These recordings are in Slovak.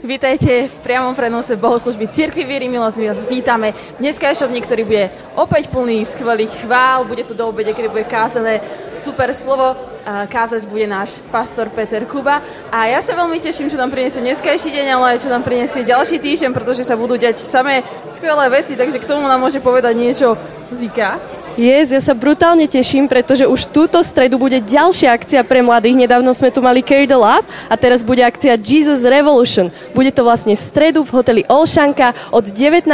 Vítajte v priamom prenose bohoslužby Cirkvi Viery Milosť. My vás vítame. Dneska je šovník, ktorý bude opäť plný skvelých chvál. Bude to do obede, kedy bude kázané super slovo. Kázať bude náš pastor Peter Kuba. A ja sa veľmi teším, čo nám priniesie dneskajší deň, ale aj čo nám priniesie ďalší týždeň, pretože sa budú diať samé skvelé veci, takže k tomu nám môže povedať niečo Zika. Yes, ja sa brutálne teším, pretože už túto stredu bude ďalšia akcia pre mladých. Nedávno sme tu mali Carry the Love a teraz bude akcia Jesus Revolution. Bude to vlastne v stredu v hoteli Olšanka od 19.00,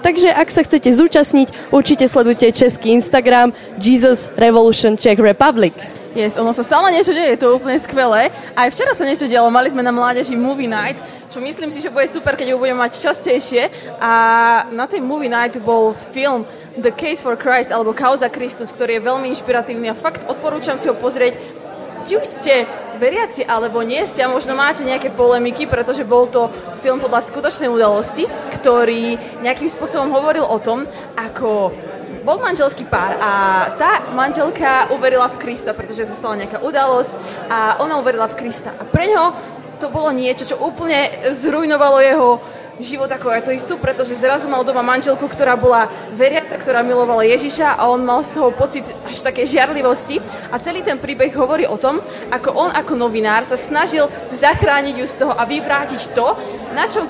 takže ak sa chcete zúčastniť, určite sledujte český Instagram Jesus Revolution Czech Republic. Yes, ono sa stále niečo deje, je to úplne skvelé. Aj včera sa niečo dialo, mali sme na mládeži Movie Night, čo myslím si, že bude super, keď ju budeme mať častejšie. A na tej Movie Night bol film The Case for Christ, alebo Kauza Kristus, ktorý je veľmi inšpiratívny a fakt odporúčam si ho pozrieť. Či už ste veriaci alebo nie ste a možno máte nejaké polemiky, pretože bol to film podľa skutočnej udalosti, ktorý nejakým spôsobom hovoril o tom, ako bol manželský pár a tá manželka uverila v Krista, pretože sa stala nejaká udalosť a ona uverila v Krista. A pre ňo to bolo niečo, čo úplne zrujnovalo jeho život ako ateistu, pretože zrazu mal doma manželku, ktorá bola veriaca, ktorá milovala Ježiša a on mal z toho pocit až také žiarlivosti. A celý ten príbeh hovorí o tom, ako on ako novinár sa snažil zachrániť ju z toho a vyvrátiť to, na čom,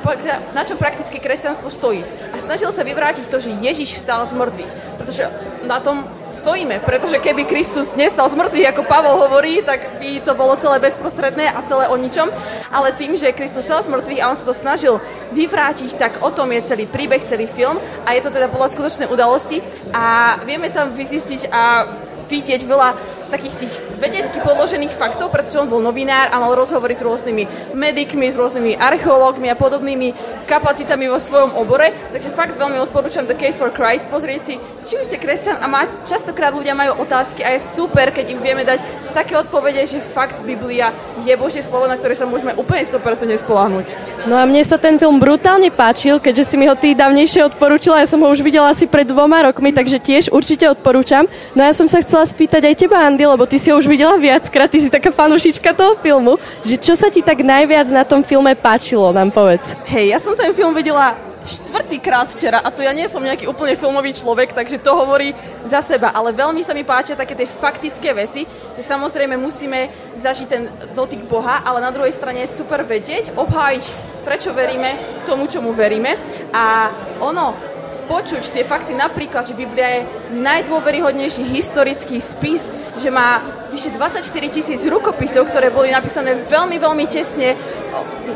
na čom prakticky kresťanstvo stojí. A snažil sa vyvrátiť to, že Ježiš vstal z mŕtvych. Pretože na tom stojíme, pretože keby Kristus nestal z mŕtvych, ako Pavol hovorí, tak by to bolo celé bezprostredné a celé o ničom. Ale tým, že Kristus stal z mŕtvych a on sa to snažil vyvrátiť, tak o tom je celý príbeh, celý film a je to teda podľa skutočnej udalosti a vieme tam vyzistiť a vidieť veľa takých tých vedecky podložených faktov, pretože on bol novinár a mal rozhovory s rôznymi medikmi, s rôznymi archeológmi a podobnými kapacitami vo svojom obore. Takže fakt veľmi odporúčam The Case for Christ. Pozrieť si, či už ste kresťan a má, častokrát ľudia majú otázky a je super, keď im vieme dať také odpovede, že fakt Biblia je Božie slovo, na ktoré sa môžeme úplne 100% spolahnuť. No a mne sa ten film brutálne páčil, keďže si mi ho ty dávnejšie odporúčila. Ja som ho už videla asi pred dvoma rokmi, takže tiež určite odporúčam. No a ja som sa chcela spýtať aj teba, Andy, lebo ty si ho už videla viackrát, ty si taká fanúšička toho filmu, že čo sa ti tak najviac na tom filme páčilo, nám povedz. Hej, ja som ten film videla štvrtýkrát včera a to ja nie som nejaký úplne filmový človek, takže to hovorí za seba, ale veľmi sa mi páčia také tie faktické veci, že samozrejme musíme zažiť ten dotyk Boha, ale na druhej strane je super vedieť, obhájiť, prečo veríme tomu, čomu veríme. A ono, počuť tie fakty, napríklad, že Biblia je najdôveryhodnejší historický spis, že má vyše 24 tisíc rukopisov, ktoré boli napísané veľmi, veľmi tesne,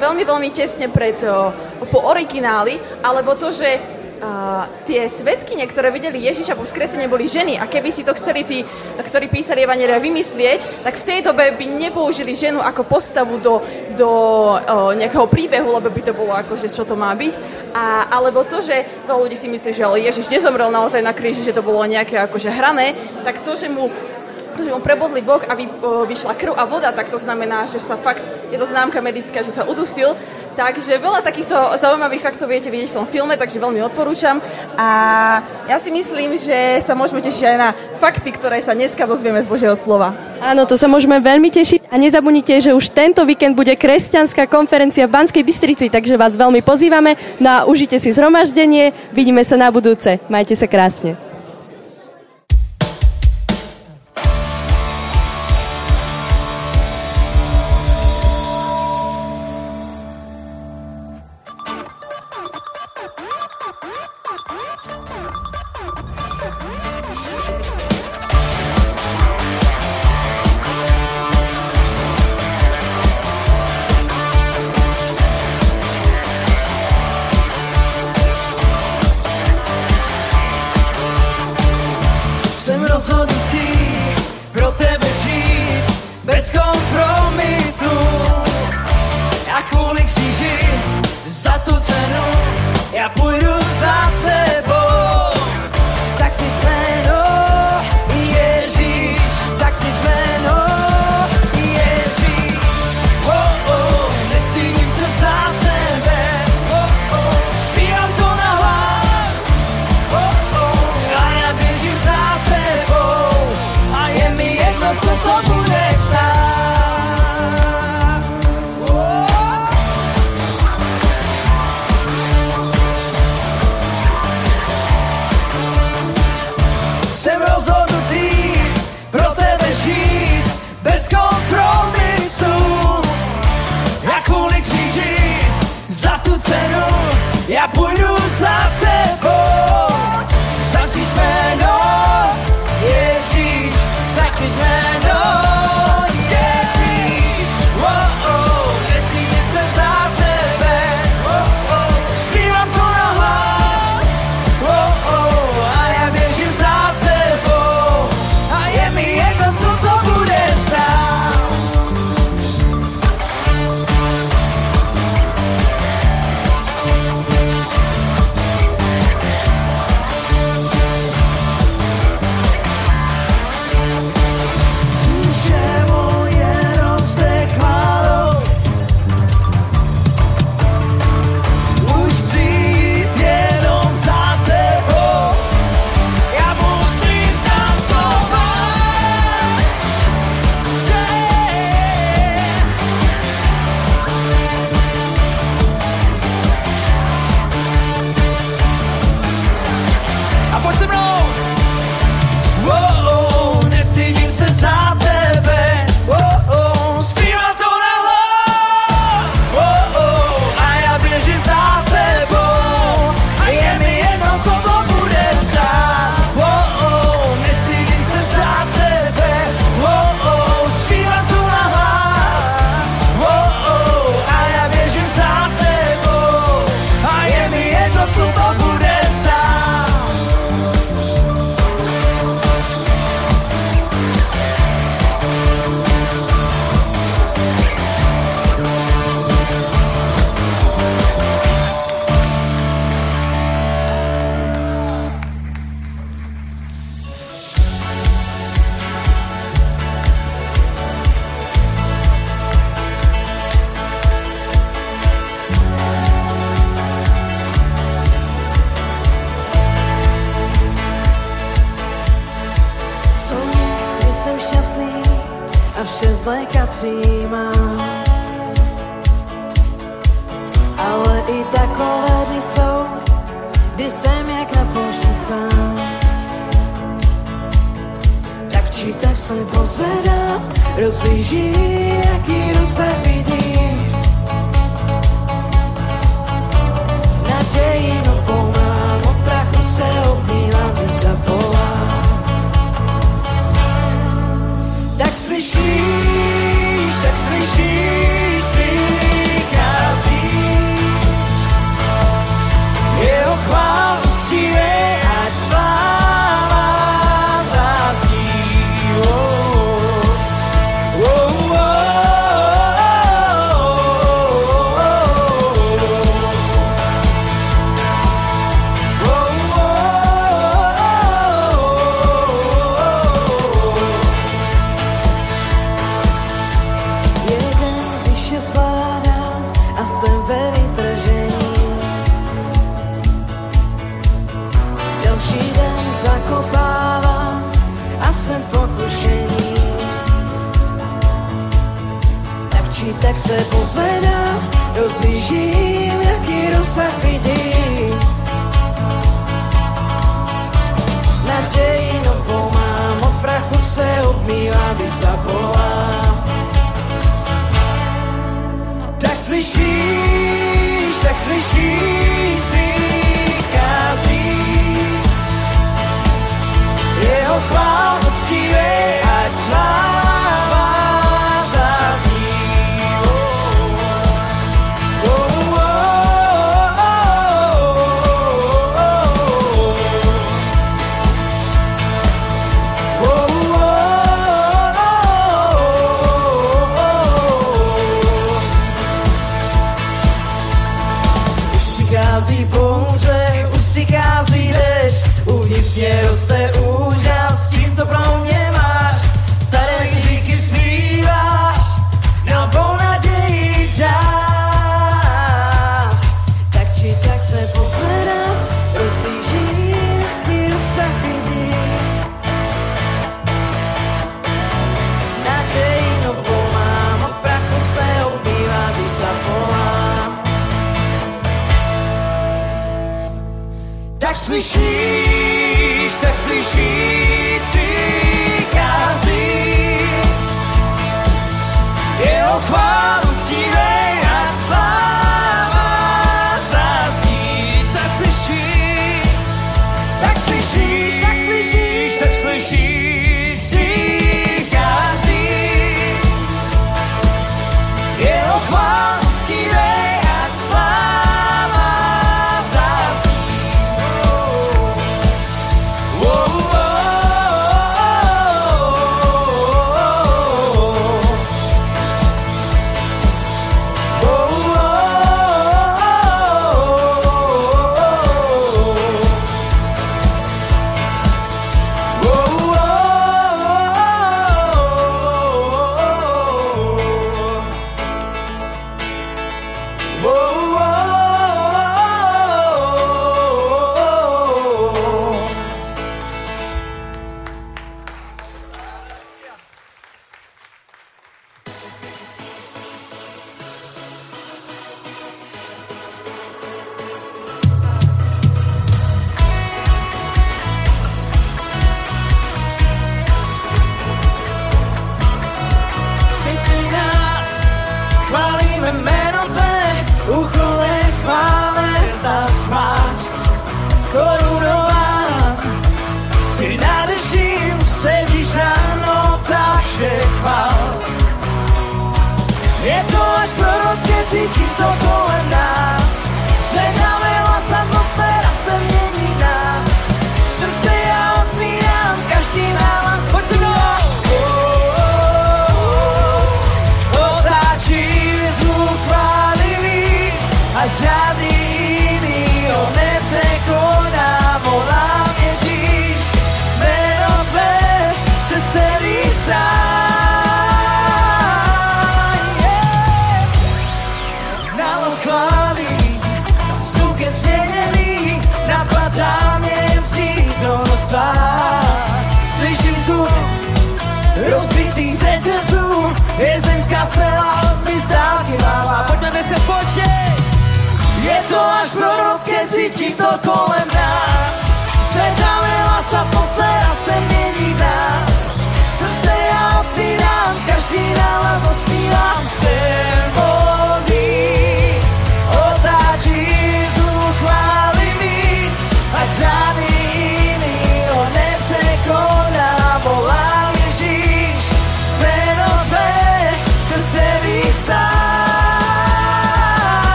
veľmi, veľmi tesne pred, po origináli, alebo to, že uh, tie svetkyne, ktoré videli Ježiša po vzkresení, boli ženy a keby si to chceli tí, ktorí písali Evangelia vymyslieť, tak v tej dobe by nepoužili ženu ako postavu do, do uh, nejakého príbehu, lebo by to bolo ako, že čo to má byť. A, alebo to, že veľa ľudí si myslí, že ale Ježiš nezomrel naozaj na kríži, že to bolo nejaké akože hrané, tak to, že mu to, že mu prebodli bok a vy, o, vyšla krv a voda, tak to znamená, že sa fakt, je to známka medická, že sa udusil. Takže veľa takýchto zaujímavých faktov viete vidieť v tom filme, takže veľmi odporúčam. A ja si myslím, že sa môžeme tešiť aj na fakty, ktoré sa dneska dozvieme z Božieho slova. Áno, to sa môžeme veľmi tešiť a nezabudnite, že už tento víkend bude kresťanská konferencia v Banskej Bystrici, takže vás veľmi pozývame. No a užite si zhromaždenie, vidíme sa na budúce. Majte sa krásne.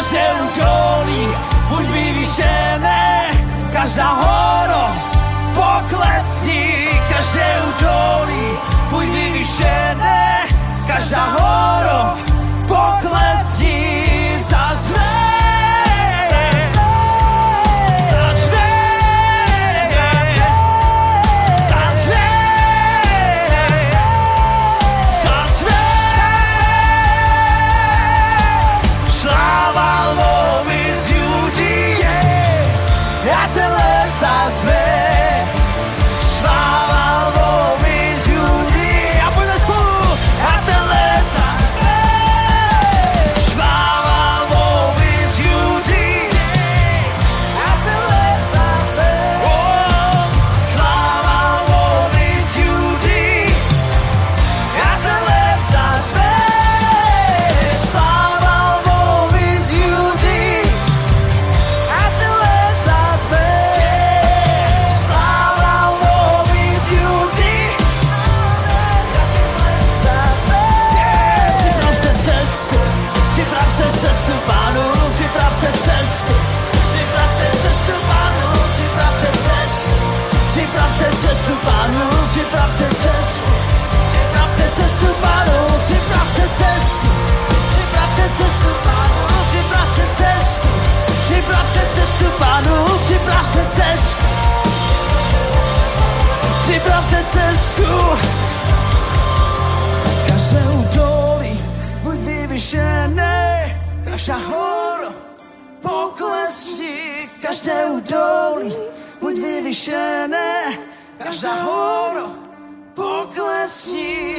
Každé údolí, buď vyvyšené, každá horo, poklesí, každé údolí, buď vyvyšené, každá horo, poklesí, připravte cestu. Každé údolí buď vyvyšené, každá hora poklesí. Každé údolí buď vyvyšené, každá hora poklesí.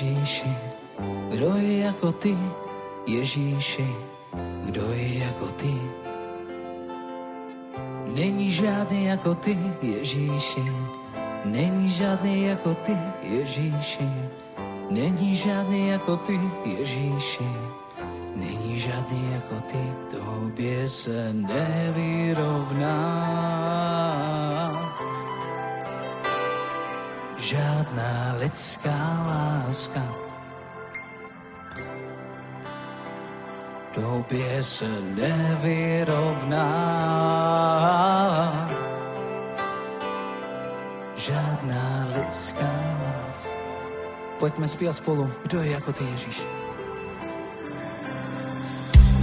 Ježíši? Kdo je jako ty, Ježíši? Kdo je jako ty? Není žádný jako ty, Ježíši. Není žádný jako ty, Ježíši. Není žádný jako ty, Ježíši. Není žádný jako ty, tobě se nevyrovná. Žádná lidská láska tobě se nevyrovná. Žádná lidská láska. Pojďme zpívat spolu. Kdo je jako ty, Ježíš?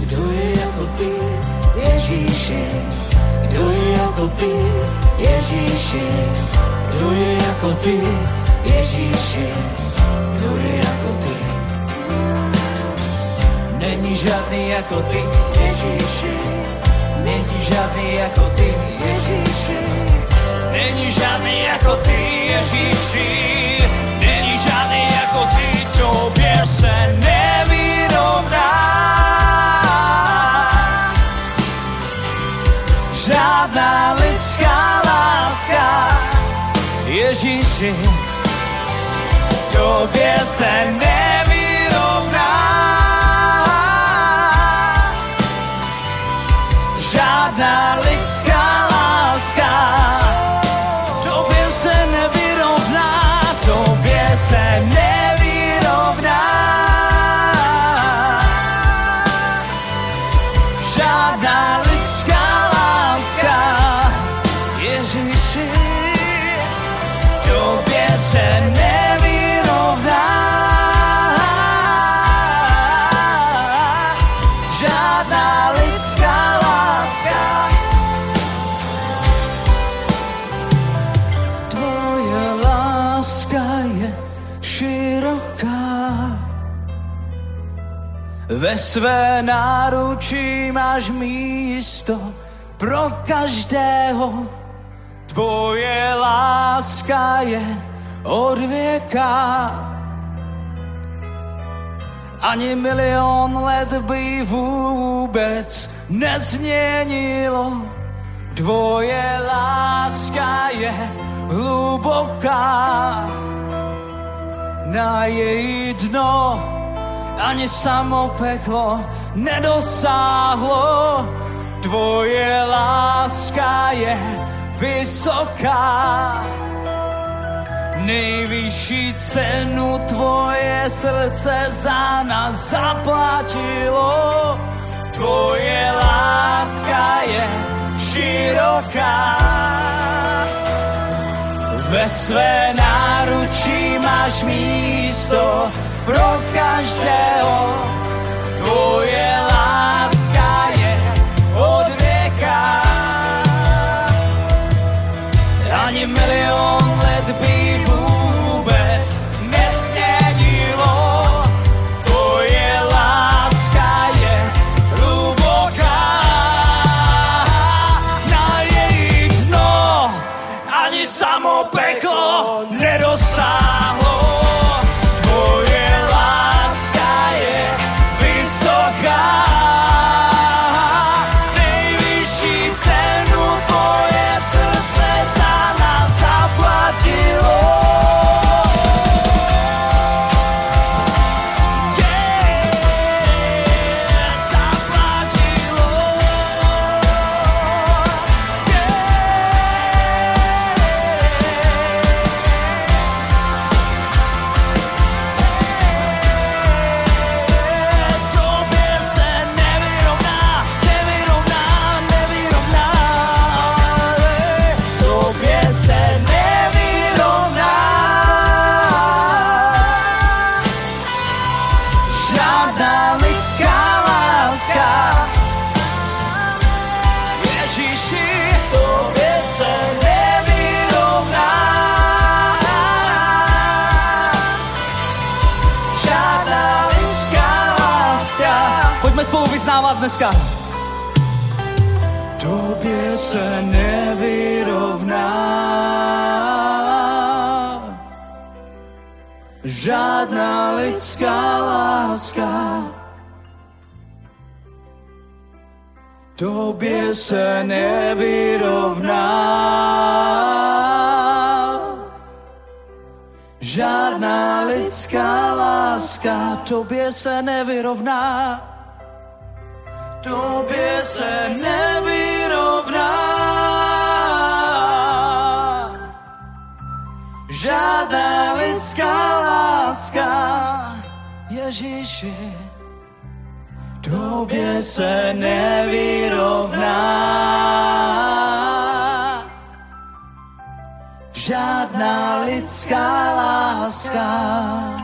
Kdo je jako ty, Ježíši? Kdo je jako ty, Ježíši? Kdo je jako ty, Ježíši? Kdo je jako ty? Není žádný jako ty, Ježíši. Není žádný jako ty, Ježíši. Není žádný jako ty, Ježíši. Není žádný jako ty, tobě se nevyrovná. Ježiši, Tobie se nevyrovná. Žádná Ve své náručí máš místo pro každého. Tvoje láska je od věka. Ani milion let by vůbec nezměnilo. Tvoje láska je hluboká. Na její dno ani samo peklo nedosáhlo. Tvoje láska je vysoká. Nejvyšší cenu tvoje srdce za nás zaplatilo. Tvoje láska je široká. Ve své náručí máš místo pro každého. Tvoje láska je od věka. Ani milion Žádná lidská láska. Tobě se nevyrovná. Žádná lidská láska tobě se nevyrovná. Tobě se nevyrovná. Žádná lidská láska Ježíši tobě se nevyrovná. Žádná lidská láska.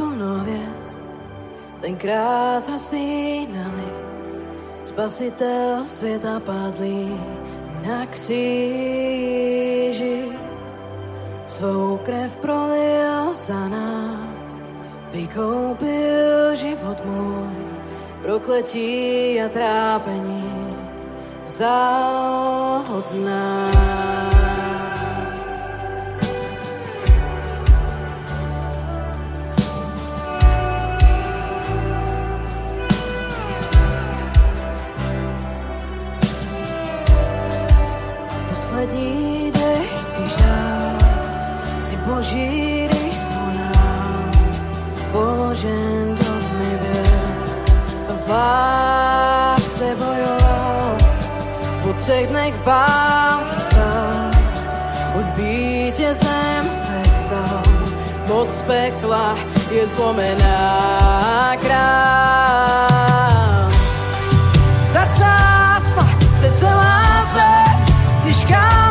Měsíc a plno hvězd, tenkrát zasínali, spasitel světa padlý na kříži. Svou krev prolil za nás, vykoupil život můj, prokletí a trápení vzal od nás. poslední dech, když dám si boží ryš skonám, položen do tmy byl. Vák se bojou, po třech dnech války sám, od vítězem se stal, moc pekla je zlomená král. Zatřásla se celá zem, sky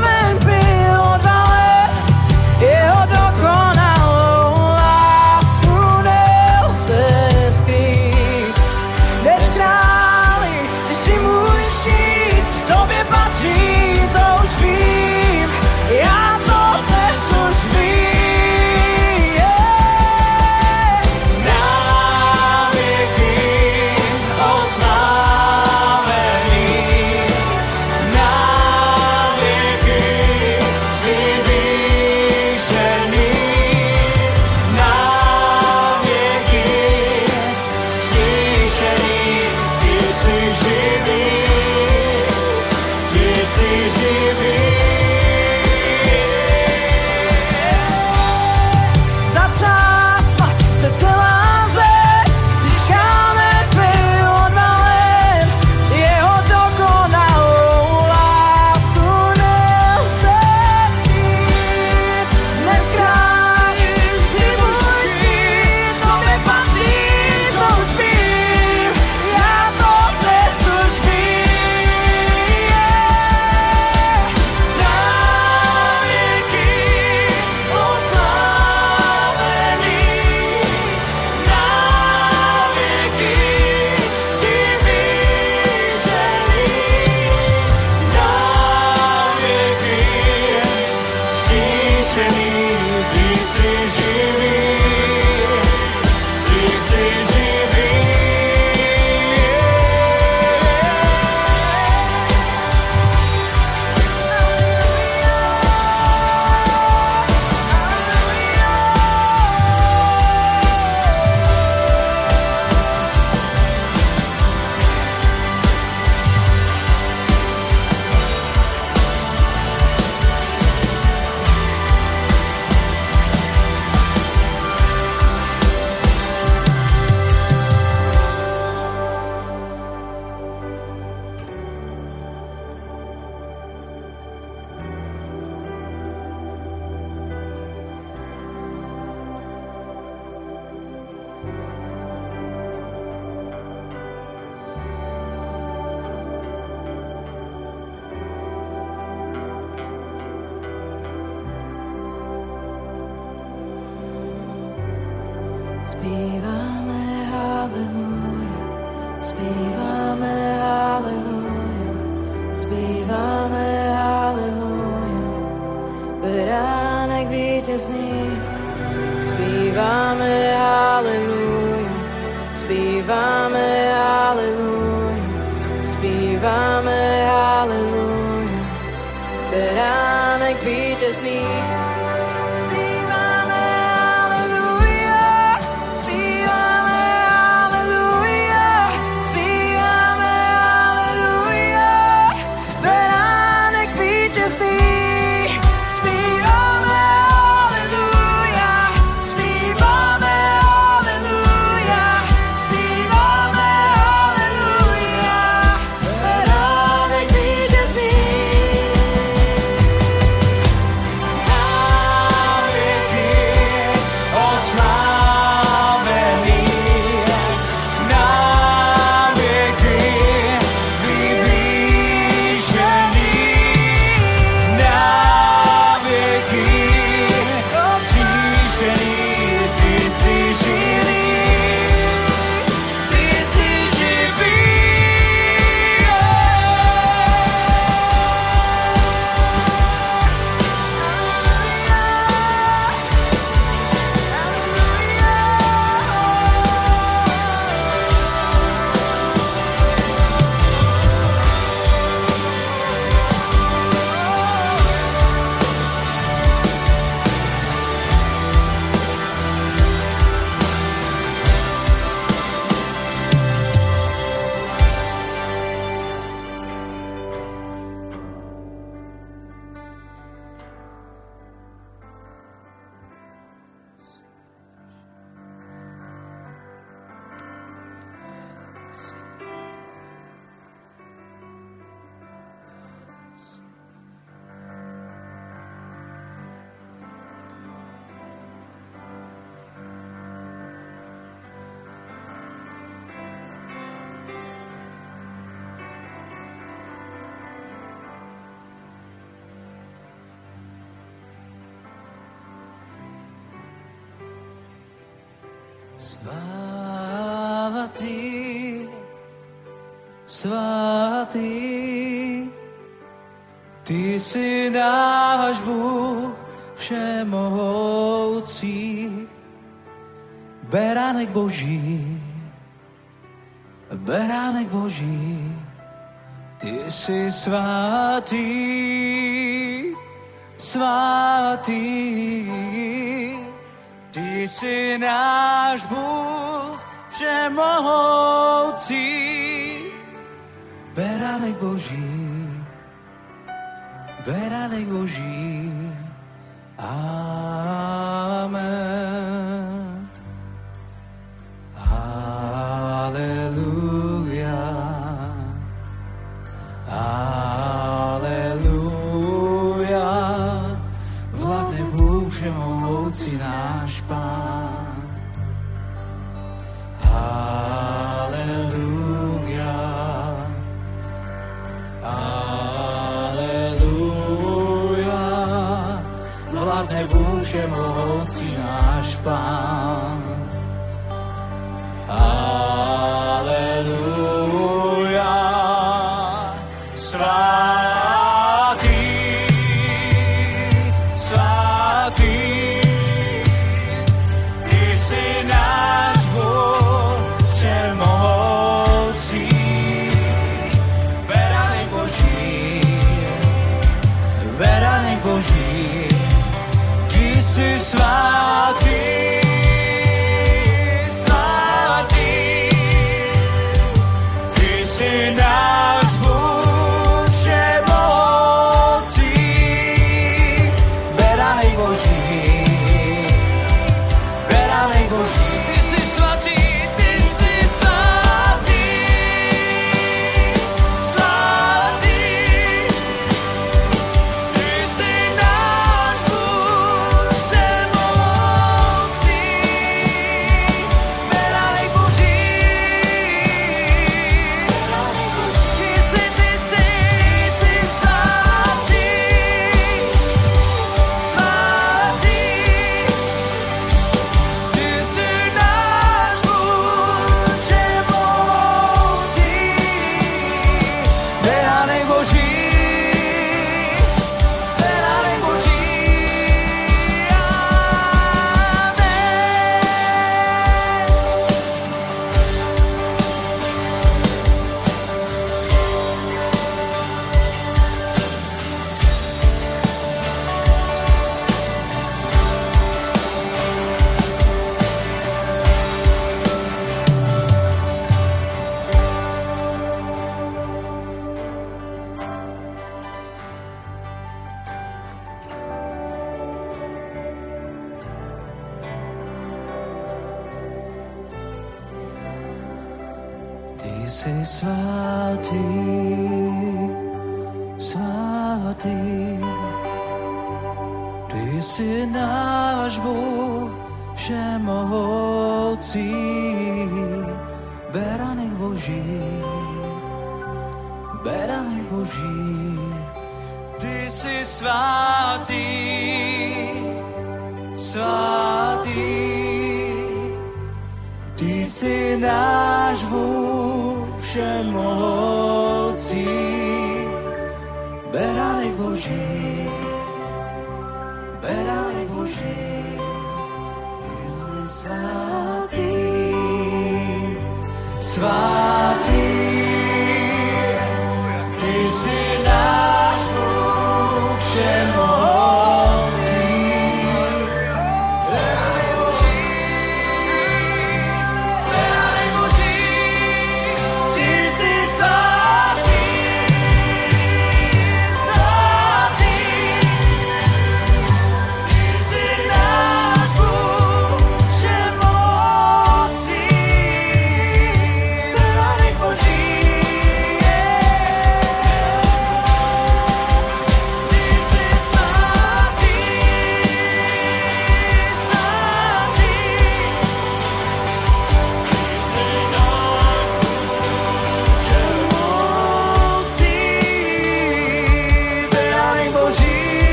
svatý, Ty si náš Bůh všemohoucí, Beránek Boží, Beránek Boží, Ty si svatý, svatý, Ty si náš Bůh všemohoucí, Beránek Boží, Beránek Boží. Amen. Aleluja. Všemohoucí náš Pán. Si svatý, svatý. Ty si náš Bůh všemohoucí, Beránek Boží, Beránek Boží. Ty si svatý, svatý. Ty si náš Bůh všemohoucí, Beránek Boží, Beránek Boží, Ty si svatý, svatý.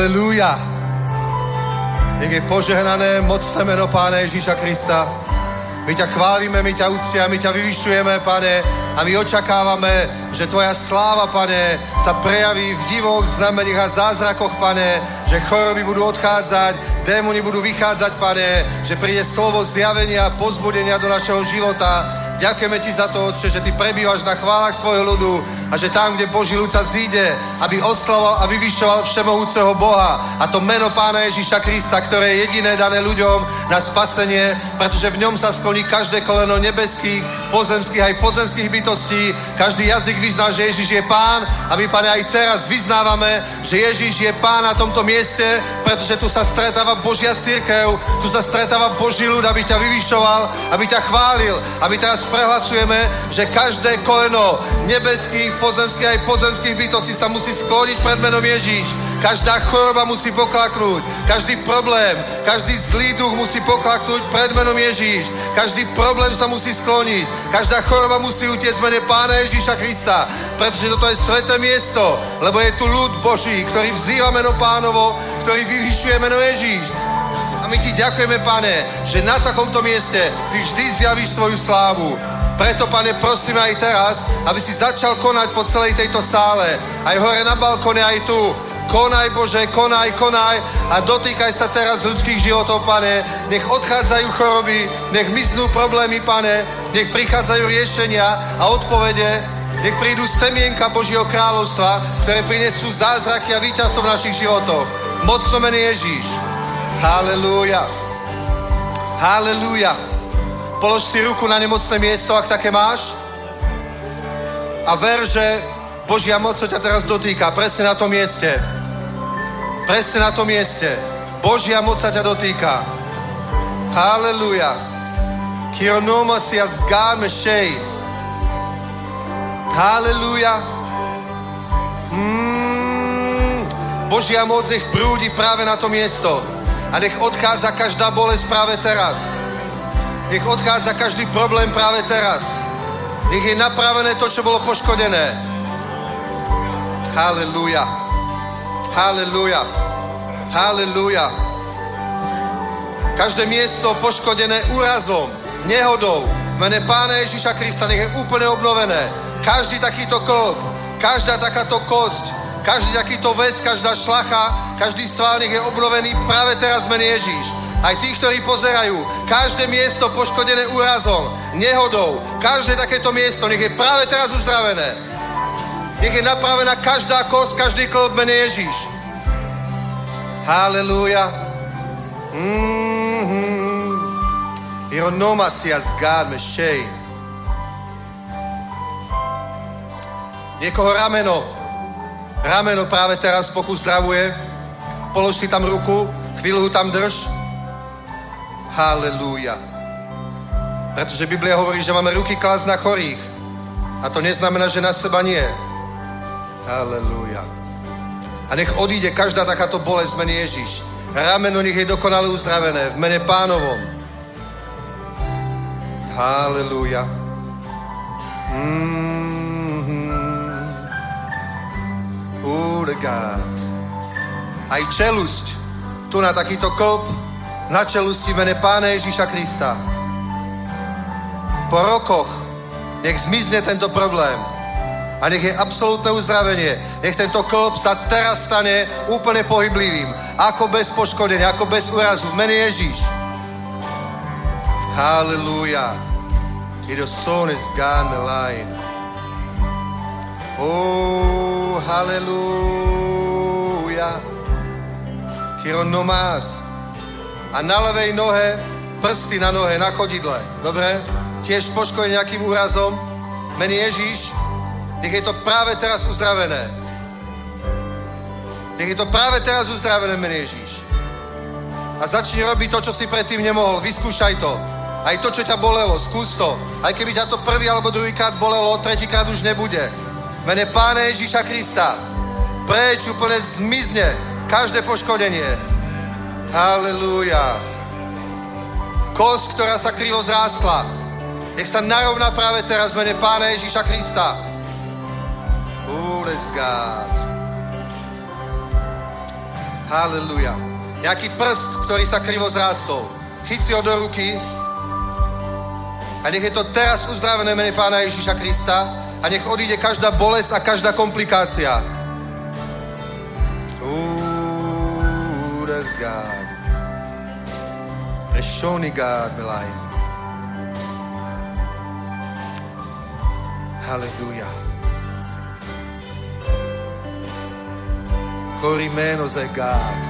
Halelúja. Nech je požehnané mocné meno Pána Ježíša Krista. My ťa chválime, my ťa ucia, my ťa vyvyšujeme, Pane, a my očakávame, že Tvoja sláva, Pane, sa prejaví v divoch, znameniach a zázrakoch, Pane, že choroby budú odchádzať, démoni budú vychádzať, Pane, že príde slovo zjavenia, pozbudenia do našeho života. Ďakujeme Ti za to, Otče, že Ty prebývaš na chválach svojho ľudu a že tam, kde Boží ľud sa zíde, aby oslavoval a vyvyšoval všemohúceho Boha a to meno Pána Ježíša Krista, ktoré je jediné dané ľuďom na spasenie, pretože v ňom sa skloní každé koleno nebeských, pozemských aj pozemských bytostí. Každý jazyk vyzná, že Ježíš je Pán a my, Pane, aj teraz vyznávame, že Ježíš je Pán na tomto mieste, pretože tu sa stretáva Božia církev, tu sa stretáva Boží ľud, aby ťa vyvyšoval, aby ťa chválil, aby teraz prehlasujeme, že každé koleno nebeských, pozemských aj pozemských bytostí sa musí skloniť pred menom Ježíš. Každá choroba musí poklaknúť, každý problém, každý zlý duch musí poklaknúť pred menom Ježíš. Každý problém sa musí skloniť, každá choroba musí utiecť v mene Pána Ježíša Krista, pretože toto je sveté miesto, lebo je tu ľud Boží, ktorý vzýva meno Pánovo, ktorý vyvyšuje meno Ježíš. A my ti ďakujeme, pane, že na takomto mieste ty vždy zjavíš svoju slávu. Preto, pane, prosíme aj teraz, aby si začal konať po celej tejto sále. Aj hore na balkone, aj tu. Konaj, Bože, konaj, konaj a dotýkaj sa teraz ľudských životov, pane. Nech odchádzajú choroby, nech miznú problémy, pane. Nech prichádzajú riešenia a odpovede. Nech prídu semienka Božieho kráľovstva, ktoré prinesú zázraky a víťazstvo v našich životoch. Mocno mene Ježíš. Halelúja. Halelúja. Polož si ruku na nemocné miesto, ak také máš. A ver, že Božia moc sa ťa teraz dotýka. Presne na tom mieste. Presne na tom mieste. Božia moc sa ťa dotýka. Halelúja. Kionoma si azgar mešej. Halelúja. Mm, Božia moc nech prúdi práve na to miesto. A nech odchádza každá bolesť práve teraz. Nech odchádza každý problém práve teraz. Nech je napravené to, čo bolo poškodené. Halelúja. Halelúja. Halelúja. Každé miesto poškodené úrazom, nehodou, mene Pána Ježíša Krista nech je úplne obnovené. Každý takýto klb, každá takáto kosť, každý takýto väz, každá šlacha, každý sval je obnovený práve teraz mene Ježíš. Aj tí, ktorí pozerajú, každé miesto poškodené úrazom, nehodou, každé takéto miesto nech je práve teraz uzdravené. Nech je napravená každá kosť, každý klb mene Ježíš. Halelúja. Mm-hmm. Ironomasias God Meshej. Niekoho rameno, rameno práve teraz Boh uzdravuje. Polož si tam ruku, chvíľu tam drž. Halelúja. Pretože Biblia hovorí, že máme ruky klásť na chorých. A to neznamená, že na seba nie. Halelúja. A nech odíde každá takáto bolesť v mene Ježiš. Rameno nech je dokonale uzdravené v mene pánovom. Halelúja. Oh, the God. Aj čelusť. Tu na takýto klb na čelusti mene Pána Ježíša Krista. Po rokoch nech zmizne tento problém a nech je absolútne uzdravenie. Nech tento klb sa teraz stane úplne pohyblivým, ako bez poškodenia, ako bez úrazu. V mene Ježíš. Halleluja. I the son is gone line. Oh, halleluja. Chironomás. a na ľavej nohe prsty na nohe, na chodidle. Dobre? Tiež poškodený nejakým úrazom. Mene Ježíš, nech je to práve teraz uzdravené. Nech je to práve teraz uzdravené, mene Ježíš. A začni robiť to, čo si predtým nemohol. Vyskúšaj to. Aj to, čo ťa bolelo, skús to. Aj keby ťa to prvý alebo druhýkrát bolelo, tretíkrát už nebude. Mene Pána Ježíša Krista. Preč úplne zmizne každé poškodenie. Halelúja. Kosť, ktorá sa krivo zrástla. Nech sa narovná práve teraz mene Pána Ježíša Krista. Let's God. Halelúja. Nejaký prst, ktorý sa krivo zrástol. Chyť si ho do ruky a nech je to teraz uzdravené mene Pána Ježíša Krista a nech odíde každá bolesť a každá komplikácia. Ooh, God. Prešony milaj. Halleluja. Korimeno ze God.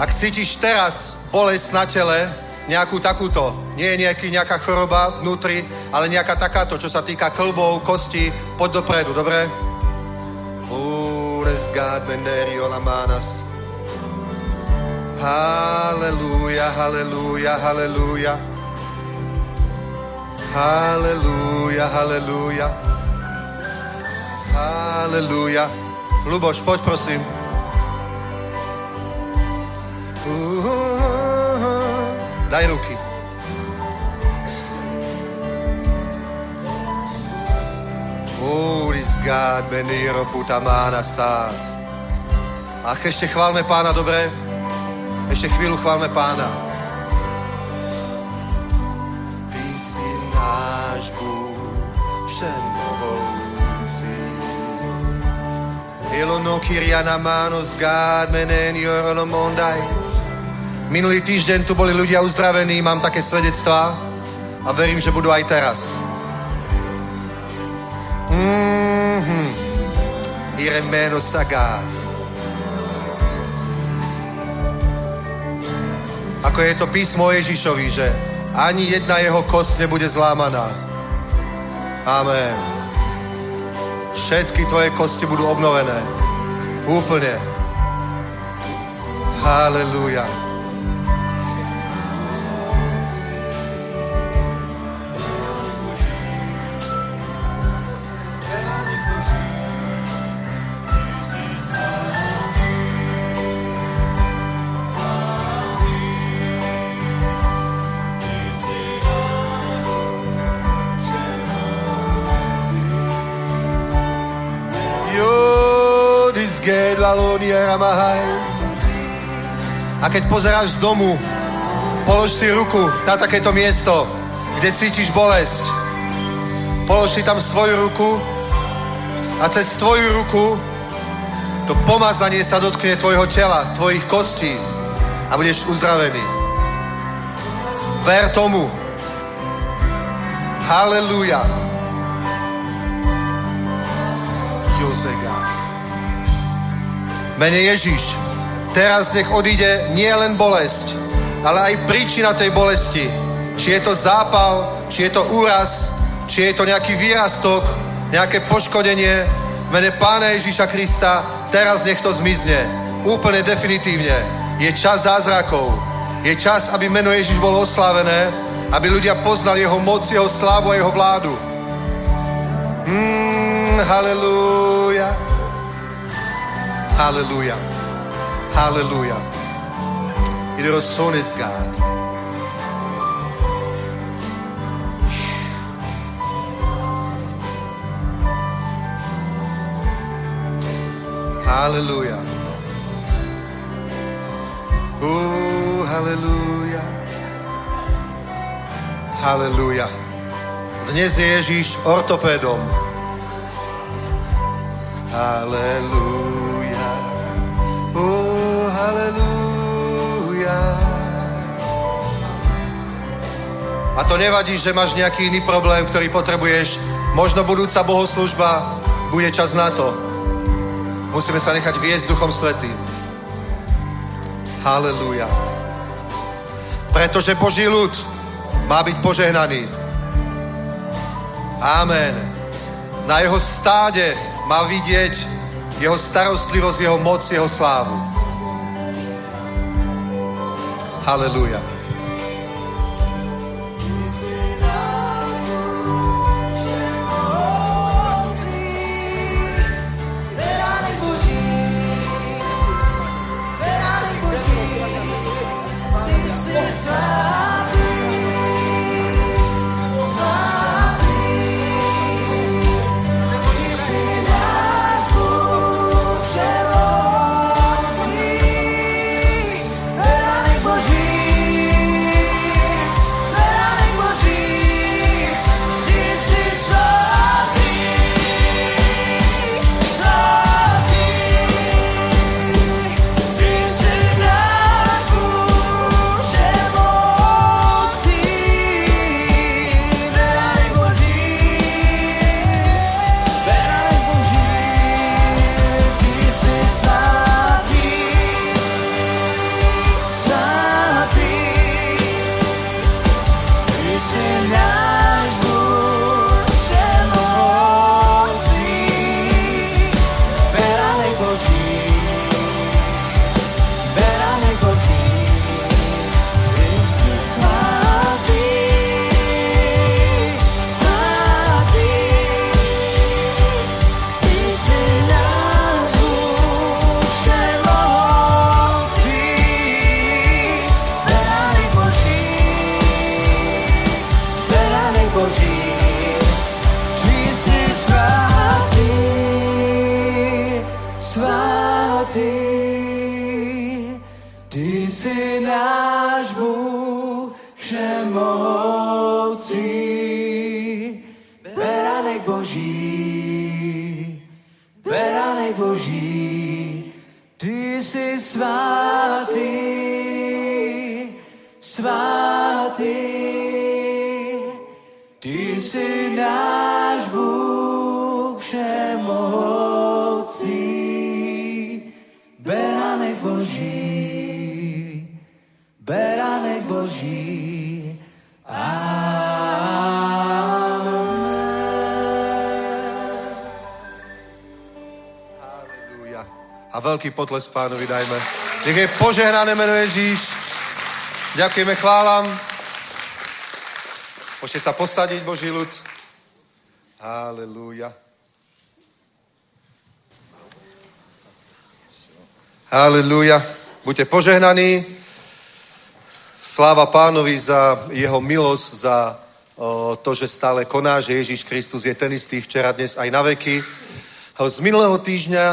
Ak cítiš teraz bolesť na tele, nejakú takúto, nie je nejaký, nejaká choroba vnútri, ale nejaká takáto, čo sa týka klbov, kosti, poď dopredu, dobre? Ures God benderio la manas. Halleluja, halleluja, halleluja. Halleluja, halleluja. Halleluja. Luboš, poď prosím. Daj ruky. Uris God, beniro putamana sát. Ach, ešte chválme pána, dobre? Ešte chvíľu chválme pána. Ty si náš Bůh, všemohoucí. Ilono kiriana manos God, menen jorono mondaj. Minulý týždeň tu boli ľudia uzdravení, mám také svedectvá a verím, že budú aj teraz. Mhm. Iremeno sagát. Ako je to písmo Ježišovi, že ani jedna jeho kost nebude zlámaná. Amen. Všetky tvoje kosti budú obnovené. Úplne. Halleluja. Gedvalonia Ramahaj. A keď pozeráš z domu, polož si ruku na takéto miesto, kde cítiš bolesť. Polož si tam svoju ruku a cez tvoju ruku to pomazanie sa dotkne tvojho tela, tvojich kostí a budeš uzdravený. Ver tomu. Halleluja. Mene Ježíš, teraz nech odíde nie len bolesť, ale aj príčina tej bolesti. Či je to zápal, či je to úraz, či je to nejaký výrastok, nejaké poškodenie. Mene Pána Ježíša Krista, teraz nech to zmizne. Úplne definitívne. Je čas zázrakov. Je čas, aby meno Ježíš bolo oslávené, aby ľudia poznali jeho moc, jeho slávu a jeho vládu. Mm, halleluja. Halleluja. Halleluja. Iedere zoon is God. Halleluja. Ooh, halleluja. Halleluja. Dnes je Ježíš ortopédom. Halleluja. A to nevadí, že máš nejaký iný problém, ktorý potrebuješ. Možno budúca bohoslužba bude čas na to. Musíme sa nechať viesť Duchom Svetým. Halelúja. Pretože Boží ľud má byť požehnaný. Amen. Na jeho stáde má vidieť jeho starostlivosť, jeho moc, jeho slávu. Halelúja. Jsi náš Bůh všemocí, beranek Boží, beranek Boží. A veľký potles pánovi dajme. Nech je požehnané meno Ježíš. Ďakujeme, chválam. Môžete sa posadiť, Boží ľud. Halelúja. Halelúja. Buďte požehnaní. Sláva pánovi za jeho milosť, za to, že stále koná, že Ježíš Kristus je ten istý včera, dnes aj na veky. Z minulého týždňa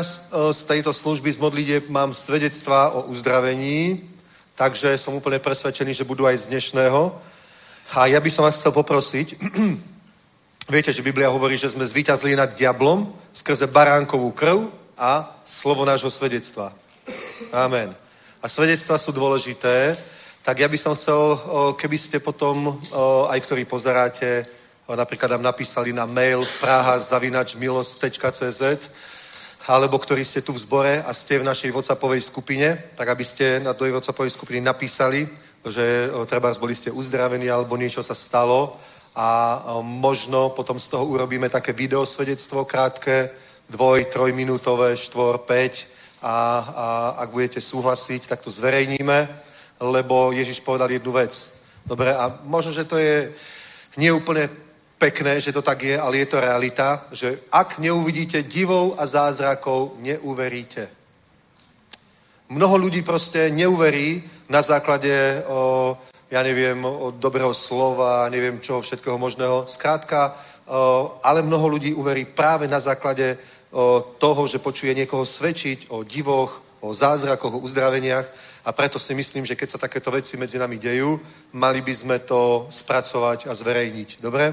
z tejto služby z modlitieb mám svedectvá o uzdravení, takže som úplne presvedčený, že budú aj z dnešného. A ja by som vás chcel poprosiť, viete, že Biblia hovorí, že sme zvíťazili nad diablom skrze baránkovú krv a slovo nášho svedectva. Amen. A svedectvá sú dôležité, tak ja by som chcel, keby ste potom, aj ktorí pozeráte, napríklad nám napísali na mail praha.milost.cz alebo ktorí ste tu v zbore a ste v našej WhatsAppovej skupine, tak aby ste na do WhatsAppovej skupiny napísali, že o, treba boli ste uzdravení alebo niečo sa stalo a o, možno potom z toho urobíme také videosvedectvo krátke, dvoj, trojminútové, štvor, päť a, a ak budete súhlasiť, tak to zverejníme, lebo Ježiš povedal jednu vec. Dobre, a možno, že to je neúplne pekné, že to tak je, ale je to realita, že ak neuvidíte divou a zázrakov, neuveríte. Mnoho ľudí proste neuverí na základe, o, ja neviem, o dobrého slova, neviem čo, všetkého možného. Skrátka, o, ale mnoho ľudí uverí práve na základe o, toho, že počuje niekoho svedčiť o divoch, o zázrakoch, o uzdraveniach. A preto si myslím, že keď sa takéto veci medzi nami dejú, mali by sme to spracovať a zverejniť. Dobre?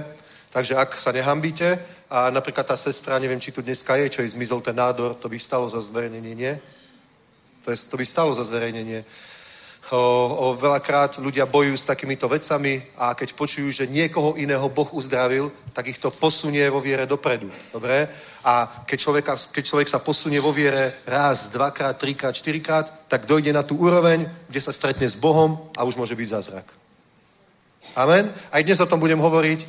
Takže ak sa nehambíte a napríklad tá sestra, neviem, či tu dneska je, čo jej zmizol ten nádor, to by stalo za zverejnenie, nie? To, je, to by stalo za zverejnenie. O, o, veľakrát ľudia bojujú s takýmito vecami a keď počujú, že niekoho iného Boh uzdravil, tak ich to posunie vo viere dopredu. Dobre? A keď, človeka, keď človek sa posunie vo viere raz, dvakrát, trikrát, štyrikrát, tak dojde na tú úroveň, kde sa stretne s Bohom a už môže byť zázrak. Amen? Aj dnes o tom budem hovoriť.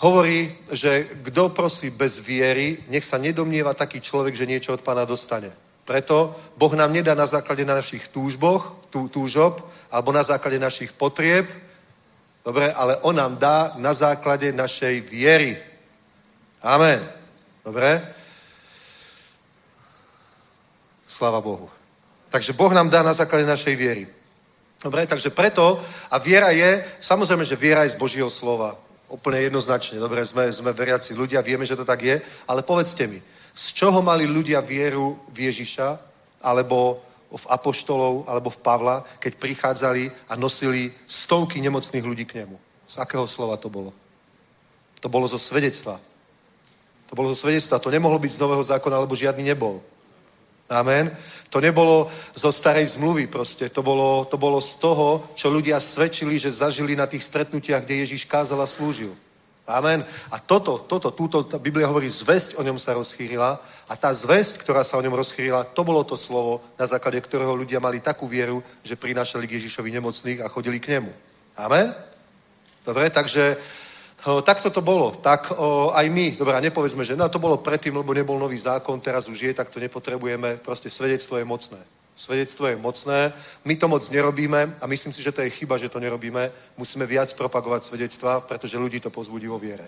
Hovorí, že kto prosí bez viery, nech sa nedomnieva taký človek, že niečo od pána dostane. Preto Boh nám nedá na základe našich túžboch, tú, túžob, alebo na základe našich potrieb, dobre, ale On nám dá na základe našej viery. Amen. Dobre? Sláva Bohu. Takže Boh nám dá na základe našej viery. Dobre, takže preto, a viera je, samozrejme, že viera je z Božího slova. Úplne jednoznačne. Dobre, sme, sme veriaci ľudia, vieme, že to tak je, ale povedzte mi, z čoho mali ľudia vieru v Ježiša, alebo v apoštolov, alebo v Pavla, keď prichádzali a nosili stovky nemocných ľudí k nemu? Z akého slova to bolo? To bolo zo svedectva. To bolo zo svedectva. To nemohlo byť z Nového zákona, lebo žiadny nebol. Amen. To nebolo zo starej zmluvy proste. To bolo, to bolo z toho, čo ľudia svedčili, že zažili na tých stretnutiach, kde Ježíš kázal a slúžil. Amen. A toto, toto, túto, Biblia hovorí, zväzť o ňom sa rozchýrila a tá zväzť, ktorá sa o ňom rozchýrila, to bolo to slovo, na základe ktorého ľudia mali takú vieru, že prinášali k Ježišovi nemocných a chodili k nemu. Amen. Dobre, takže o, takto to bolo. Tak o, aj my, dobre, a nepovedzme, že no to bolo predtým, lebo nebol nový zákon, teraz už je, tak to nepotrebujeme. Proste svedectvo je mocné. Svedectvo je mocné. My to moc nerobíme a myslím si, že to je chyba, že to nerobíme. Musíme viac propagovať svedectva, pretože ľudí to pozbudí vo viere.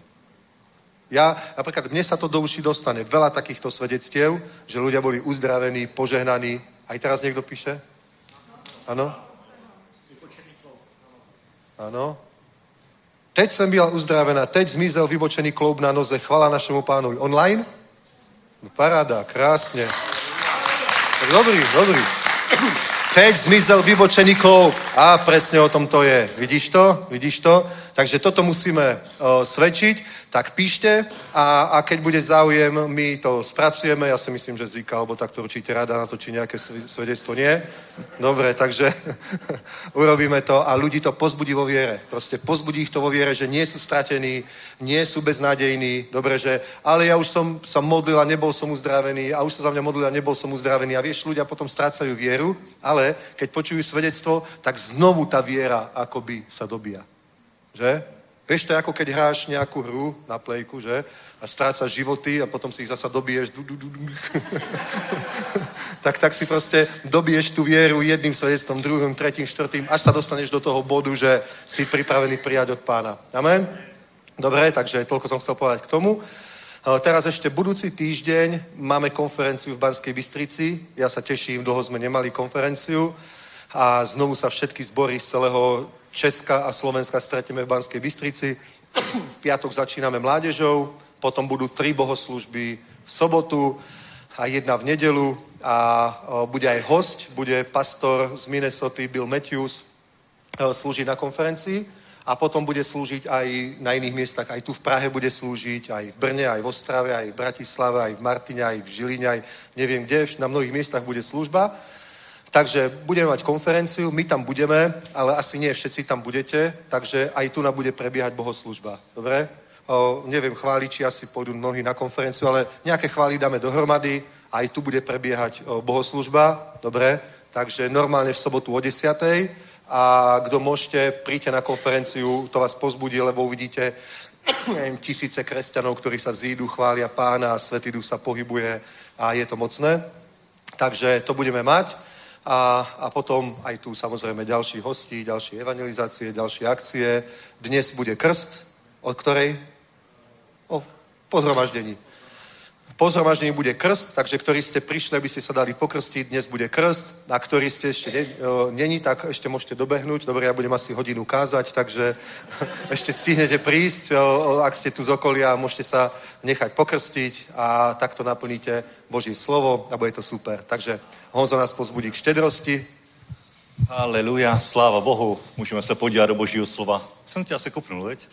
Ja, napríklad, mne sa to do uší dostane. Veľa takýchto svedectiev, že ľudia boli uzdravení, požehnaní. Aj teraz niekto píše? Áno? Áno. Teď jsem byla uzdravená, teď zmizel vybočený kloub na noze, chvala našemu pánovi. Online? No, paráda, krásne. Dobrý, dobrý. Teď zmizel vybočený kloub. A presne o tom to je. Vidíš to? Vidíš to? Takže toto musíme o, svedčiť. Tak píšte a, a keď bude záujem, my to spracujeme. Ja si myslím, že Zika, alebo tak to určite rada natočí nejaké sv- svedectvo. Nie? Dobre, takže urobíme to a ľudí to pozbudí vo viere. Proste pozbudí ich to vo viere, že nie sú stratení, nie sú beznádejní. Dobre, že ale ja už som sa modlil a nebol som uzdravený a už sa za mňa modlil a nebol som uzdravený. A vieš, ľudia potom strácajú vieru, ale keď počujú svedectvo, tak znovu tá viera akoby sa dobíja. Že? Vieš, to je ako keď hráš nejakú hru na plejku, že? A strácaš životy a potom si ich zasa dobiješ. Du, du, tak, tak si proste dobiješ tú vieru jedným svedectvom, druhým, tretím, štvrtým, až sa dostaneš do toho bodu, že si pripravený prijať od pána. Amen? Dobre, takže toľko som chcel povedať k tomu. Teraz ešte budúci týždeň máme konferenciu v Banskej Bystrici. Ja sa teším, dlho sme nemali konferenciu a znovu sa všetky zbory z celého Česka a Slovenska stretneme v Banskej Bystrici. V piatok začíname mládežou, potom budú tri bohoslužby v sobotu a jedna v nedelu a bude aj host, bude pastor z Minnesota Bill Matthews slúžiť na konferencii a potom bude slúžiť aj na iných miestach. Aj tu v Prahe bude slúžiť, aj v Brne, aj v Ostrave, aj v Bratislave, aj v Martine, aj v Žiline, aj neviem kde, na mnohých miestach bude služba. Takže budeme mať konferenciu, my tam budeme, ale asi nie všetci tam budete, takže aj tu na bude prebiehať bohoslužba. Dobre? O, neviem, chváliči asi pôjdu mnohí na konferenciu, ale nejaké chvály dáme dohromady, aj tu bude prebiehať o, bohoslužba. Dobre? Takže normálne v sobotu o 10. A kto môžete, príďte na konferenciu, to vás pozbudí, lebo uvidíte neviem, tisíce kresťanov, ktorí sa zídu, chvália pána Svetý Duch sa pohybuje a je to mocné. Takže to budeme mať. A, a potom aj tu samozrejme ďalší hostí, ďalšie evangelizácie, ďalšie akcie. Dnes bude krst, od ktorej? O, po. Po zhromaždení bude krst, takže ktorí ste prišli, aby ste sa dali pokrstiť, dnes bude krst. A ktorí ste ešte ne, o, není, tak ešte môžete dobehnúť. Dobre, ja budem asi hodinu kázať, takže ešte stihnete prísť. O, o, ak ste tu z okolia, môžete sa nechať pokrstiť a takto naplníte Boží slovo a bude to super. Takže Honzo nás pozbudí k štedrosti. Haleluja, sláva Bohu. Můžeme se podívat do božího slova. Jsem tě asi kopnul, veď?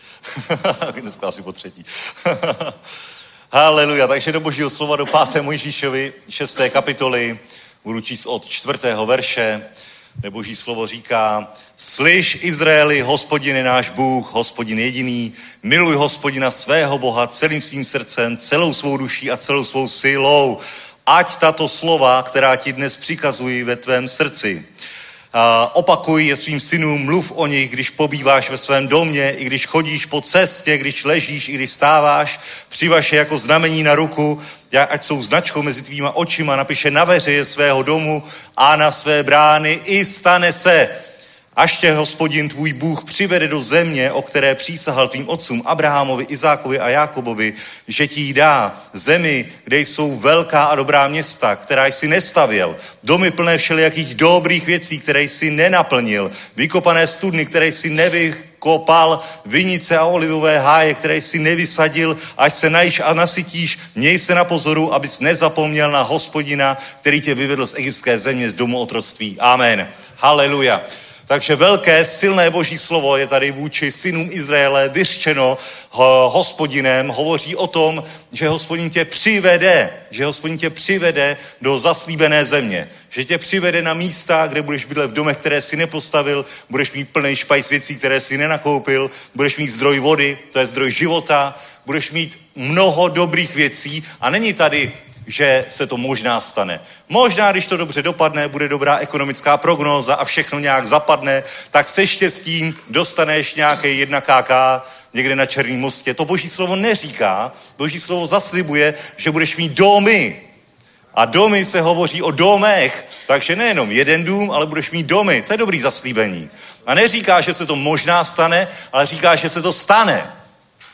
Dneska asi po třetí. Haleluja, takže do božího slova do 5. Mojžíšovi, 6. kapitoly, budu číst od 4. verše. boží slovo říká, slyš Izraeli, hospodin je náš Bůh, hospodin jediný, miluj hospodina svého Boha celým svým srdcem, celou svou duší a celou svou silou. Ať tato slova, která ti dnes přikazují ve tvém srdci, opakuj je svým synům, mluv o nich, když pobýváš ve svém domě, i když chodíš po cestě, když ležíš, i když stáváš, přivaš je jako znamení na ruku, ať jsou značkou mezi tvýma očima, napiše na veřeje svého domu a na své brány i stane se, až tě hospodin tvůj Bůh přivede do země, o které přísahal tvým otcům Abrahamovi, Izákovi a Jákobovi, že ti ji dá zemi, kde jsou velká a dobrá města, která jsi nestavěl, domy plné všelijakých dobrých věcí, které jsi nenaplnil, vykopané studny, které jsi nevykopal, vinice a olivové háje, které jsi nevysadil, až se najíš a nasytíš, měj se na pozoru, abys nezapomněl na hospodina, který tě vyvedl z egyptské země, z domu otroctví. Amen. Haleluja. Takže velké, silné boží slovo je tady vůči synům Izraele vyřčeno ho- hospodinem. Hovoří o tom, že hospodin tě přivede, že hospodin tě přivede do zaslíbené země. Že tě přivede na místa, kde budeš bydlet v domech, které si nepostavil, budeš mít plný špajs věcí, které si nenakoupil, budeš mít zdroj vody, to je zdroj života, budeš mít mnoho dobrých věcí a není tady že se to možná stane. Možná, když to dobře dopadne, bude dobrá ekonomická prognóza a všechno nějak zapadne, tak se štěstím dostaneš nějaké 1 KK někde na Černém mostě. To boží slovo neříká. Boží slovo zaslibuje, že budeš mít domy. A domy se hovoří o domech, takže nejenom jeden dům, ale budeš mít domy. To je dobrý zaslíbení. A neříká, že se to možná stane, ale říká, že se to stane.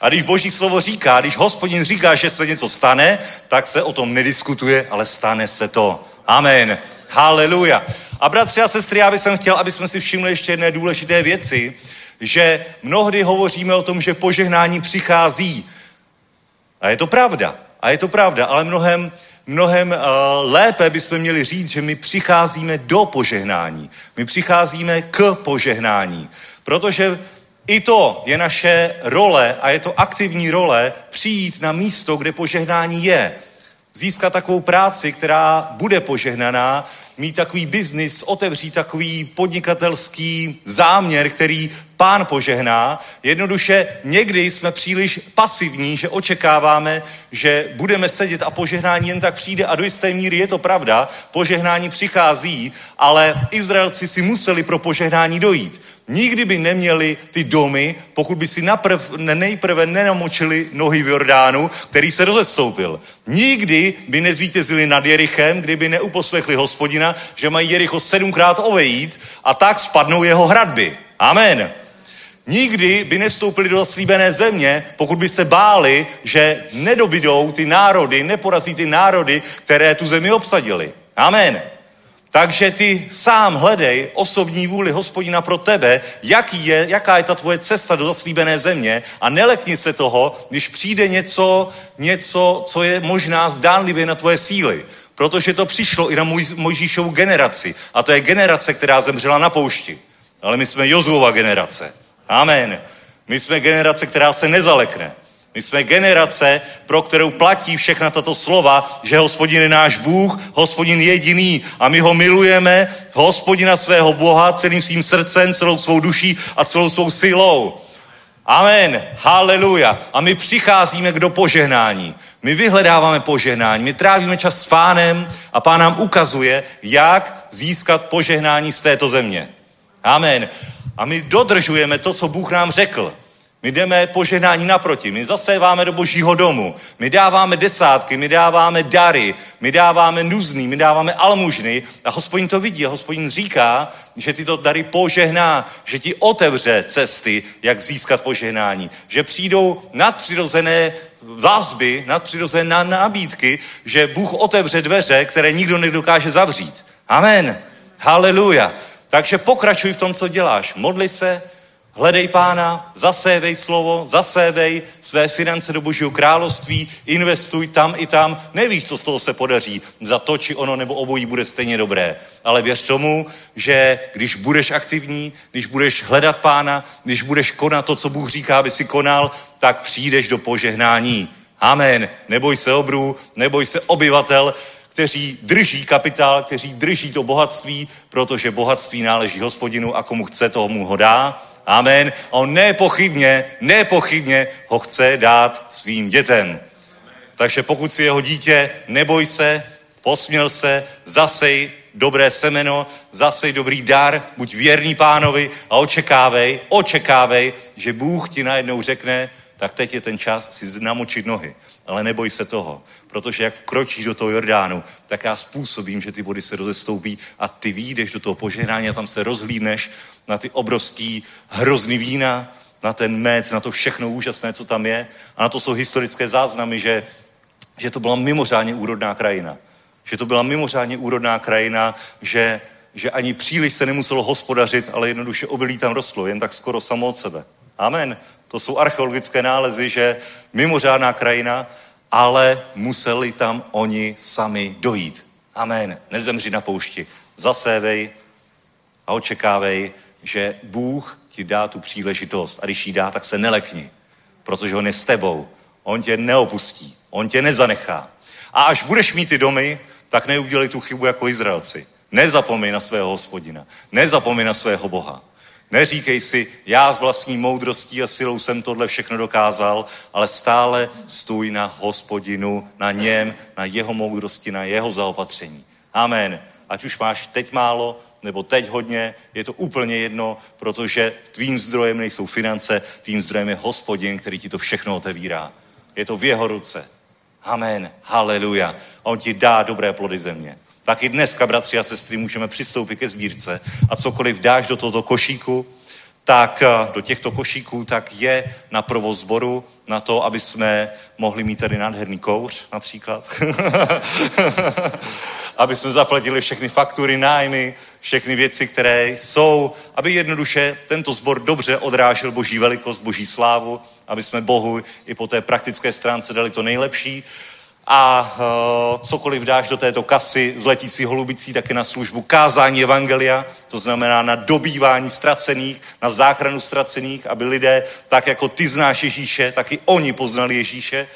A když Boží slovo říká, když hospodin říká, že se něco stane, tak se o tom nediskutuje, ale stane se to. Amen. Haleluja. A bratři a sestry, já bych chtěl, aby jsme si všimli ještě jedné důležité věci, že mnohdy hovoříme o tom, že požehnání přichází. A je to pravda. A je to pravda, ale mnohem, mnohem uh, lépe bychom měli říct, že my přicházíme do požehnání. My přicházíme k požehnání. Protože i to je naše role a je to aktivní role přijít na místo, kde požehnání je. Získat takovou práci, která bude požehnaná, mít takový biznis, otevřít takový podnikatelský záměr, který pán požehná. Jednoduše někdy jsme příliš pasivní, že očekáváme, že budeme sedět a požehnání jen tak přijde a do jisté míry je to pravda, požehnání přichází, ale Izraelci si museli pro požehnání dojít. Nikdy by neměli ty domy, pokud by si naprv, ne- nejprve nenamočili nohy v Jordánu, který se rozestoupil. Nikdy by nezvítězili nad Jerichem, kdyby neuposlechli hospodina, že mají Jericho sedmkrát ovejít a tak spadnou jeho hradby. Amen. Nikdy by nevstoupili do zaslíbené země, pokud by se báli, že nedobydou ty národy, neporazí ty národy, které tu zemi obsadili. Amen. Takže ty sám hledej osobní vůli hospodina pro tebe, jaký je, jaká je ta tvoje cesta do zaslíbené země a nelekni se toho, když přijde něco, něco, co je možná zdánlivě na tvoje síly. Protože to přišlo i na Mojžíšovu generaci. A to je generace, která zemřela na poušti. Ale my jsme Jozuova generace. Amen. My jsme generace, která se nezalekne. My jsme generace, pro kterou platí všechna tato slova, že hospodin je náš Bůh, hospodin jediný a my ho milujeme, hospodina svého Boha celým svým srdcem, celou svou duší a celou svou silou. Amen. Haleluja. A my přicházíme k do požehnání. My vyhledáváme požehnání, my trávíme čas s pánem a pán nám ukazuje, jak získat požehnání z této země. Amen. A my dodržujeme to, co Bůh nám řekl. My jdeme požehnání naproti, my zaséváme do božího domu, my dáváme desátky, my dáváme dary, my dáváme nuzný, my dáváme almužny a hospodin to vidí a hospodin říká, že tyto dary požehná, že ti otevře cesty, jak získat požehnání, že přijdou nadpřirozené vazby, nadpřirozené nabídky, že Bůh otevře dveře, které nikdo nedokáže zavřít. Amen. Haleluja. Takže pokračuj v tom, co děláš. Modli se, Hledej pána, zasévej slovo, zasévej své finance do božího království, investuj tam i tam. Nevíš, co z toho se podaří. Za to, či ono, nebo obojí bude stejně dobré. Ale věř tomu, že když budeš aktivní, když budeš hledat pána, když budeš konat to, co Bůh říká, aby si konal, tak přijdeš do požehnání. Amen. Neboj se obrů, neboj se obyvatel, kteří drží kapitál, kteří drží to bohatství, protože bohatství náleží hospodinu a komu chce, tomu ho dá. Amen. A on nepochybně, nepochybně ho chce dát svým dětem. Takže pokud si jeho dítě, neboj se, posměl se, zasej dobré semeno, zasej dobrý dar, buď věrný pánovi a očekávej, očekávej, že Bůh ti najednou řekne, tak teď je ten čas si namočit nohy. Ale neboj se toho, protože jak vkročíš do toho Jordánu, tak já způsobím, že ty vody se rozestoupí a ty výjdeš do toho požehnání a tam se rozhlídneš na ty obrovský hrozný vína, na ten med, na to všechno úžasné, co tam je. A na to jsou historické záznamy, že, že to byla mimořádně úrodná krajina. Že to byla mimořádně úrodná krajina, že, že ani příliš se nemuselo hospodařit, ale jednoduše obilí tam rostlo, jen tak skoro samo od sebe. Amen. To jsou archeologické nálezy, že mimořádná krajina, ale museli tam oni sami dojít. Amen. Nezemři na poušti. Zasévej a očekávej, že Bůh ti dá tu příležitost. A když ji dá, tak se nelekni, protože on je s tebou. On tě neopustí, on tě nezanechá. A až budeš mít ty domy, tak neudělej tu chybu jako Izraelci. Nezapomeň na svého hospodina. Nezapomeň na svého Boha. Neříkej si, já s vlastní moudrostí a silou jsem tohle všechno dokázal, ale stále stůj na hospodinu, na něm, na jeho moudrosti, na jeho zaopatření. Amen. Ať už máš teď málo, nebo teď hodně, je to úplně jedno, protože tvým zdrojem nejsou finance, tvým zdrojem je hospodin, který ti to všechno otevírá. Je to v jeho ruce. Amen. Haleluja. On ti dá dobré plody země. Tak i dneska, bratři a sestry, můžeme přistoupit ke sbírce a cokoliv dáš do tohoto košíku, tak eh, do těchto košíků, tak je na provoz sboru, na to, aby jsme mohli mít tady nádherný kouř například. aby jsme zaplatili všechny faktury, nájmy, všechny věci, které jsou, aby jednoduše tento sbor dobře odrážel boží velikost, boží slávu, aby jsme Bohu i po té praktické stránce dali to nejlepší. A uh, cokoliv dáš do této kasy z letící holubicí, také na službu kázání evangelia, to znamená na dobývání ztracených, na záchranu ztracených, aby lidé, tak jako ty znáš Ježíše, tak i oni poznali Ježíše.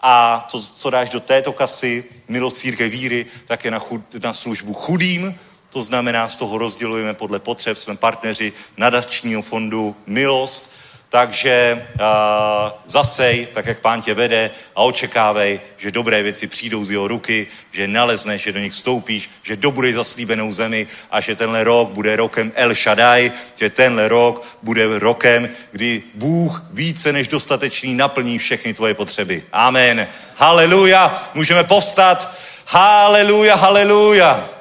A to, co dáš do této kasy, milost církev víry, tak je na, chud, na službu chudým, to znamená, z toho rozdělujeme podle potřeb, jsme partneři nadačního fondu Milost, takže uh, zasej, tak jak pán tě vede a očekávej, že dobré věci přijdou z jeho ruky, že nalezneš, že do nich vstoupíš, že dobudeš zaslíbenou zemi a že tenhle rok bude rokem El Shaddai, že tenhle rok bude rokem, kdy Bůh více než dostatečný naplní všechny tvoje potřeby. Amen. Haleluja. Můžeme povstat. Haleluja, haleluja.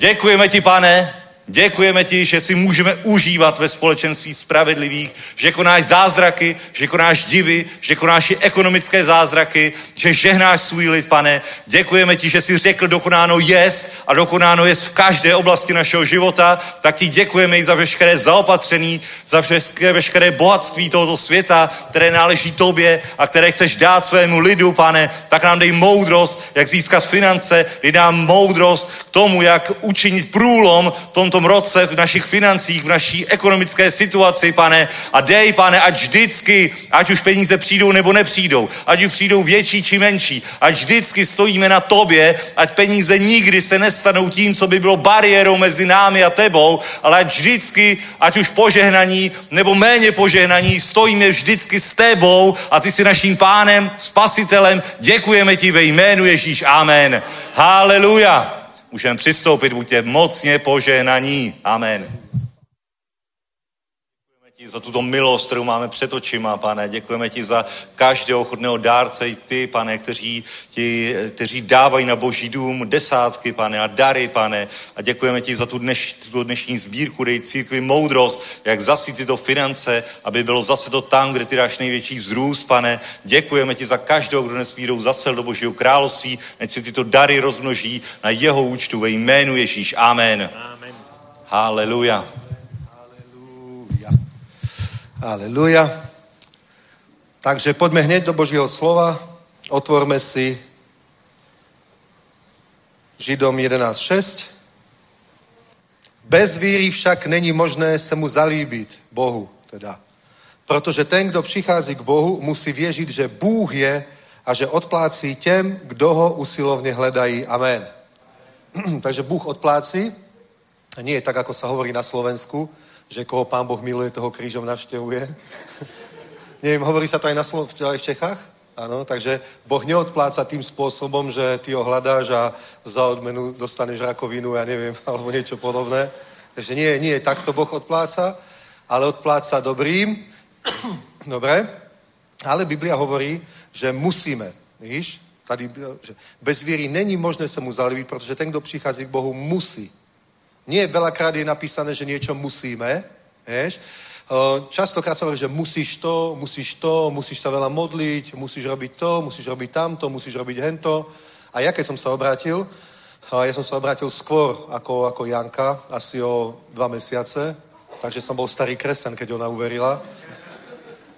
Děkujeme ti, pane, Děkujeme ti, že si můžeme užívat ve společenství spravedlivých, že konáš zázraky, že konáš divy, že konáš i ekonomické zázraky, že žehnáš svůj lid, pane. Děkujeme ti, že jsi řekl, dokonáno jest a dokonáno jest v každé oblasti našeho života. Tak ti děkujeme i za veškeré zaopatření, za veškeré, veškeré bohatství tohoto světa, které náleží tobě a které chceš dát svému lidu, pane. Tak nám dej moudrost, jak získat finance, dej nám moudrost k tomu, jak učinit průlom v tomto roce v našich financích, v naší ekonomické situaci, pane. A dej, pane, ať vždycky, ať už peníze přijdou nebo nepřijdou, ať už přijdou větší či menší, ať vždycky stojíme na tobě, ať peníze nikdy se nestanou tím, co by bylo bariérou mezi námi a tebou, ale ať vždycky, ať už požehnaní nebo méně požehnaní, stojíme vždycky s tebou a ty jsi naším pánem, spasitelem. Děkujeme ti ve jménu Ježíš. Amen. Haleluja. Můžeme přistoupit, buďte mocně požehnaní. Amen. Za tuto milost, kterou máme před očima, pane. Děkujeme ti za každého chodného dárce, i ty, pane, kteří, ti, kteří dávají na boží dům desátky, pane, a dary, pane. A děkujeme ti za tu, dneš, tu dnešní sbírku, dej církvi moudrost, jak zasít tyto finance, aby bylo zase to tam, kde ty dáš největší zrůst, pane. Děkujeme ti za každého, kdo dnes vírou zasel do božího království, ať si tyto dary rozmnoží na jeho účtu ve jménu Ježíš. Amen. Amen. Haleluja. Aleluja. Takže poďme hneď do Božího slova. Otvorme si Židom 11.6. Bez víry však není možné se mu zalíbit Bohu. Teda. Protože ten, kdo přichází k Bohu, musí věřit, že Bůh je a že odplácí těm, kdo ho usilovně hledají. Amen. Takže Bůh odpláci. A nie je tak, ako sa hovorí na Slovensku, že koho pán Boh miluje, toho krížom navštevuje. Neviem, hovorí sa to aj, na Slo- aj v Čechách? Áno, takže Boh neodpláca tým spôsobom, že ty ho hľadáš a za odmenu dostaneš rakovinu, ja neviem, alebo niečo podobné. Takže nie, nie, takto Boh odpláca, ale odpláca dobrým. Dobre? Ale Biblia hovorí, že musíme, víš, tady, že bez víry není možné sa mu zalíbiť, protože ten, kdo přichází k Bohu, musí. Nie veľakrát je napísané, že niečo musíme, vieš. Častokrát sa hovorí, že musíš to, musíš to, musíš sa veľa modliť, musíš robiť to, musíš robiť tamto, musíš robiť hento. A ja keď som sa obrátil, ja som sa obrátil skôr ako, ako Janka, asi o dva mesiace, takže som bol starý kresťan, keď ona uverila.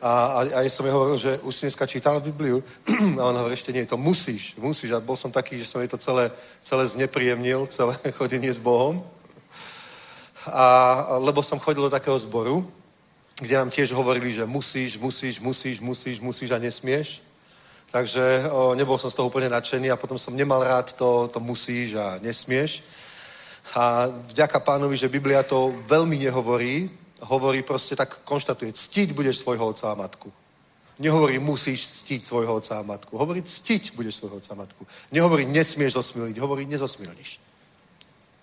A, a, a ja som jej hovoril, že už si dneska čítal Bibliu. A on hovorí, ešte nie, to musíš, musíš. A bol som taký, že som jej to celé, celé znepríjemnil, celé chodenie s Bohom. A, lebo som chodil do takého zboru, kde nám tiež hovorili, že musíš, musíš, musíš, musíš, musíš a nesmieš. Takže o, nebol som z toho úplne nadšený a potom som nemal rád to, to musíš a nesmieš. A vďaka pánovi, že Biblia to veľmi nehovorí, hovorí proste tak, konštatuje, ctiť budeš svojho otca a matku. Nehovorí, musíš ctiť svojho otca a matku. Hovorí, ctiť budeš svojho otca a matku. Nehovorí, nesmieš zosmiliť. Hovorí, nezosmilníš.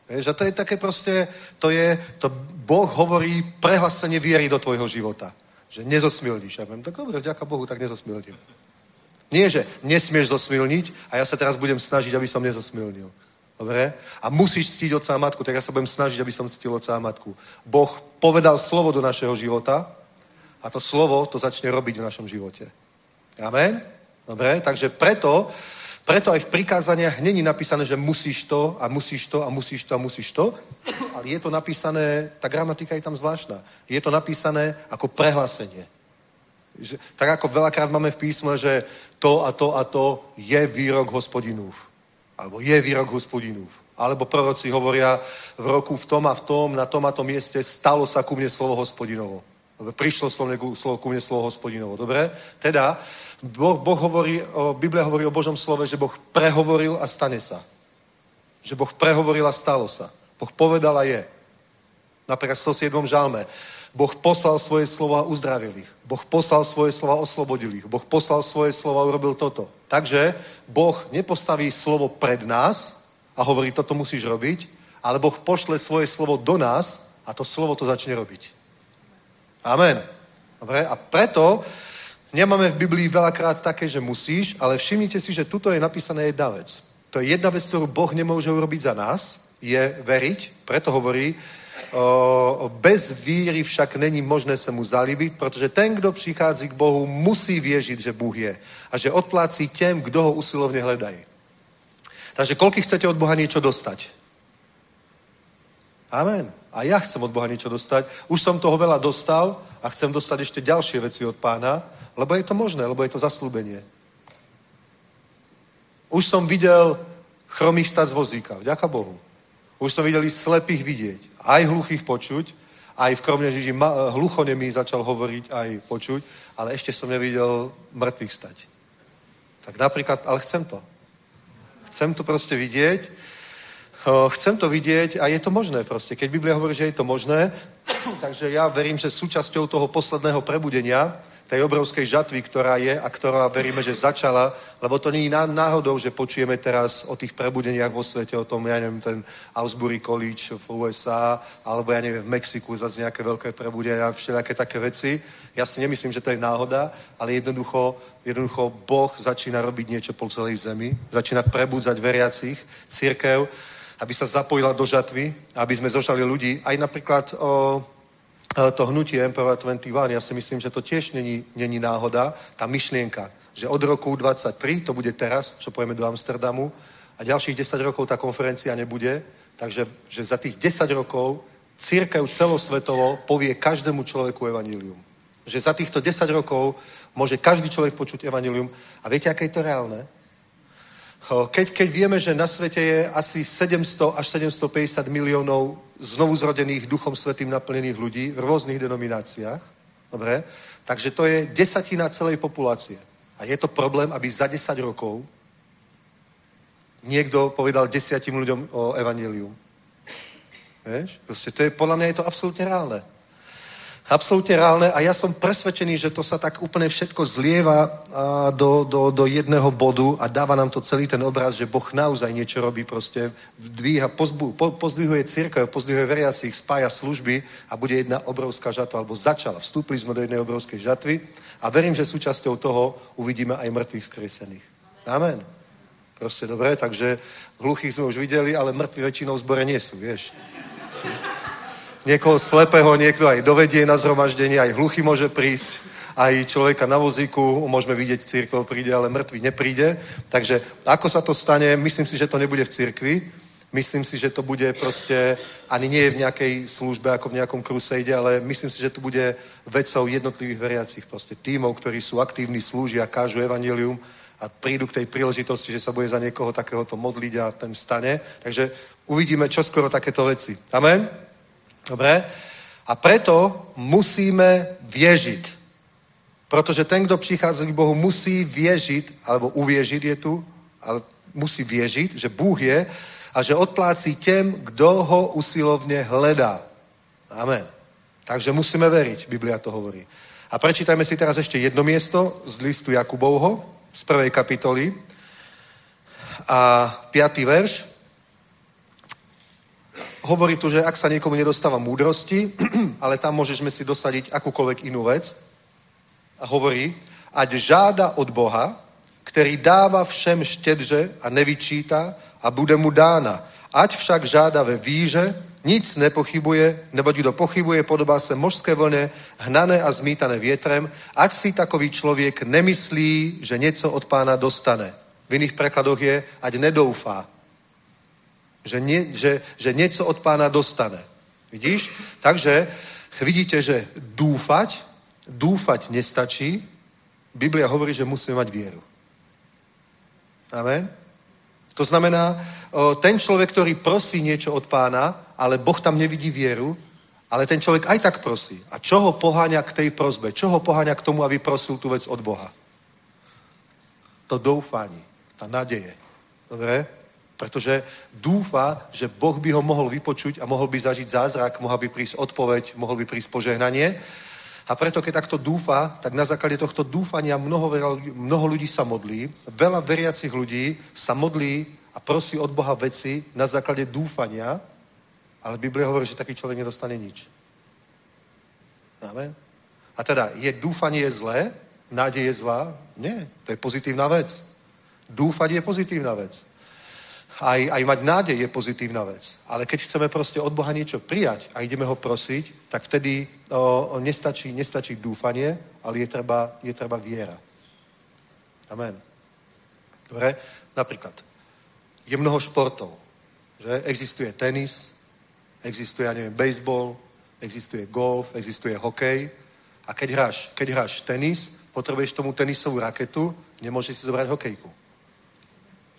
Vieš, a to je také proste, to je, to Boh hovorí prehlasenie viery do tvojho života. Že nezosmilníš. Ja poviem, tak dobre, vďaka Bohu, tak nezosmilním. Nie, že nesmieš zosmilniť a ja sa teraz budem snažiť, aby som nezosmilnil. Dobre? A musíš ctiť otca a matku, tak ja sa budem snažiť, aby som ctil otca a matku. Boh povedal slovo do našeho života a to slovo to začne robiť v našom živote. Amen? Dobre? Takže preto, preto aj v prikázaniach není napísané, že musíš to a musíš to a musíš to a musíš to, ale je to napísané, tá gramatika je tam zvláštna, je to napísané ako prehlásenie. Že, tak ako veľakrát máme v písme, že to a to a to je výrok hospodinův. Alebo je výrok hospodinův. Alebo proroci hovoria v roku v tom a v tom, na tom a tom mieste stalo sa ku mne slovo hospodinovo. Prišlo slovo ku mne slovo hospodinovo. Dobre? Teda, boh, boh hovorí, o, Biblia hovorí o Božom slove, že Boh prehovoril a stane sa. Že Boh prehovoril a stalo sa. Boh povedal a je. Napríklad v 107. žalme. Boh poslal svoje slova a uzdravil ich. Boh poslal svoje slova a oslobodil ich. Boh poslal svoje slova a urobil toto. Takže Boh nepostaví slovo pred nás a hovorí, toto musíš robiť, ale Boh pošle svoje slovo do nás a to slovo to začne robiť. Amen. Dobre? A preto nemáme v Biblii veľakrát také, že musíš, ale všimnite si, že tuto je napísaná jedna vec. To je jedna vec, ktorú Boh nemôže urobiť za nás, je veriť, preto hovorí, o, bez víry však není možné se mu zalíbit, protože ten, kdo přichází k Bohu, musí věřit, že Bůh je a že odplácí těm, kdo ho usilovně hledají. Takže koľko chcete od Boha niečo dostať? Amen. A ja chcem od Boha niečo dostať. Už som toho veľa dostal a chcem dostať ešte ďalšie veci od pána, lebo je to možné, lebo je to zaslúbenie. Už som videl chromých stať z vozíka, vďaka Bohu. Už som videl i slepých vidieť, aj hluchých počuť, aj v Kromnežiži hluchonemý začal hovoriť, aj počuť, ale ešte som nevidel mŕtvych stať. Tak napríklad, ale chcem to. Chcem to proste vidieť, chcem to vidieť a je to možné proste. Keď Biblia hovorí, že je to možné, takže ja verím, že súčasťou toho posledného prebudenia, tej obrovskej žatvy, ktorá je a ktorá veríme, že začala, lebo to nie je náhodou, že počujeme teraz o tých prebudeniach vo svete, o tom, ja neviem, ten Ausbury College v USA, alebo ja neviem, v Mexiku zase nejaké veľké prebudenia, všelijaké také veci. Ja si nemyslím, že to je náhoda, ale jednoducho, jednoducho Boh začína robiť niečo po celej zemi, začína prebudzať veriacich, církev, aby sa zapojila do žatvy, aby sme zožali ľudí. Aj napríklad o, to hnutie Emperor 21, ja si myslím, že to tiež není, není náhoda, tá myšlienka, že od roku 23, to bude teraz, čo pojeme do Amsterdamu, a ďalších 10 rokov tá konferencia nebude, takže že za tých 10 rokov církev celosvetovo povie každému človeku evanílium. Že za týchto 10 rokov môže každý človek počuť evanílium. A viete, aké je to reálne? Keď, keď vieme, že na svete je asi 700 až 750 miliónov znovu zrodených Duchom Svetým naplnených ľudí v rôznych denomináciách, dobre, takže to je desatina celej populácie. A je to problém, aby za 10 rokov niekto povedal desiatim ľuďom o evanelium. Vieš? Proste to je, podľa mňa je to absolútne reálne. Absolútne reálne a ja som presvedčený, že to sa tak úplne všetko zlieva do, do, do jedného bodu a dáva nám to celý ten obraz, že Boh naozaj niečo robí, proste dvíha, pozbu, po, pozdvihuje církev, pozdvihuje veriacich, spája služby a bude jedna obrovská žatva, alebo začala. Vstúpili sme do jednej obrovskej žatvy a verím, že súčasťou toho uvidíme aj mŕtvych vzkriesených. Amen. Proste dobre, takže hluchých sme už videli, ale mŕtvi väčšinou v zbore nie sú, vieš. Niekoho slepého niekto aj dovedie na zhromaždenie, aj hluchý môže prísť, aj človeka na vozíku môžeme vidieť, církev príde, ale mŕtvy nepríde. Takže ako sa to stane, myslím si, že to nebude v církvi, myslím si, že to bude proste, ani nie v nejakej službe, ako v nejakom krusejde, ale myslím si, že to bude vecou jednotlivých veriacich, proste tímov, ktorí sú aktívni, slúžia, kážu evanilium a prídu k tej príležitosti, že sa bude za niekoho takéhoto modliť a ten stane. Takže uvidíme čoskoro takéto veci. Amen? Dobre? A preto musíme viežiť. Protože ten, kdo přichází k Bohu, musí věřit, alebo uvěřit je tu, ale musí věřit, že Bůh je a že odplácí těm, kdo ho usilovně hledá. Amen. Takže musíme veriť, Biblia to hovorí. A prečítajme si teraz ešte jedno miesto z listu Jakubovho, z prvej kapitoly. A piatý verš. Hovorí tu, že ak sa niekomu nedostáva múdrosti, ale tam môžeme si dosadiť akúkoľvek inú vec. A hovorí, ať žáda od Boha, který dává všem štědře a nevyčítá a bude mu dána. Ať však žáda ve víře, nic nepochybuje, neboť kdo pochybuje, podobá se mořské vlně, hnané a zmítané větrem, ať si takový člověk nemyslí, že něco od pána dostane. V iných prekladoch je, ať nedoufá, že, nie, že, že něco od pána dostane. Vidíš? Takže vidíte, že dúfať, dúfať nestačí. Biblia hovorí, že musíme mať vieru. Amen? To znamená, ten človek, ktorý prosí niečo od pána, ale Boh tam nevidí vieru, ale ten človek aj tak prosí. A čo ho poháňa k tej prozbe? Čo ho poháňa k tomu, aby prosil tú vec od Boha? To doufání, tá nadeje. Dobre? Pretože dúfa, že Boh by ho mohol vypočuť a mohol by zažiť zázrak, mohla by prísť odpoveď, mohol by prísť požehnanie. A preto, keď takto dúfa, tak na základe tohto dúfania mnoho, mnoho ľudí sa modlí, veľa veriacich ľudí sa modlí a prosí od Boha veci na základe dúfania, ale Biblia hovorí, že taký človek nedostane nič. Amen? A teda, je dúfanie zlé? Nádej je zlá? Nie, to je pozitívna vec. Dúfať je pozitívna vec. Aj, aj mať nádej je pozitívna vec. Ale keď chceme proste od Boha niečo prijať a ideme ho prosiť, tak vtedy o, o, nestačí, nestačí dúfanie, ale je treba, je treba viera. Amen. Dobre? Napríklad, je mnoho športov. Že? Existuje tenis, existuje, ja neviem, baseball, existuje golf, existuje hokej. A keď hráš, keď hráš tenis, potrebuješ tomu tenisovú raketu, nemôžeš si zobrať hokejku.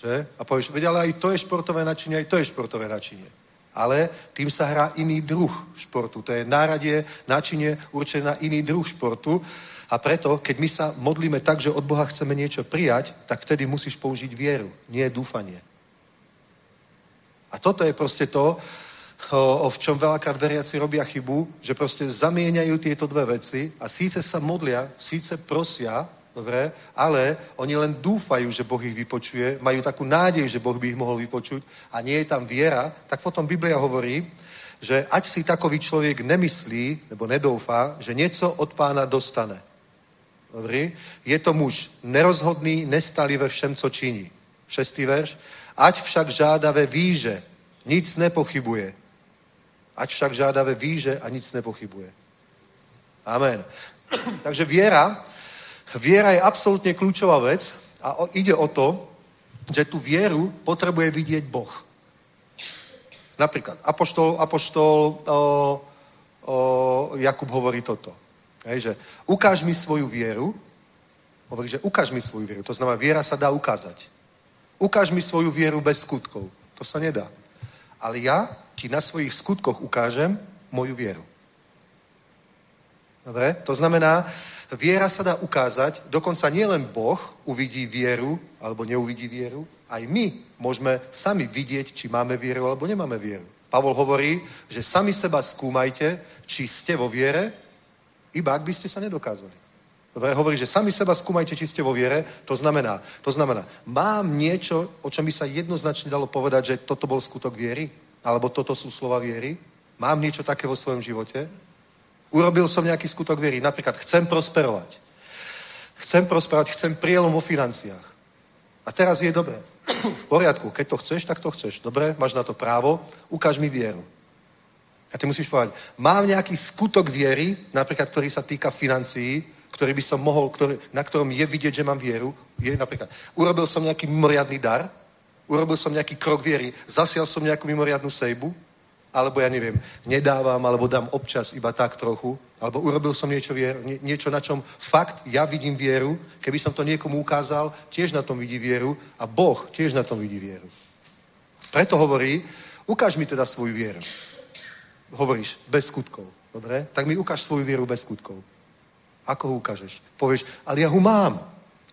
Že? A povieš, veď ale aj to je športové načenie, aj to je športové načenie. Ale tým sa hrá iný druh športu. To je náradie, náčinie určené na iný druh športu. A preto, keď my sa modlíme tak, že od Boha chceme niečo prijať, tak vtedy musíš použiť vieru, nie dúfanie. A toto je proste to, o, o v čom veľakrát veriaci robia chybu, že proste zamieňajú tieto dve veci a síce sa modlia, síce prosia, dobre, ale oni len dúfajú, že Boh ich vypočuje, majú takú nádej, že Boh by ich mohol vypočuť a nie je tam viera, tak potom Biblia hovorí, že ať si takový človek nemyslí, nebo nedoufá, že něco od pána dostane. Dobrý? Je to muž nerozhodný, nestalý ve všem, co činí. Šestý verš. Ať však žáda ve víže, nic nepochybuje. Ať však žáda ve víže a nic nepochybuje. Amen. Takže viera, viera je absolútne kľúčová vec a ide o to, že tú vieru potrebuje vidieť Boh. Napríklad, apoštol, apoštol o, o, Jakub hovorí toto. Hej, že ukáž mi svoju vieru, hovorí, že ukáž mi svoju vieru. To znamená, viera sa dá ukázať. Ukáž mi svoju vieru bez skutkov. To sa nedá. Ale ja ti na svojich skutkoch ukážem moju vieru. Dobre? To znamená, viera sa dá ukázať, dokonca nielen Boh uvidí vieru, alebo neuvidí vieru, aj my môžeme sami vidieť, či máme vieru, alebo nemáme vieru. Pavol hovorí, že sami seba skúmajte, či ste vo viere, iba ak by ste sa nedokázali. Dobre, hovorí, že sami seba skúmajte, či ste vo viere, to znamená, to znamená, mám niečo, o čom by sa jednoznačne dalo povedať, že toto bol skutok viery, alebo toto sú slova viery, mám niečo také vo svojom živote, urobil som nejaký skutok viery, napríklad chcem prosperovať, chcem prosperovať, chcem prielom vo financiách. A teraz je dobre, v poriadku, keď to chceš, tak to chceš, dobre, máš na to právo, ukáž mi vieru. A ty musíš povedať, mám nejaký skutok viery, napríklad, ktorý sa týka financií, ktorý by som mohol, ktorý, na ktorom je vidieť, že mám vieru, je napríklad, urobil som nejaký mimoriadný dar, urobil som nejaký krok viery, zasial som nejakú mimoriadnú sejbu, alebo ja neviem, nedávam, alebo dám občas iba tak trochu, alebo urobil som niečo, vier, nie, niečo, na čom fakt ja vidím vieru, keby som to niekomu ukázal, tiež na tom vidí vieru a Boh tiež na tom vidí vieru. Preto hovorí, ukáž mi teda svoju vieru. Hovoríš, bez skutkov. Dobre? Tak mi ukáž svoju vieru bez skutkov. Ako ho ukážeš? Povieš, ale ja ho mám.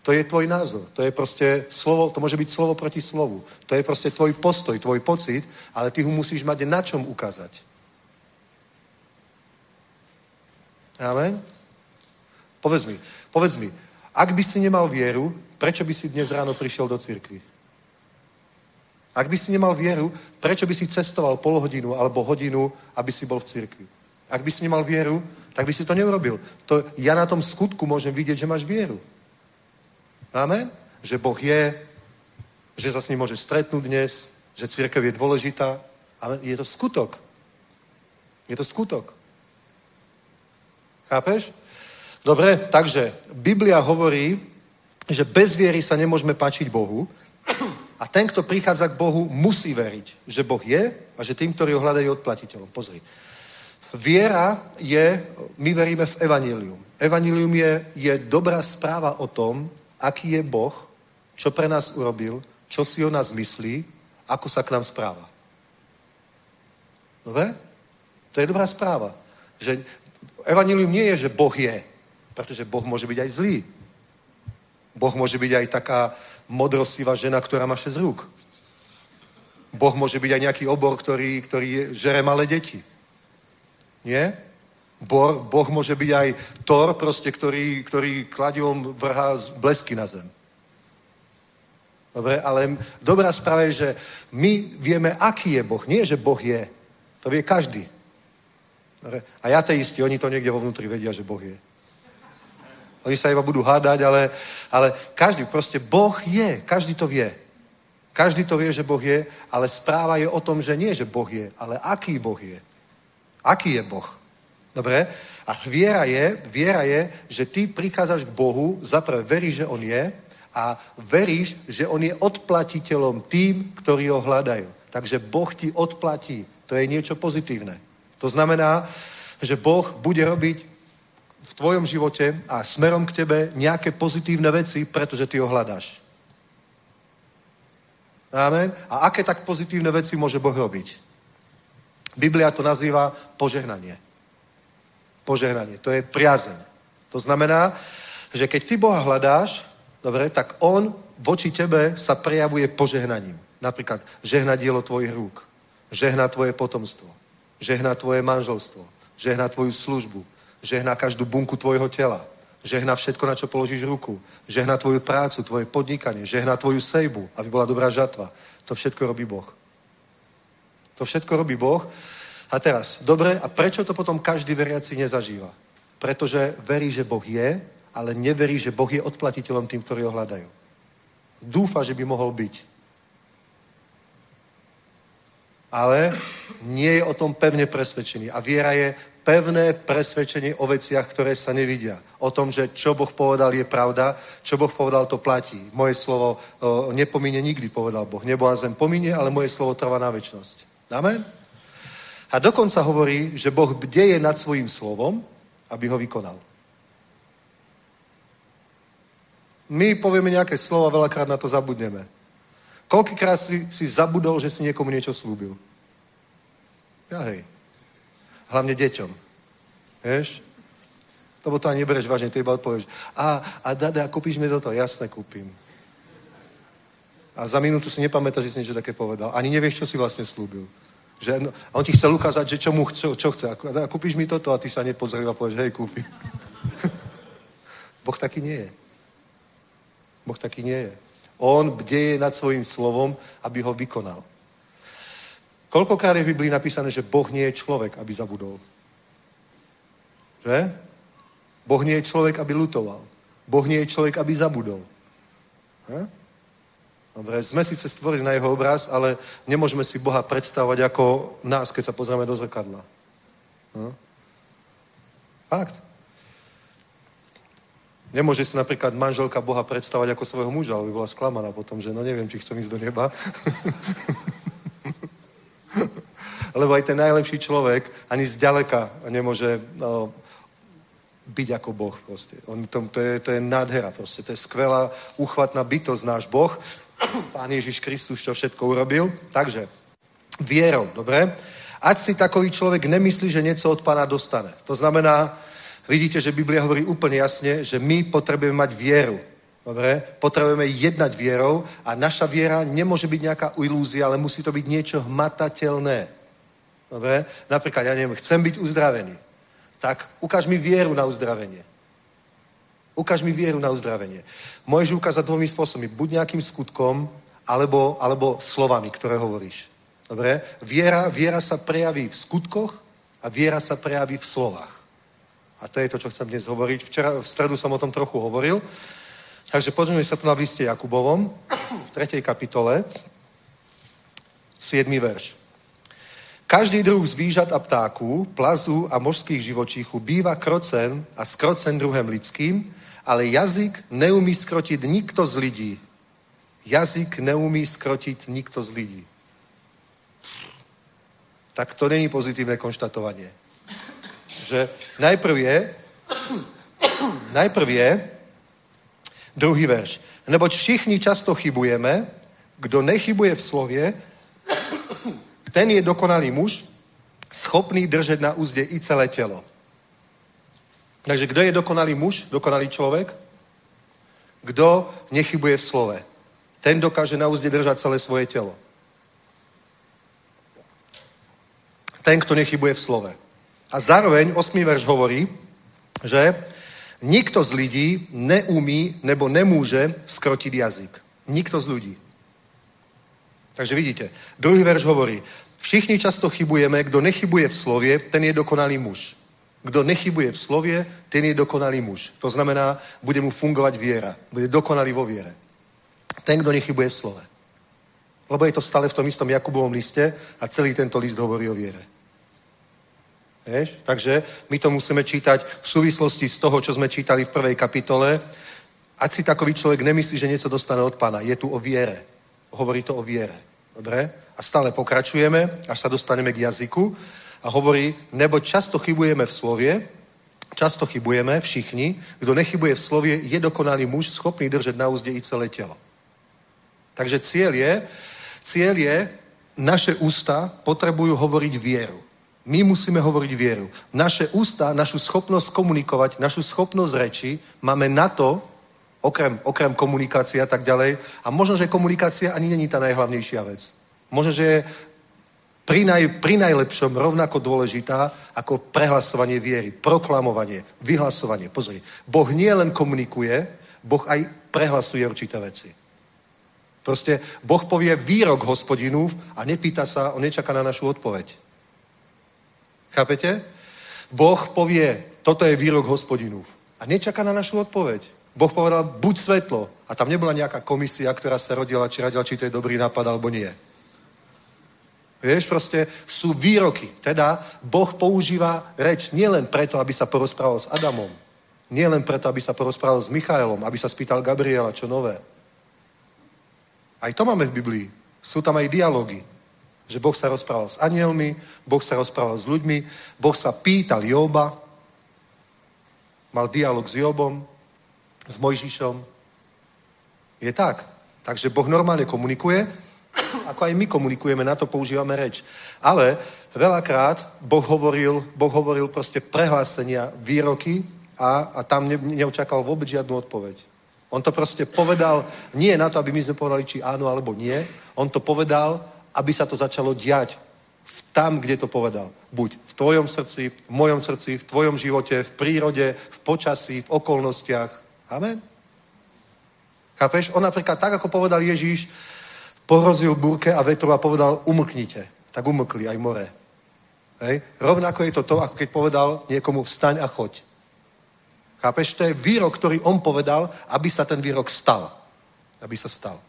To je tvoj názor. To je proste slovo, to môže byť slovo proti slovu. To je proste tvoj postoj, tvoj pocit, ale ty ho musíš mať na čom ukázať. Amen? Povedz mi, povedz mi, ak by si nemal vieru, prečo by si dnes ráno prišiel do cirkvi? Ak by si nemal vieru, prečo by si cestoval pol hodinu alebo hodinu, aby si bol v cirkvi? Ak by si nemal vieru, tak by si to neurobil. To ja na tom skutku môžem vidieť, že máš vieru. Amen? Že Boh je, že sa s ním môžeš stretnúť dnes, že církev je dôležitá. Amen? Je to skutok. Je to skutok. Chápeš? Dobre, takže Biblia hovorí, že bez viery sa nemôžeme páčiť Bohu a ten, kto prichádza k Bohu, musí veriť, že Boh je a že tým, ktorí ho hľadajú odplatiteľom. Pozri. Viera je, my veríme v evanílium. Evanílium je, je dobrá správa o tom, aký je Boh, čo pre nás urobil, čo si o nás myslí, ako sa k nám správa. Dobre? To je dobrá správa. Že evanílium nie je, že Boh je, pretože Boh môže byť aj zlý. Boh môže byť aj taká modrosivá žena, ktorá má 6 rúk. Boh môže byť aj nejaký obor, ktorý, ktorý žere malé deti. Nie? Boh, boh môže byť aj Thor, proste, ktorý, ktorý kladivom vrhá blesky na zem. Dobre, ale dobrá správa je, že my vieme, aký je Boh. Nie, že Boh je. To vie každý. Dobre? A ja istí, oni to niekde vo vnútri vedia, že Boh je. Oni sa iba budú hádať, ale, ale každý, proste Boh je, každý to vie. Každý to vie, že Boh je, ale správa je o tom, že nie, že Boh je, ale aký Boh je. Aký je Boh? Dobre? A viera je, viera je, že ty prichádzaš k Bohu, zaprvé veríš, že On je a veríš, že On je odplatiteľom tým, ktorí ho hľadajú. Takže Boh ti odplatí. To je niečo pozitívne. To znamená, že Boh bude robiť v tvojom živote a smerom k tebe nejaké pozitívne veci, pretože ty ho hľadáš. Amen. A aké tak pozitívne veci môže Boh robiť? Biblia to nazýva požehnanie. Požehnanie. To je priazeň. To znamená, že keď ty Boha hľadáš, dobre, tak On voči tebe sa prejavuje požehnaním. Napríklad žehna dielo tvojich rúk, žehna tvoje potomstvo, žehna tvoje manželstvo, žehna tvoju službu, žehna každú bunku tvojho tela, žehna všetko, na čo položíš ruku, žehna tvoju prácu, tvoje podnikanie, žehna tvoju sejbu, aby bola dobrá žatva. To všetko robí Boh. To všetko robí Boh. A teraz, dobre, a prečo to potom každý veriaci nezažíva? Pretože verí, že Boh je, ale neverí, že Boh je odplatiteľom tým, ktorí ho hľadajú. Dúfa, že by mohol byť. Ale nie je o tom pevne presvedčený. A viera je pevné presvedčenie o veciach, ktoré sa nevidia. O tom, že čo Boh povedal je pravda, čo Boh povedal to platí. Moje slovo nepomíne nikdy, povedal Boh. Nebo a zem pomíne, ale moje slovo trvá na väčnosť. Amen? A dokonca hovorí, že Boh bdeje nad svojím slovom, aby ho vykonal. My povieme nejaké slovo a veľakrát na to zabudneme. Koľkýkrát si, si zabudol, že si niekomu niečo slúbil? Ja hej. Hlavne deťom. Vieš? Lebo to ani nebereš vážne, ty iba odpovieš. A, a Dada, kúpiš mi toto? Jasne, kúpim. A za minútu si nepamätáš, že si niečo také povedal. Ani nevieš, čo si vlastne slúbil. Že, no, a on ti chcel ukázať, že čo mu chce, čo chce. A, a kúpiš mi toto a ty sa nepozrieš a povieš, hej, kúpi. boh taký nie je. Boh taký nie je. On bdeje nad svojim slovom, aby ho vykonal. Koľkokrát je v Biblii napísané, že Boh nie je človek, aby zabudol? Že? Boh nie je človek, aby lutoval. Boh nie je človek, aby zabudol. He? Dobre, sme síce stvorili na jeho obraz, ale nemôžeme si Boha predstavovať ako nás, keď sa pozrieme do zrkadla. Hm? Fakt. Nemôže si napríklad manželka Boha predstavať ako svojho muža, ale by bola sklamaná potom, že no neviem, či chcem ísť do neba. Lebo aj ten najlepší človek ani zďaleka nemôže no, byť ako Boh proste. On, to, to, je, to je nádhera proste. To je skvelá, uchvatná bytosť náš Boh. Pán Ježiš Kristus čo všetko urobil. Takže, vierou, dobre? Ať si takový človek nemyslí, že niečo od pána dostane. To znamená, vidíte, že Biblia hovorí úplne jasne, že my potrebujeme mať vieru. Dobre? Potrebujeme jednať vierou a naša viera nemôže byť nejaká ilúzia, ale musí to byť niečo hmatateľné. Dobre? Napríklad, ja neviem, chcem byť uzdravený. Tak ukáž mi vieru na uzdravenie. Ukáž mi vieru na uzdravenie. Môžeš ukázať dvomi spôsobmi. Buď nejakým skutkom, alebo, alebo slovami, ktoré hovoríš. Dobre? Viera, viera sa prejaví v skutkoch a viera sa prejaví v slovách. A to je to, čo chcem dnes hovoriť. Včera, v stredu som o tom trochu hovoril. Takže poďme sa tu na liste Jakubovom, v 3. kapitole, 7. verš. Každý druh zvířat a ptáků, plazů a mořských živočíchů býva krocen a skrocen druhem lidským, ale jazyk neumí skrotit nikto z lidí. Jazyk neumí skrotit nikto z lidí. Tak to není pozitívne konštatovanie. Že najprv je, najprv je druhý verš. Neboť všichni často chybujeme, kdo nechybuje v slově, ten je dokonalý muž, schopný držet na úzde i celé tělo. Takže kdo je dokonalý muž, dokonalý človek? Kdo nechybuje v slove? Ten dokáže na úzde držať celé svoje telo. Ten, kto nechybuje v slove. A zároveň 8. verš hovorí, že nikto z lidí neumí nebo nemôže skrotiť jazyk. Nikto z ľudí. Takže vidíte, druhý verš hovorí, všichni často chybujeme, kdo nechybuje v slově, ten je dokonalý muž. Kdo nechybuje v slově, ten je dokonalý muž. To znamená, bude mu fungovať viera. Bude dokonalý vo viere. Ten, kdo nechybuje v slove. Lebo je to stále v tom istom Jakubovom liste a celý tento list hovorí o viere. Vieš? Takže my to musíme čítať v súvislosti z toho, čo sme čítali v prvej kapitole. Ať si takový človek nemyslí, že niečo dostane od pána. Je tu o viere. Hovorí to o viere. Dobre? A stále pokračujeme, až sa dostaneme k jazyku. A hovorí, nebo často chybujeme v slovie, často chybujeme všichni, kdo nechybuje v slovie, je dokonalý muž, schopný držet na úzde i celé telo. Takže cieľ je, cieľ je, naše ústa potrebujú hovoriť vieru. My musíme hovoriť vieru. Naše ústa, našu schopnosť komunikovať, našu schopnosť reči máme na to, okrem, okrem komunikácie a tak ďalej. A možno, že komunikácia ani není tá najhlavnejšia vec. Možno, že je pri, naj, pri najlepšom rovnako dôležitá ako prehlasovanie viery, proklamovanie, vyhlasovanie. Pozri, Boh nie len komunikuje, Boh aj prehlasuje určité veci. Proste Boh povie výrok hospodinúv a nepýta sa, on nečaká na našu odpoveď. Chápete? Boh povie, toto je výrok hospodinúv a nečaká na našu odpoveď. Boh povedal, buď svetlo. A tam nebola nejaká komisia, ktorá sa rodila, či radila, či to je dobrý nápad, alebo nie. Vieš, proste sú výroky. Teda Boh používa reč nielen preto, aby sa porozprával s Adamom. Nielen preto, aby sa porozprával s Michaelom, aby sa spýtal Gabriela, čo nové. Aj to máme v Biblii. Sú tam aj dialógy. Že Boh sa rozprával s anielmi, Boh sa rozprával s ľuďmi, Boh sa pýtal Joba, mal dialog s Jobom, s Mojžišom. Je tak. Takže Boh normálne komunikuje, ako aj my komunikujeme, na to používame reč. Ale veľakrát Boh hovoril, boh hovoril proste prehlásenia, výroky a, a tam ne, neočakal vôbec žiadnu odpoveď. On to proste povedal nie na to, aby my sme povedali, či áno alebo nie. On to povedal, aby sa to začalo diať v tam, kde to povedal. Buď v tvojom srdci, v mojom srdci, v tvojom živote, v prírode, v počasí, v okolnostiach. Amen? Chápeš? On napríklad tak, ako povedal Ježíš, pohrozil búrke a vetru a povedal, umlknite. Tak umlkli aj more. Hej? Rovnako je to to, ako keď povedal niekomu vstaň a choď. Chápeš? To je výrok, ktorý on povedal, aby sa ten výrok stal. Aby sa stal.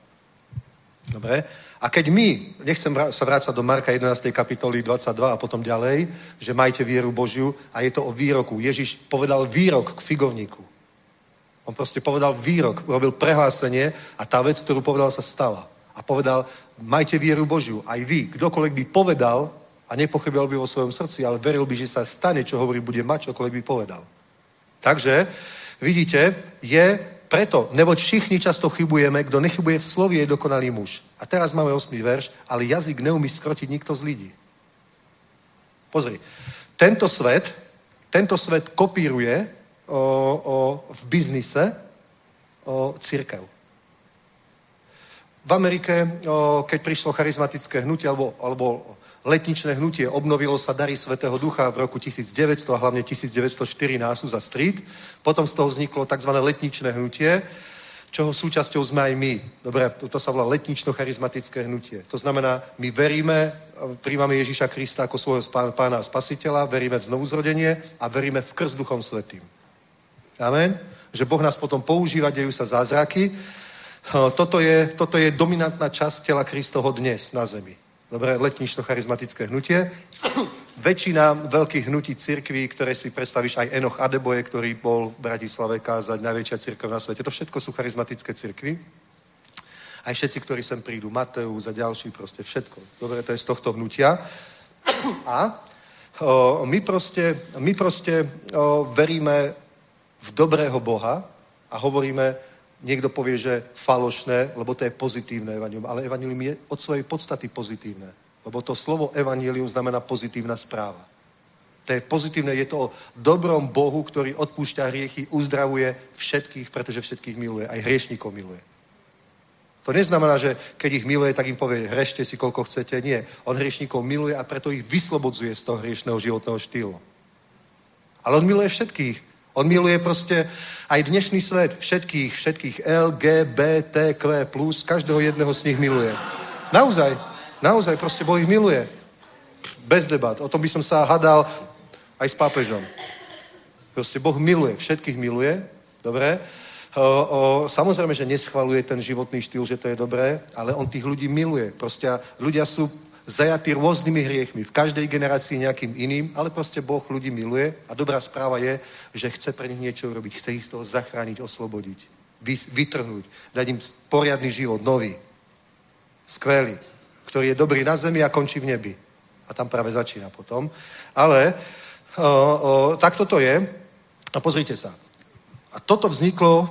Dobre? A keď my, nechcem sa vrácať do Marka 11. kapitoly 22 a potom ďalej, že majte vieru Božiu a je to o výroku. Ježiš povedal výrok k figovníku. On proste povedal výrok, urobil prehlásenie a tá vec, ktorú povedal, sa stala. A povedal, majte vieru Božiu. Aj vy, kdokoľvek by povedal a nepochybil by vo svojom srdci, ale veril by, že sa stane, čo hovorí, bude mať, čokoľvek by povedal. Takže, vidíte, je preto, neboť všichni často chybujeme, kto nechybuje v slově je dokonalý muž. A teraz máme 8. verš, ale jazyk neumí skrotiť nikto z lidí. Pozri, tento svet, tento svet kopíruje o, o, v biznise o, církev. V Amerike, keď prišlo charizmatické hnutie alebo, alebo letničné hnutie, obnovilo sa dary Svetého Ducha v roku 1900 a hlavne 1904 na Azusa Street. Potom z toho vzniklo tzv. letničné hnutie, čoho súčasťou sme aj my. Dobre, to, to sa volá letnično-charizmatické hnutie. To znamená, my veríme, príjmame Ježíša Krista ako svojho pána a spasiteľa, veríme v znovuzrodenie a veríme v krst Duchom Svetým. Amen? Že Boh nás potom používa, dejú sa zázraky. Toto je, toto je dominantná časť tela Kristoho dnes na zemi. Dobre, letnično charizmatické hnutie. Väčšina veľkých hnutí cirkví, ktoré si predstavíš, aj Enoch Adeboje, ktorý bol v Bratislave kázať, najväčšia cirkev na svete, to všetko sú charizmatické cirkvy. Aj všetci, ktorí sem prídu, Mateus a ďalší, proste všetko. Dobre, to je z tohto hnutia. A o, my proste, my proste o, veríme v dobrého Boha a hovoríme, niekto povie, že falošné, lebo to je pozitívne evanilium, ale evanilium je od svojej podstaty pozitívne. Lebo to slovo evanilium znamená pozitívna správa. To je pozitívne, je to o dobrom Bohu, ktorý odpúšťa hriechy, uzdravuje všetkých, pretože všetkých miluje, aj hriešníkov miluje. To neznamená, že keď ich miluje, tak im povie, hrešte si koľko chcete. Nie. On hriešníkov miluje a preto ich vyslobodzuje z toho hriešného životného štýlu. Ale on miluje všetkých. On miluje proste aj dnešný svet. Všetkých, všetkých LGBTQ+, každého jedného z nich miluje. Naozaj. Naozaj proste Boh ich miluje. Bez debat. O tom by som sa hadal aj s pápežom. Proste Boh miluje, všetkých miluje, dobre? O, o, samozrejme, že neschvaluje ten životný štýl, že to je dobré, ale on tých ľudí miluje. Proste ľudia sú zajatí rôznymi hriechmi. V každej generácii nejakým iným, ale proste Boh ľudí miluje a dobrá správa je, že chce pre nich niečo urobiť. Chce ich z toho zachrániť, oslobodiť, vytrhnúť, dať im poriadny život, nový, skvelý, ktorý je dobrý na zemi a končí v nebi. A tam práve začína potom. Ale o, o, tak toto je. A pozrite sa. A toto vzniklo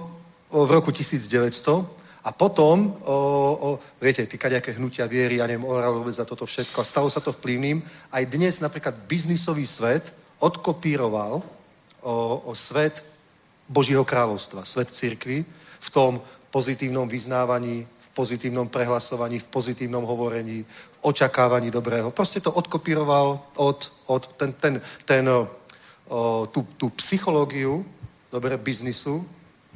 v roku 1900 a potom, o, o, viete, tí kaďaké hnutia viery, ja neviem, oral vôbec za toto všetko. A stalo sa to vplyvným. Aj dnes napríklad biznisový svet odkopíroval o, o svet Božího kráľovstva, svet cirkvi v tom pozitívnom vyznávaní, v pozitívnom prehlasovaní, v pozitívnom hovorení, v očakávaní dobrého. Proste to odkopíroval od, od ten, ten, ten, o, tú, tú psychológiu, dobre, biznisu,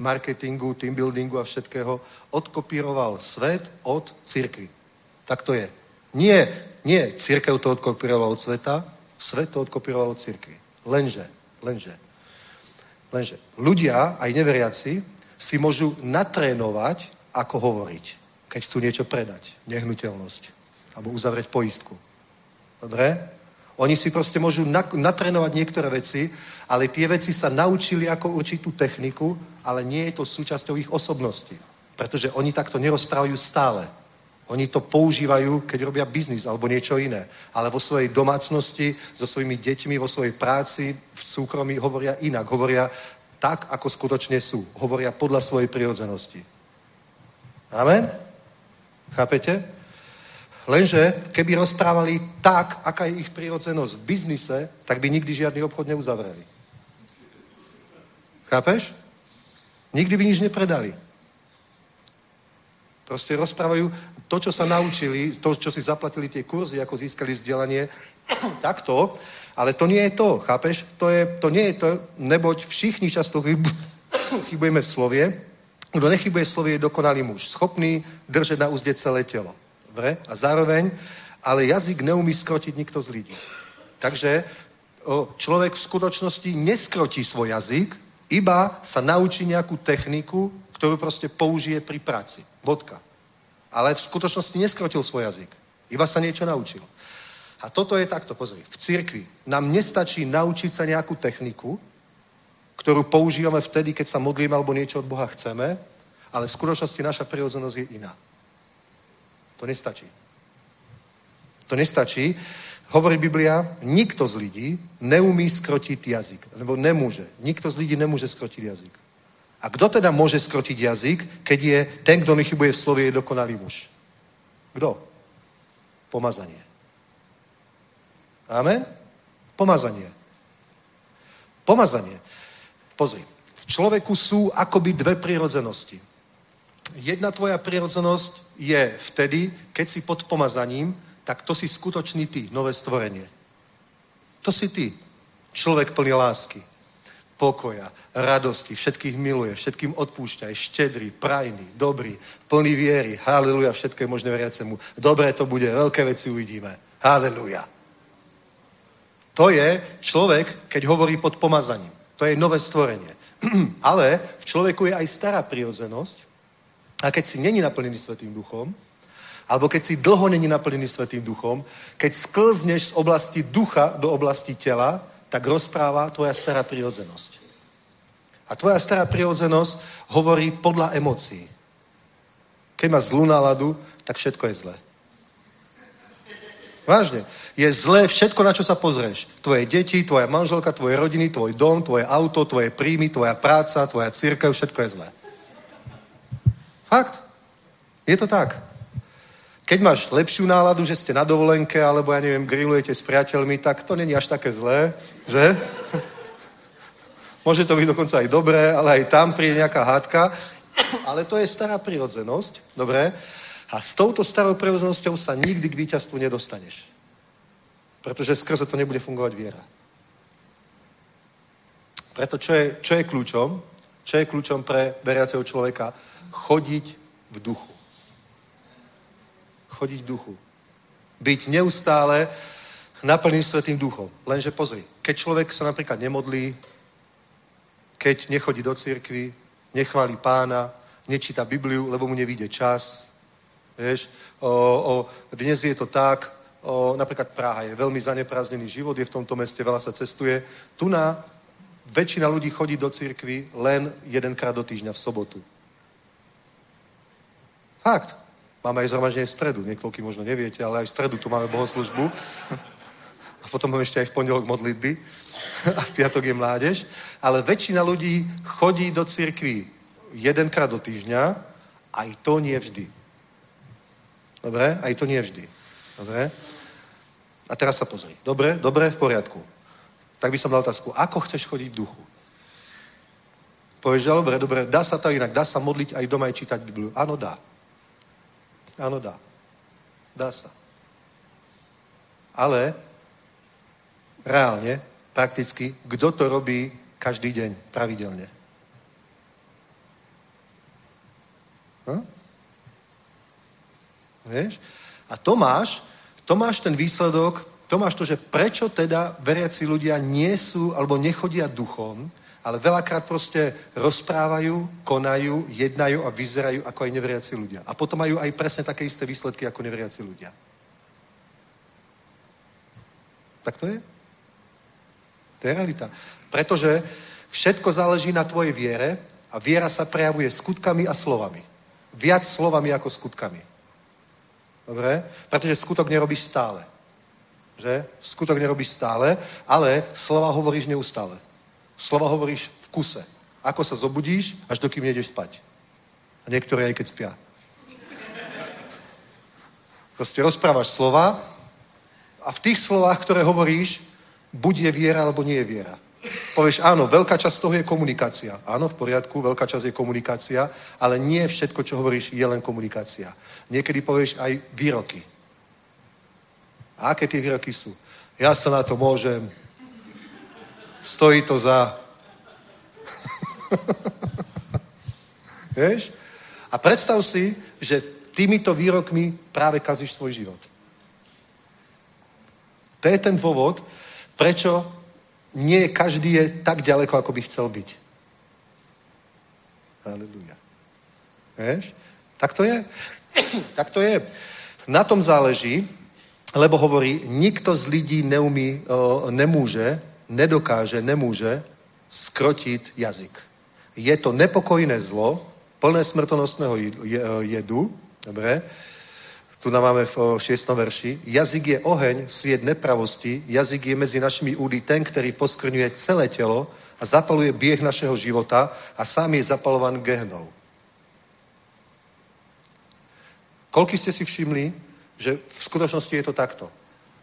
marketingu, team buildingu a všetkého, odkopíroval svet od cirkvi. Tak to je. Nie, nie církev to odkopírovala od sveta, svet to odkopíroval od cirkvi. Lenže, lenže, lenže ľudia, aj neveriaci, si môžu natrénovať, ako hovoriť, keď chcú niečo predať, nehnuteľnosť, alebo uzavrieť poistku. Dobre? Oni si proste môžu na- natrénovať niektoré veci, ale tie veci sa naučili ako určitú techniku, ale nie je to súčasťou ich osobnosti. Pretože oni takto nerozprávajú stále. Oni to používajú, keď robia biznis alebo niečo iné. Ale vo svojej domácnosti, so svojimi deťmi, vo svojej práci, v súkromí hovoria inak. Hovoria tak, ako skutočne sú. Hovoria podľa svojej prirodzenosti. Amen? Chápete? Lenže keby rozprávali tak, aká je ich prírodzenosť v biznise, tak by nikdy žiadny obchod neuzavreli. Chápeš? Nikdy by nič nepredali. Proste rozprávajú to, čo sa naučili, to, čo si zaplatili tie kurzy, ako získali vzdelanie, takto, ale to nie je to, chápeš? To, je, to nie je to, neboť všichni často chyb, chybujeme v slovie, kto nechybuje v slovie je dokonalý muž, schopný držať na úzde celé telo. Dobre? A zároveň, ale jazyk neumí skrotiť nikto z lidí. Takže o, človek v skutočnosti neskrotí svoj jazyk, iba sa naučí nejakú techniku, ktorú proste použije pri práci. Bodka. Ale v skutočnosti neskrotil svoj jazyk. Iba sa niečo naučil. A toto je takto, pozri. V cirkvi nám nestačí naučiť sa nejakú techniku, ktorú používame vtedy, keď sa modlíme alebo niečo od Boha chceme, ale v skutočnosti naša prirodzenosť je iná. To nestačí. To nestačí. Hovorí Biblia, nikto z lidí neumí skrotiť jazyk. Nebo nemôže. Nikto z lidí nemôže skrotiť jazyk. A kto teda môže skrotiť jazyk, keď je ten, kto nechybuje v slovie, je dokonalý muž? Kto? Pomazanie. Amen? Pomazanie. Pomazanie. Pozri. V človeku sú akoby dve prirodzenosti. Jedna tvoja prirodzenosť je vtedy, keď si pod pomazaním, tak to si skutočný ty, nové stvorenie. To si ty. Človek plný lásky, pokoja, radosti, všetkých miluje, všetkým odpúšťa, je štedrý, prajný, dobrý, plný viery, haleluja, všetko je možné veriacemu. Dobre to bude, veľké veci uvidíme. Haleluja. To je človek, keď hovorí pod pomazaním. To je nové stvorenie. Ale v človeku je aj stará prirodzenosť. A keď si není naplnený Svetým duchom, alebo keď si dlho není naplnený Svetým duchom, keď sklzneš z oblasti ducha do oblasti tela, tak rozpráva tvoja stará prirodzenosť. A tvoja stará prirodzenosť hovorí podľa emócií. Keď má zlú náladu, tak všetko je zlé. Vážne. Je zlé všetko, na čo sa pozrieš. Tvoje deti, tvoja manželka, tvoje rodiny, tvoj dom, tvoje auto, tvoje príjmy, tvoja práca, tvoja církev, všetko je zlé. Fakt. Je to tak. Keď máš lepšiu náladu, že ste na dovolenke, alebo ja neviem, grillujete s priateľmi, tak to není až také zlé, že? Môže to byť dokonca aj dobré, ale aj tam príde nejaká hádka. Ale to je stará prirodzenosť, dobre? A s touto starou prirodzenosťou sa nikdy k víťazstvu nedostaneš. Pretože skrze to nebude fungovať viera. Preto čo je, čo je kľúčom? Čo je kľúčom pre veriaceho človeka? Chodiť v duchu. Chodiť v duchu. Byť neustále naplnený Svetým duchom. Lenže pozri, keď človek sa napríklad nemodlí, keď nechodí do cirkvy, nechváli pána, nečíta Bibliu, lebo mu nevíde čas. Vieš, o, o, dnes je to tak, o, napríklad Praha je veľmi zaneprázdnený život, je v tomto meste, veľa sa cestuje. Tu na väčšina ľudí chodí do cirkvy len jedenkrát do týždňa v sobotu. Fakt. Máme aj zhromaždenie v stredu. Niekoľký možno neviete, ale aj v stredu tu máme bohoslužbu. A potom máme ešte aj v pondelok modlitby. A v piatok je mládež. Ale väčšina ľudí chodí do cirkví jedenkrát do týždňa. Aj to nie vždy. Dobre? Aj to nie vždy. Dobre? A teraz sa pozri. Dobre? Dobre? V poriadku. Tak by som dal otázku. Ako chceš chodiť v duchu? Povieš, že dobre, dobre, dá sa to inak, dá sa modliť aj doma aj čítať Bibliu. Áno, dá. Áno, dá. Dá sa. Ale reálne, prakticky, kto to robí každý deň, pravidelne? Hm? Vieš? A to máš, to máš ten výsledok, to máš to, že prečo teda veriaci ľudia nie sú alebo nechodia duchom, ale veľakrát proste rozprávajú, konajú, jednajú a vyzerajú ako aj neveriaci ľudia. A potom majú aj presne také isté výsledky ako neveriaci ľudia. Tak to je? To je realita. Pretože všetko záleží na tvojej viere a viera sa prejavuje skutkami a slovami. Viac slovami ako skutkami. Dobre? Pretože skutok nerobíš stále. Že? Skutok nerobíš stále, ale slova hovoríš neustále. Slova hovoríš v kuse. Ako sa zobudíš, až dokým nejdeš spať. A niektoré aj keď spia. Proste rozprávaš slova a v tých slovách, ktoré hovoríš, buď je viera, alebo nie je viera. Povieš, áno, veľká časť toho je komunikácia. Áno, v poriadku, veľká časť je komunikácia, ale nie všetko, čo hovoríš, je len komunikácia. Niekedy povieš aj výroky. A aké tie výroky sú? Ja sa na to môžem. Stojí to za... Vieš? A predstav si, že týmito výrokmi práve kazíš svoj život. To je ten dôvod, prečo nie každý je tak ďaleko, ako by chcel byť. Halleluja. Vieš? Tak to je. tak to je. Na tom záleží, lebo hovorí, nikto z lidí neumí, nemôže, nedokáže, nemôže skrotiť jazyk. Je to nepokojné zlo, plné smrtonosného jedu, dobre, tu nám máme v 6. verši. Jazyk je oheň, sviet nepravosti. Jazyk je mezi našimi údy ten, ktorý poskrňuje celé telo a zapaluje bieh našeho života a sám je zapalovan gehnou. Koľko ste si všimli, že v skutočnosti je to takto?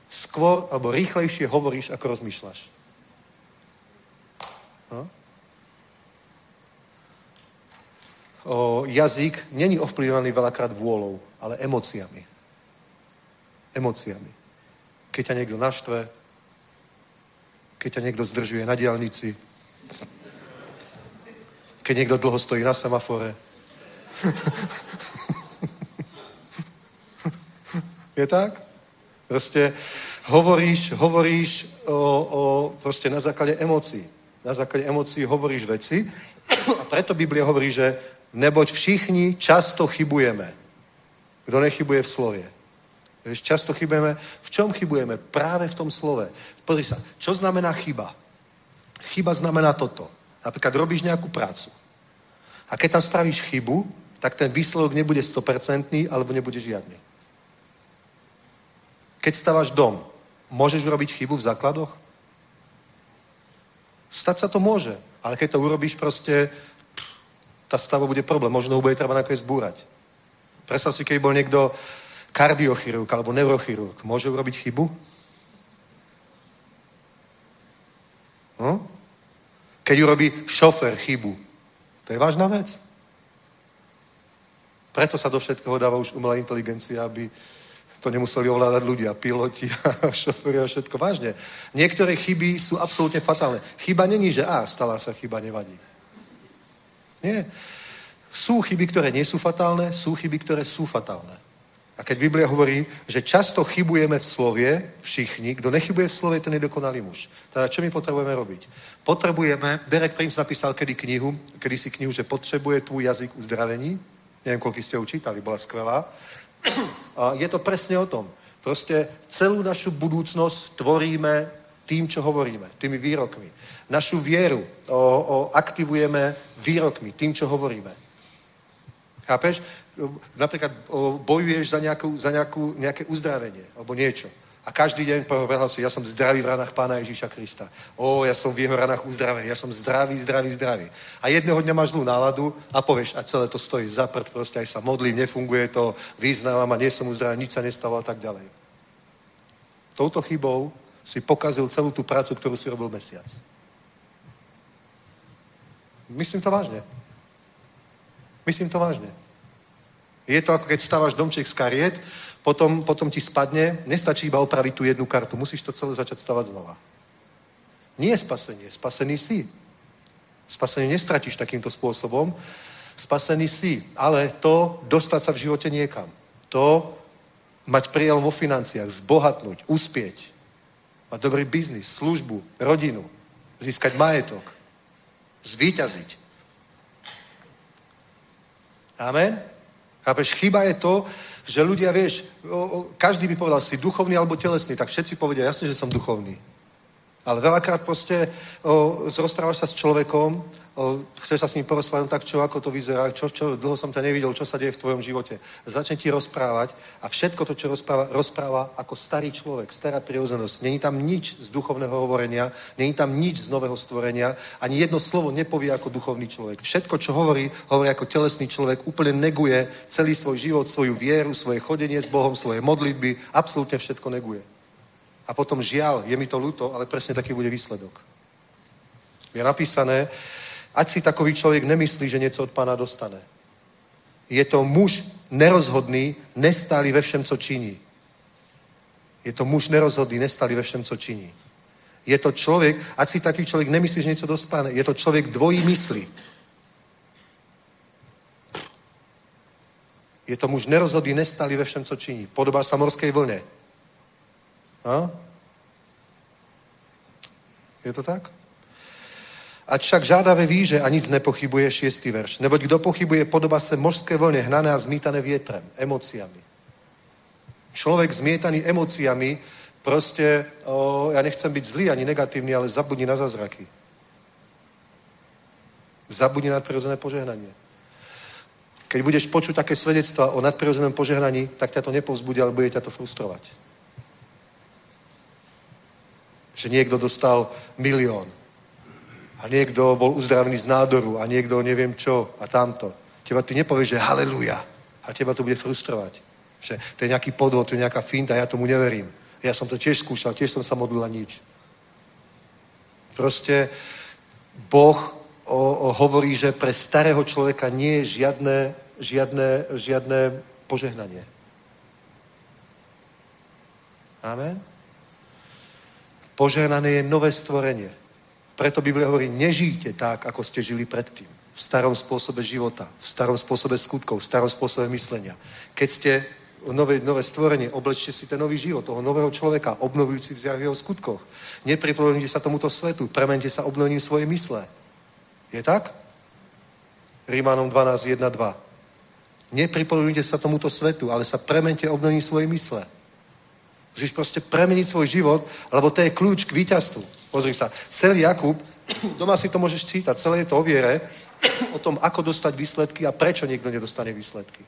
Skôr alebo rýchlejšie hovoríš, ako rozmýšľaš. O, jazyk není ovplyvňovaný veľakrát vôľou, ale emóciami. Emóciami. Keď ťa niekto naštve, keď ťa niekto zdržuje na diálnici, keď niekto dlho stojí na semafore. Je tak? Proste hovoríš, hovoríš o, o, proste na základe emócií. Na základe emócií hovoríš veci a preto Biblia hovorí, že neboť všichni často chybujeme. Kto nechybuje v slově? Vieš, často chybujeme. V čom chybujeme? Práve v tom slove. Pozri sa, čo znamená chyba? Chyba znamená toto. Napríklad robíš nejakú prácu. A keď tam spravíš chybu, tak ten výsledok nebude 100% alebo nebude žiadny. Keď staváš dom, môžeš urobiť chybu v základoch? Stať sa to môže, ale keď to urobíš proste, tá stava bude problém, možno ho bude treba nakoniec zbúrať. Predstav si, keď bol niekto kardiochirurg alebo neurochirurg, môže urobiť chybu? Hm? Keď urobí šofer chybu, to je vážna vec. Preto sa do všetkého dáva už umelá inteligencia, aby to nemuseli ovládať ľudia, piloti a šoféry a všetko. Vážne. Niektoré chyby sú absolútne fatálne. Chyba není, že a, stala sa chyba, nevadí. Nie. Sú chyby, ktoré nie sú fatálne, sú chyby, ktoré sú fatálne. A keď Biblia hovorí, že často chybujeme v slovie, všichni, kto nechybuje v slovie, ten je dokonalý muž. Teda čo my potrebujeme robiť? Potrebujeme, Derek Prince napísal kedy knihu, kedy si knihu, že potrebuje tvůj jazyk uzdravení. Neviem, koľko ste ju čítali, bola skvelá. A je to presne o tom. Proste celú našu budúcnosť tvoríme tým, čo hovoríme, tými výrokmi. Našu vieru o, o, aktivujeme výrokmi, tým, čo hovoríme. Chápeš? Napríklad o, bojuješ za, nejakú, za nejakú, nejaké uzdravenie alebo niečo. A každý deň prehlasuje, ja som zdravý v ranách Pána Ježíša Krista. O, ja som v jeho ranách uzdravený, ja som zdravý, zdravý, zdravý. A jedného dňa máš zlú náladu a povieš, a celé to stojí za prd, proste aj sa modlím, nefunguje to, vyznávam a nie som uzdravený, nič sa nestalo a tak ďalej. Touto chybou si pokazil celú tú prácu, ktorú si robil mesiac. Myslím to vážne. Myslím to vážne. Je to ako keď stávaš domček z kariet, potom, potom ti spadne, nestačí iba opraviť tú jednu kartu, musíš to celé začať stavať znova. Nie je spasenie, spasený si. Spasenie nestratíš takýmto spôsobom, spasený si, ale to dostať sa v živote niekam. To mať priel vo financiách, zbohatnúť, uspieť, mať dobrý biznis, službu, rodinu, získať majetok, zvíťaziť. Amen? Chápeš, chyba je to, že ľudia, vieš, každý by povedal, si duchovný alebo telesný, tak všetci povedia, jasne, že som duchovný. Ale veľakrát proste rozprávaš sa s človekom, o, chceš sa s ním porozprávať, no tak čo, ako to vyzerá, čo, čo, dlho som ťa nevidel, čo sa deje v tvojom živote. Začne ti rozprávať a všetko to, čo rozpráva, rozpráva ako starý človek, stará prirodzenosť. Není tam nič z duchovného hovorenia, není tam nič z nového stvorenia, ani jedno slovo nepovie ako duchovný človek. Všetko, čo hovorí, hovorí ako telesný človek, úplne neguje celý svoj život, svoju vieru, svoje chodenie s Bohom, svoje modlitby, absolútne všetko neguje. A potom žiaľ, je mi to ľúto, ale presne taký bude výsledok. Je napísané, ať si takový člověk nemyslí, že něco od pána dostane. Je to muž nerozhodný, nestálý ve všem, co činí. Je to muž nerozhodný, nestálý ve všem, co činí. Je to člověk, ať si taký člověk nemyslí, že něco dostane. Je to člověk dvojí mysli. Je to muž nerozhodný, nestálý ve všem, co činí. Podobá sa morskej vlne. A? Je to tak? Ať však žádá ve víře a nic nepochybuje, šiestý verš. Neboť kdo pochybuje, podoba se mořské vlně, hnané a zmítané větrem, emociami. Človek zmietaný emociami, proste, o, ja nechcem byť zlý ani negatívny, ale zabudni na zázraky. Zabudni na nadprirodzené požehnanie. Keď budeš počuť také svedectva o nadprirodzenom požehnaní, tak ťa to nepovzbudí, ale bude ťa to frustrovať. Že niekto dostal milión a niekto bol uzdravený z nádoru a niekto neviem čo a tamto. Teba ty nepovieš, že haleluja a teba to bude frustrovať. Že to je nejaký podvod, to je nejaká finta, ja tomu neverím. Ja som to tiež skúšal, tiež som sa modlil a nič. Proste Boh o, o, hovorí, že pre starého človeka nie je žiadne, žiadne, žiadne požehnanie. Amen? Požehnané je nové stvorenie. Preto Biblia hovorí, nežijte tak, ako ste žili predtým. V starom spôsobe života, v starom spôsobe skutkov, v starom spôsobe myslenia. Keď ste nové, nové stvorenie, oblečte si ten nový život, toho nového človeka, obnovujúci v jeho skutkoch. Nepripodobnite sa tomuto svetu, premente sa obnovením svojej mysle. Je tak? Rímanom 12, 1, 2. Nepripodobnite sa tomuto svetu, ale sa premente obnovením svojej mysle. Musíš proste premeniť svoj život, lebo to je kľúč k víťazstvu. Pozri sa, celý Jakub, doma si to môžeš čítať, celé je to o viere, o tom, ako dostať výsledky a prečo niekto nedostane výsledky.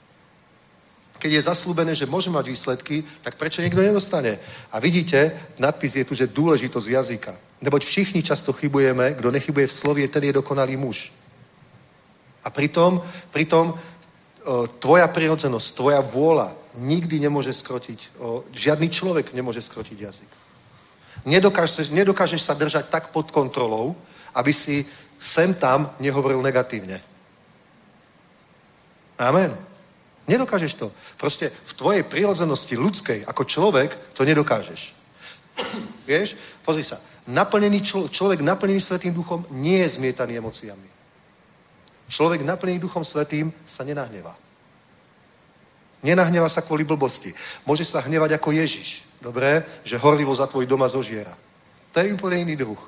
Keď je zaslúbené, že môže mať výsledky, tak prečo niekto nedostane? A vidíte, nadpis je tu, že dôležitosť jazyka. Neboť všichni často chybujeme, kto nechybuje v slovie, ten je dokonalý muž. A pritom, pritom tvoja prirodzenosť, tvoja vôľa nikdy nemôže skrotiť, žiadny človek nemôže skrotiť jazyk. Nedokážeš, nedokážeš sa držať tak pod kontrolou, aby si sem tam nehovoril negatívne. Amen. Nedokážeš to. Proste v tvojej prirodzenosti ľudskej, ako človek, to nedokážeš. Vieš? Pozri sa. Naplnený člo, človek naplnený Svetým duchom nie je zmietaný emóciami. Človek naplnený duchom Svetým sa nenahnevá. Nenahneva sa kvôli blbosti. Môže sa hnevať ako Ježiš. Dobre? Že horlivo za tvoj doma zožiera. To je úplne iný druh.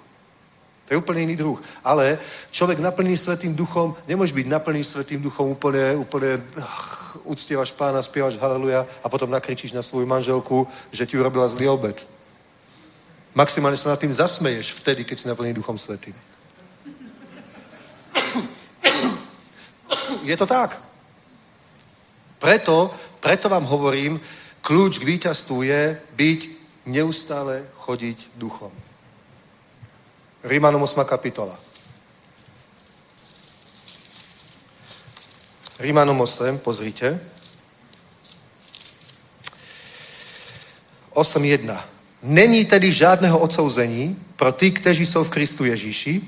To je úplne iný druh. Ale človek naplnený Svetým duchom, nemôže byť naplnený Svetým duchom úplne, úplne ach, uctievaš pána, spievaš haleluja a potom nakričíš na svoju manželku, že ti urobila zlý obed. Maximálne sa nad tým zasmeješ vtedy, keď si naplnený duchom Svetým. Je to tak. Preto, preto vám hovorím, kľúč k víťazstvu je byť neustále chodiť duchom. Rímanom 8. kapitola. Rímanom 8, pozrite. 8.1. Není tedy žádného odsouzení pro ty, kteří jsou v Kristu Ježíši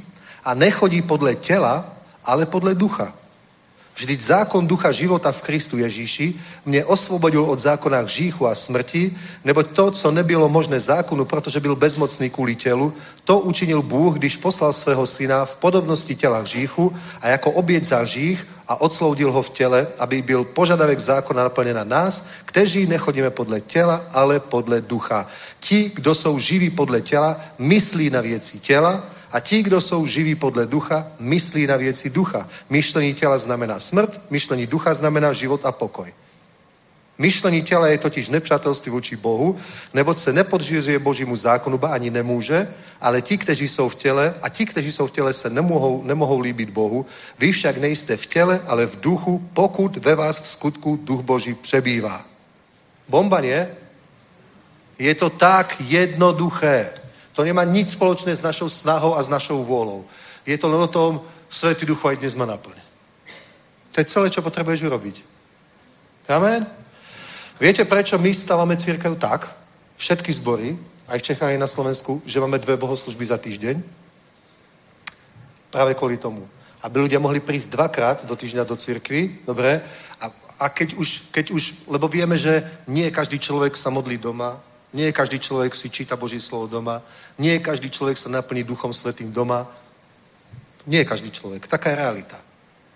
a nechodí podle těla, ale podle ducha. Vždyť zákon ducha života v Kristu Ježíši mě osvobodil od zákona hříchu a smrti, neboť to, co nebylo možné zákonu, protože byl bezmocný kvůli tělu, to učinil Bůh, když poslal svého syna v podobnosti těla hříchu a jako oběť za hřích a odsloudil ho v těle, aby byl požadavek zákona naplněn na nás, kteří nechodíme podle těla, ale podle ducha. Ti, kdo jsou živí podle těla, myslí na věci těla, a ti, kdo jsou živí podle ducha, myslí na věci ducha. Myšlení těla znamená smrt, myšlení ducha znamená život a pokoj. Myšlení těla je totiž nepřátelství vůči Bohu, neboť se nepodřizuje Božímu zákonu, ba ani nemůže, ale ti, kteří jsou v těle, a ti, kteří jsou v těle, se nemohou, nemohou líbit Bohu. Vy však nejste v těle, ale v duchu, pokud ve vás v skutku duch Boží přebývá. Bomba, nie? Je to tak jednoduché. To nemá nič spoločné s našou snahou a s našou vôľou. Je to len o tom, Svetý Duchu aj dnes ma naplň. To je celé, čo potrebuješ urobiť. Amen? Viete, prečo my stávame církev tak, všetky zbory, aj v Čechách, aj na Slovensku, že máme dve bohoslužby za týždeň? Práve kvôli tomu. Aby ľudia mohli prísť dvakrát do týždňa do cirkvi, dobre? A, a keď, už, keď už, lebo vieme, že nie každý človek sa modlí doma, nie každý človek si číta Boží slovo doma, nie každý človek sa naplní Duchom Svetým doma, nie každý človek. Taká je realita.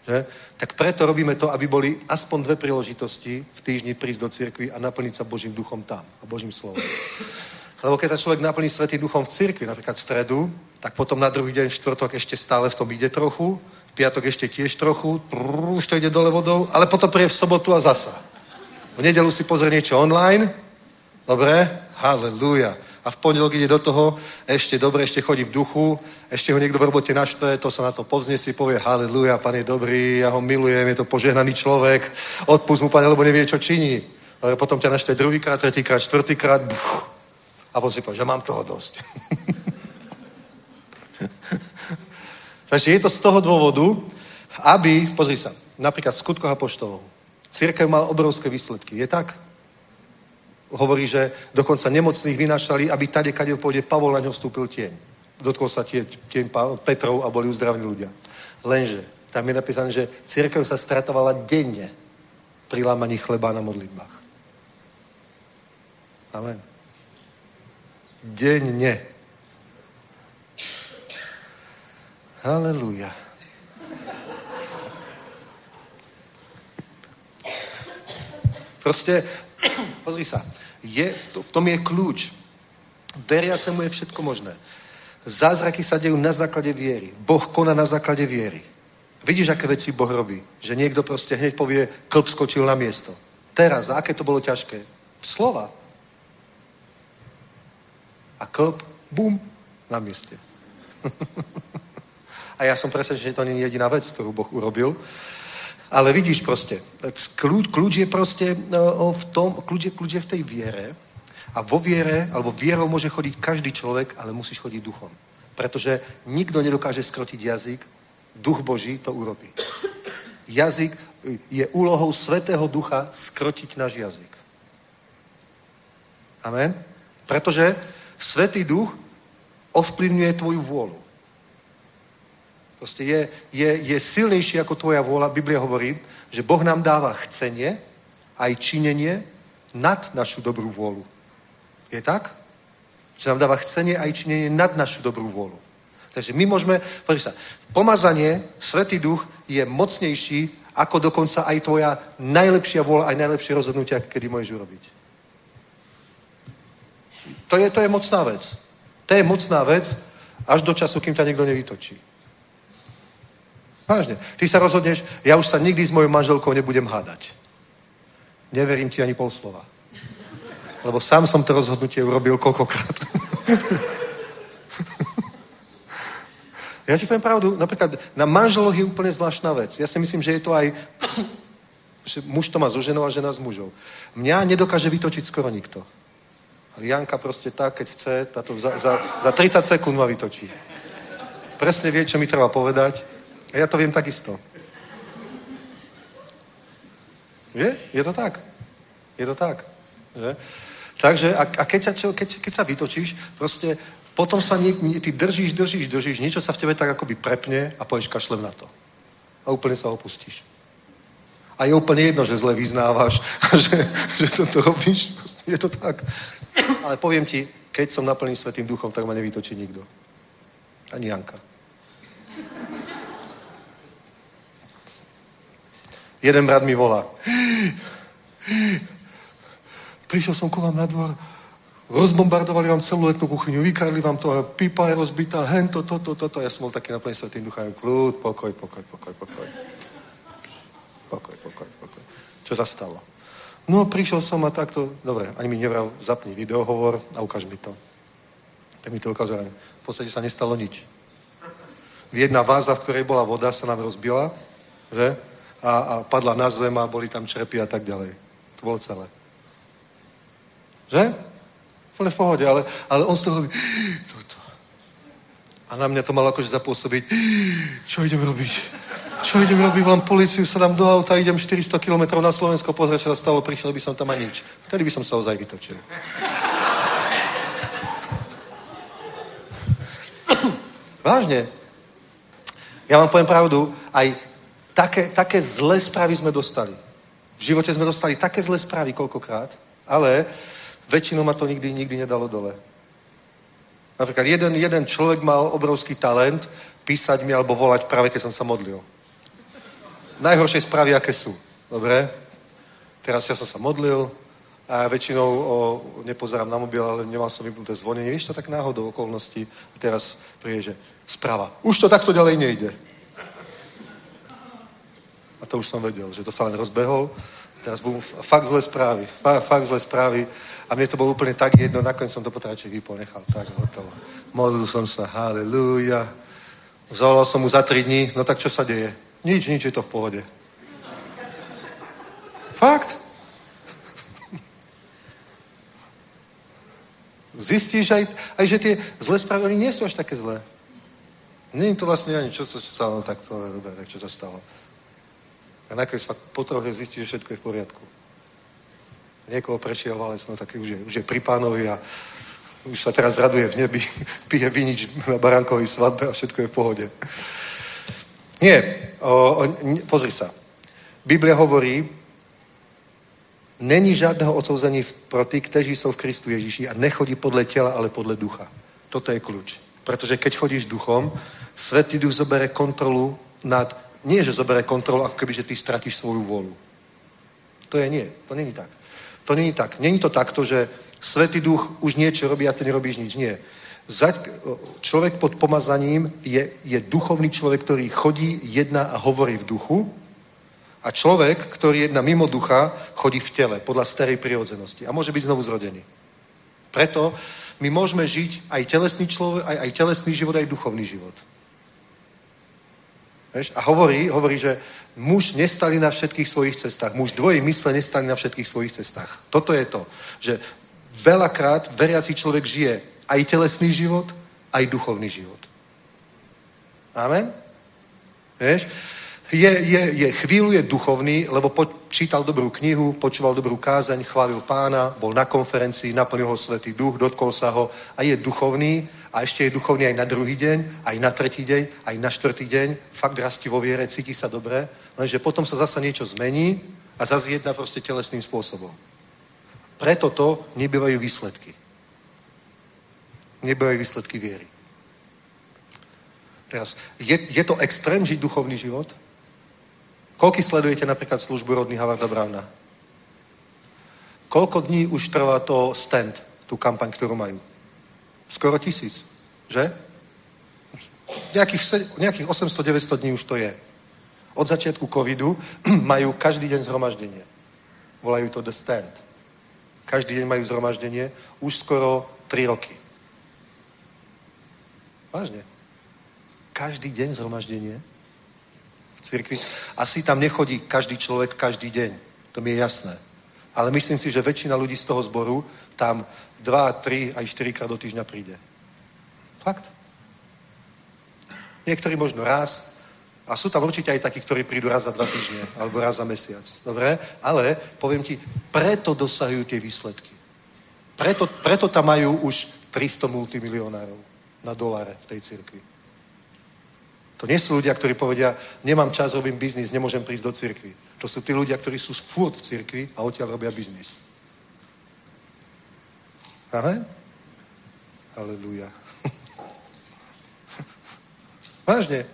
Že? Tak preto robíme to, aby boli aspoň dve príležitosti v týždni prísť do cirkvi a naplniť sa Božím duchom tam a Božím slovom. Lebo keď sa človek naplní Svetým duchom v cirkvi, napríklad v stredu, tak potom na druhý deň, v štvrtok ešte stále v tom ide trochu, v piatok ešte tiež trochu, prrr, už to ide dole vodou, ale potom príde v sobotu a zasa. V nedelu si pozrie niečo online, dobre, halleluja. A v pondelok ide do toho, ešte dobre, ešte chodí v duchu, ešte ho niekto v robote naštve, to sa na to povzne si, povie halleluja, pán je dobrý, ja ho milujem, je to požehnaný človek, odpust mu, pane, lebo nevie, čo činí. Ale potom ťa naštve druhýkrát, tretíkrát, štvrtýkrát, buch, a potom si povie, že mám toho dosť. Takže je to z toho dôvodu, aby, pozri sa, napríklad v skutkoch apoštolov, církev mala obrovské výsledky. Je tak? Hovorí, že dokonca nemocných vynášali, aby tade, kade pôjde, Pavol na ňo vstúpil tieň. Dotkol sa tie, tieň Pa- Petrov a boli uzdravení ľudia. Lenže, tam je napísané, že církev sa stratovala denne pri lámaní chleba na modlitbách. Amen. Denne. Halelúja. Proste, pozri sa, je, to- v tom je kľúč. Veriacemu je všetko možné. Zázraky sa dejú na základe viery. Boh koná na základe viery. Vidíš, aké veci Boh robí? Že niekto proste hneď povie, klb skočil na miesto. Teraz, a aké to bolo ťažké? Slova. A klb, bum, na mieste. a ja som presvedčený, že to nie je jediná vec, ktorú Boh urobil. Ale vidíš proste, kľúč, kľúč je proste no, v tom, kľúč je, kľúč je v tej viere a vo viere, alebo vierou môže chodiť každý človek, ale musíš chodiť duchom. Pretože nikto nedokáže skrotiť jazyk, duch Boží to urobí. Jazyk je úlohou Svetého Ducha skrotiť náš jazyk. Amen? Pretože Svetý Duch ovplyvňuje tvoju vôľu. Proste je, je, je silnejší ako tvoja vôľa. Biblia hovorí, že Boh nám dáva chcenie aj činenie nad našu dobrú vôľu. Je tak? Že nám dáva chcenie aj činenie nad našu dobrú vôľu. Takže my môžeme, pozri sa, pomazanie, Svetý Duch je mocnejší ako dokonca aj tvoja najlepšia vôľa, aj najlepšie rozhodnutia, kedy môžeš urobiť. To je, to je mocná vec. To je mocná vec až do času, kým ťa niekto nevytočí. Vážne. Ty sa rozhodneš, ja už sa nikdy s mojou manželkou nebudem hádať. Neverím ti ani pol slova. Lebo sám som to rozhodnutie urobil koľkokrát. ja ti poviem pravdu, napríklad na manželoch je úplne zvláštna vec. Ja si myslím, že je to aj, že muž to má so ženou a žena s mužou. Mňa nedokáže vytočiť skoro nikto. Ale Janka proste tak, keď chce, táto za, za, za 30 sekúnd ma vytočí. Presne vie, čo mi treba povedať. A ja to viem takisto. Je? Je to tak. Je to tak. Že? Takže, a, a keď, sa, keď, keď sa vytočíš, proste potom sa nie, nie, ty držíš, držíš, držíš, niečo sa v tebe tak akoby prepne a povieš kašlem na to. A úplne sa opustíš. A je úplne jedno, že zle vyznávaš a že, že toto robíš. Je to tak. Ale poviem ti, keď som naplný Svetým duchom, tak ma nevytočí nikto. Ani Janka. Jeden brat mi volá. Prišiel som ku vám na dvor, rozbombardovali vám celú letnú kuchyňu, vykradli vám to, pipa je rozbitá, hento, toto, toto. Ja som bol taký naplný svetým duchom, kľud, pokoj, pokoj, pokoj, pokoj. Pokoj, pokoj, pokoj. Čo sa stalo? No, prišiel som a takto, dobre, ani mi nevral, zapni videohovor a ukáž mi to. Tak mi to ukázal. V podstate sa nestalo nič. Jedna váza, v ktorej bola voda, sa nám rozbila, že? A, a padla na zem a boli tam črepy a tak ďalej. To bolo celé. Že? Úplne v pohode, ale, ale on z toho toto. A na mňa to malo akože zapôsobiť, čo idem robiť? Čo idem robiť? Volám policiu, sa dám do auta, idem 400 km na Slovensko, pozrieť, čo sa stalo, prišiel by som tam a nič. Vtedy by som sa ozaj vytočil. Vážne. Ja vám poviem pravdu, aj také, také zlé správy sme dostali. V živote sme dostali také zlé správy koľkokrát, ale väčšinou ma to nikdy, nikdy nedalo dole. Napríklad jeden, jeden človek mal obrovský talent písať mi alebo volať práve, keď som sa modlil. Najhoršie správy, aké sú. Dobre? Teraz ja som sa modlil a ja väčšinou o, nepozerám na mobil, ale nemal som vypnuté zvonenie. Vieš to tak náhodou okolností. A teraz príde, že správa. Už to takto ďalej nejde. To už som vedel, že to sa len rozbehol. Teraz budú fakt zlé správy. Fakt, fakt zlé správy. A mne to bolo úplne tak jedno, nakoniec som to potraček vypol, nechal. Tak, hotovo. Modlil som sa, halleluja. Zavolal som mu za tri dní, no tak čo sa deje? Nič, nič, je to v pohode. Fakt. Zistíš aj, aj že tie zlé správy, oni nie sú až také zlé. Není to vlastne ani, čo sa stalo, no tak to je dobré, tak čo sa stalo. A nakoniec fakt po zistí, že všetko je v poriadku. Niekoho prešiel valec, no tak už je, už je pri pánovi a už sa teraz raduje v nebi, pije vinič na baránkovej svadbe a všetko je v pohode. Nie, o, o, pozri sa. Biblia hovorí, není žádného odsouzení pro ty, kteří jsou v Kristu Ježíši a nechodí podle těla, ale podle ducha. Toto je kľúč. Pretože keď chodíš duchom, Svetý duch zobere kontrolu nad, nie že zobere kontrolu, ako keby, že ty stratíš svoju vôľu. To je nie, to není tak. To není tak. Není to takto, že Svetý duch už niečo robí a ty nerobíš nič. Nie. Zaď, človek pod pomazaním je, je duchovný človek, ktorý chodí, jedná a hovorí v duchu a človek, ktorý jedná mimo ducha, chodí v tele, podľa starej prirodzenosti a môže byť znovu zrodený. Preto my môžeme žiť aj telesný človek, aj, aj telesný život, aj duchovný život. Vieš? A hovorí, hovorí, že muž nestali na všetkých svojich cestách. Muž dvojí mysle nestali na všetkých svojich cestách. Toto je to, že veľakrát veriaci človek žije aj telesný život, aj duchovný život. Amen? Vieš? Je, je, je, chvíľu je duchovný, lebo čítal dobrú knihu, počúval dobrú kázeň, chválil pána, bol na konferencii, naplnil ho svetý duch, dotkol sa ho a je duchovný a ešte je duchovný aj na druhý deň, aj na tretí deň, aj na štvrtý deň, fakt rastí vo viere, cíti sa dobre, lenže potom sa zasa niečo zmení a zase jedna proste telesným spôsobom. Preto to nebývajú výsledky. Nebývajú výsledky viery. Teraz, je, je to extrém žiť duchovný život? Koľko sledujete napríklad službu rodný Havarda Browna? Koľko dní už trvá to stand, tú kampaň, ktorú majú? Skoro tisíc, že? Nejakých, nejakých 800-900 dní už to je. Od začiatku covidu majú každý deň zhromaždenie. Volajú to The Stand. Každý deň majú zhromaždenie už skoro 3 roky. Vážne. Každý deň zhromaždenie v cirkvi. Asi tam nechodí každý človek každý deň. To mi je jasné. Ale myslím si, že väčšina ľudí z toho zboru tam 2, 3 aj 4 krát do týždňa príde. Fakt. Niektorí možno raz. A sú tam určite aj takí, ktorí prídu raz za dva týždne alebo raz za mesiac. Dobre? Ale poviem ti, preto dosahujú tie výsledky. Preto, preto tam majú už 300 multimilionárov na doláre v tej cirkvi. To nie sú ľudia, ktorí povedia, nemám čas, robím biznis, nemôžem prísť do cirkvi. To sú tí ľudia, ktorí sú furt v cirkvi a odtiaľ robia biznis. Amen? Aleluja. Vážne.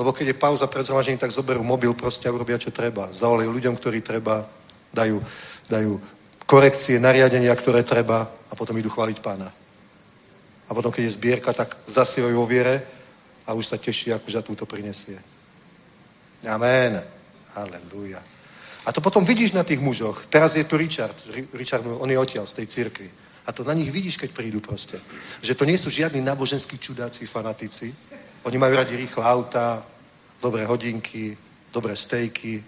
Lebo keď je pauza pred zhromaždením, tak zoberú mobil proste a urobia, čo treba. Zavolajú ľuďom, ktorí treba, dajú, dajú korekcie, nariadenia, ktoré treba a potom idú chváliť pána. A potom, keď je zbierka, tak zasievajú vo viere a už sa teší, ako žatvu to prinesie. Amen. Aleluja. A to potom vidíš na tých mužoch. Teraz je tu Richard. Richard, on je odtiaľ z tej církvy. A to na nich vidíš, keď prídu proste. Že to nie sú žiadni náboženskí čudáci, fanatici. Oni majú radi rýchle auta, dobré hodinky, dobré stejky,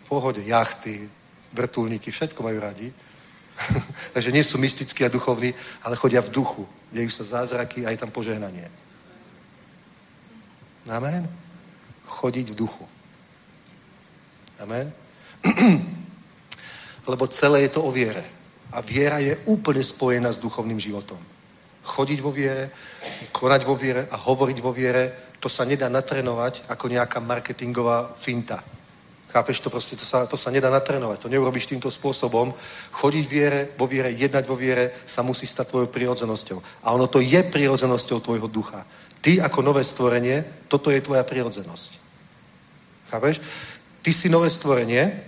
v pohode jachty, vrtulníky, všetko majú radi. Takže nie sú mystickí a duchovní, ale chodia v duchu. Dejú sa zázraky a je tam požehnanie. Amen. Chodiť v duchu. Amen. Lebo celé je to o viere. A viera je úplne spojená s duchovným životom. Chodiť vo viere, konať vo viere a hovoriť vo viere, to sa nedá natrénovať ako nejaká marketingová finta. Chápeš, to proste, to sa, to sa nedá natrénovať. To neurobíš týmto spôsobom. Chodiť viere, vo viere, jednať vo viere sa musí stať tvojou prirodzenosťou. A ono to je prirodzenosťou tvojho ducha. Ty ako nové stvorenie, toto je tvoja prirodzenosť. Chápeš? Ty si nové stvorenie,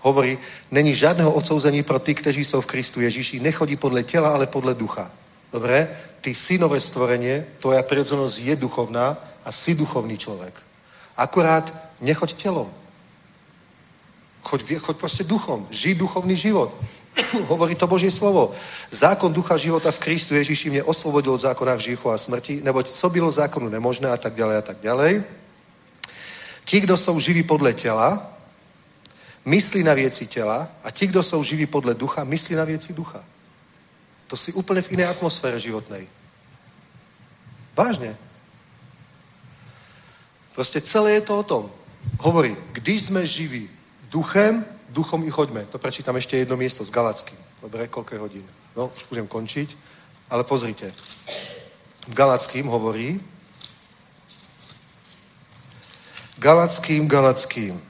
hovorí, není žádného odsouzení pro ty, kteří jsou v Kristu Ježíši, nechodí podle těla, ale podle ducha. Dobre? Ty si nové stvorenie, tvoja prirodzenosť je duchovná a si duchovný človek. Akurát nechoď telom. Choď, choď proste duchom. Žij duchovný život. Hovorí to Božie slovo. Zákon ducha života v Kristu Ježíši mě oslobodil od zákona hříchu a smrti, neboť co bylo zákonu nemožné a tak ďalej a tak ďalej. Ti, kdo jsou živí podle těla, myslí na věci těla a ti, kdo jsou živí podle ducha, myslí na věci ducha. To si úplne v inej atmosfére životnej. Vážne. Proste celé je to o tom. Hovorí, když sme živí duchem, duchom i choďme. To prečítam ešte jedno miesto s Galackým. Dobre, koľko hodín? No, už budem končiť. Ale pozrite. V Galackým hovorí Galackým, Galackým.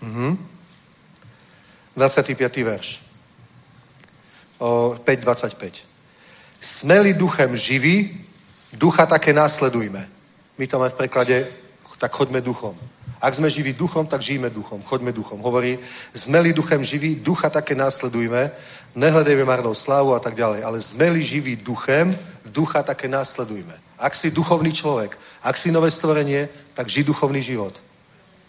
Mhm. 25. verš. O, 5.25. Smeli duchem živí, ducha také následujme. My to máme v preklade, tak choďme duchom. Ak sme živí duchom, tak žijeme duchom. Choďme duchom. Hovorí, smeli duchem živí, ducha také následujme, nehledejme marnou slávu a tak ďalej. Ale smeli živí duchem, ducha také následujme. Ak si duchovný človek, ak si nové stvorenie, tak žij duchovný život.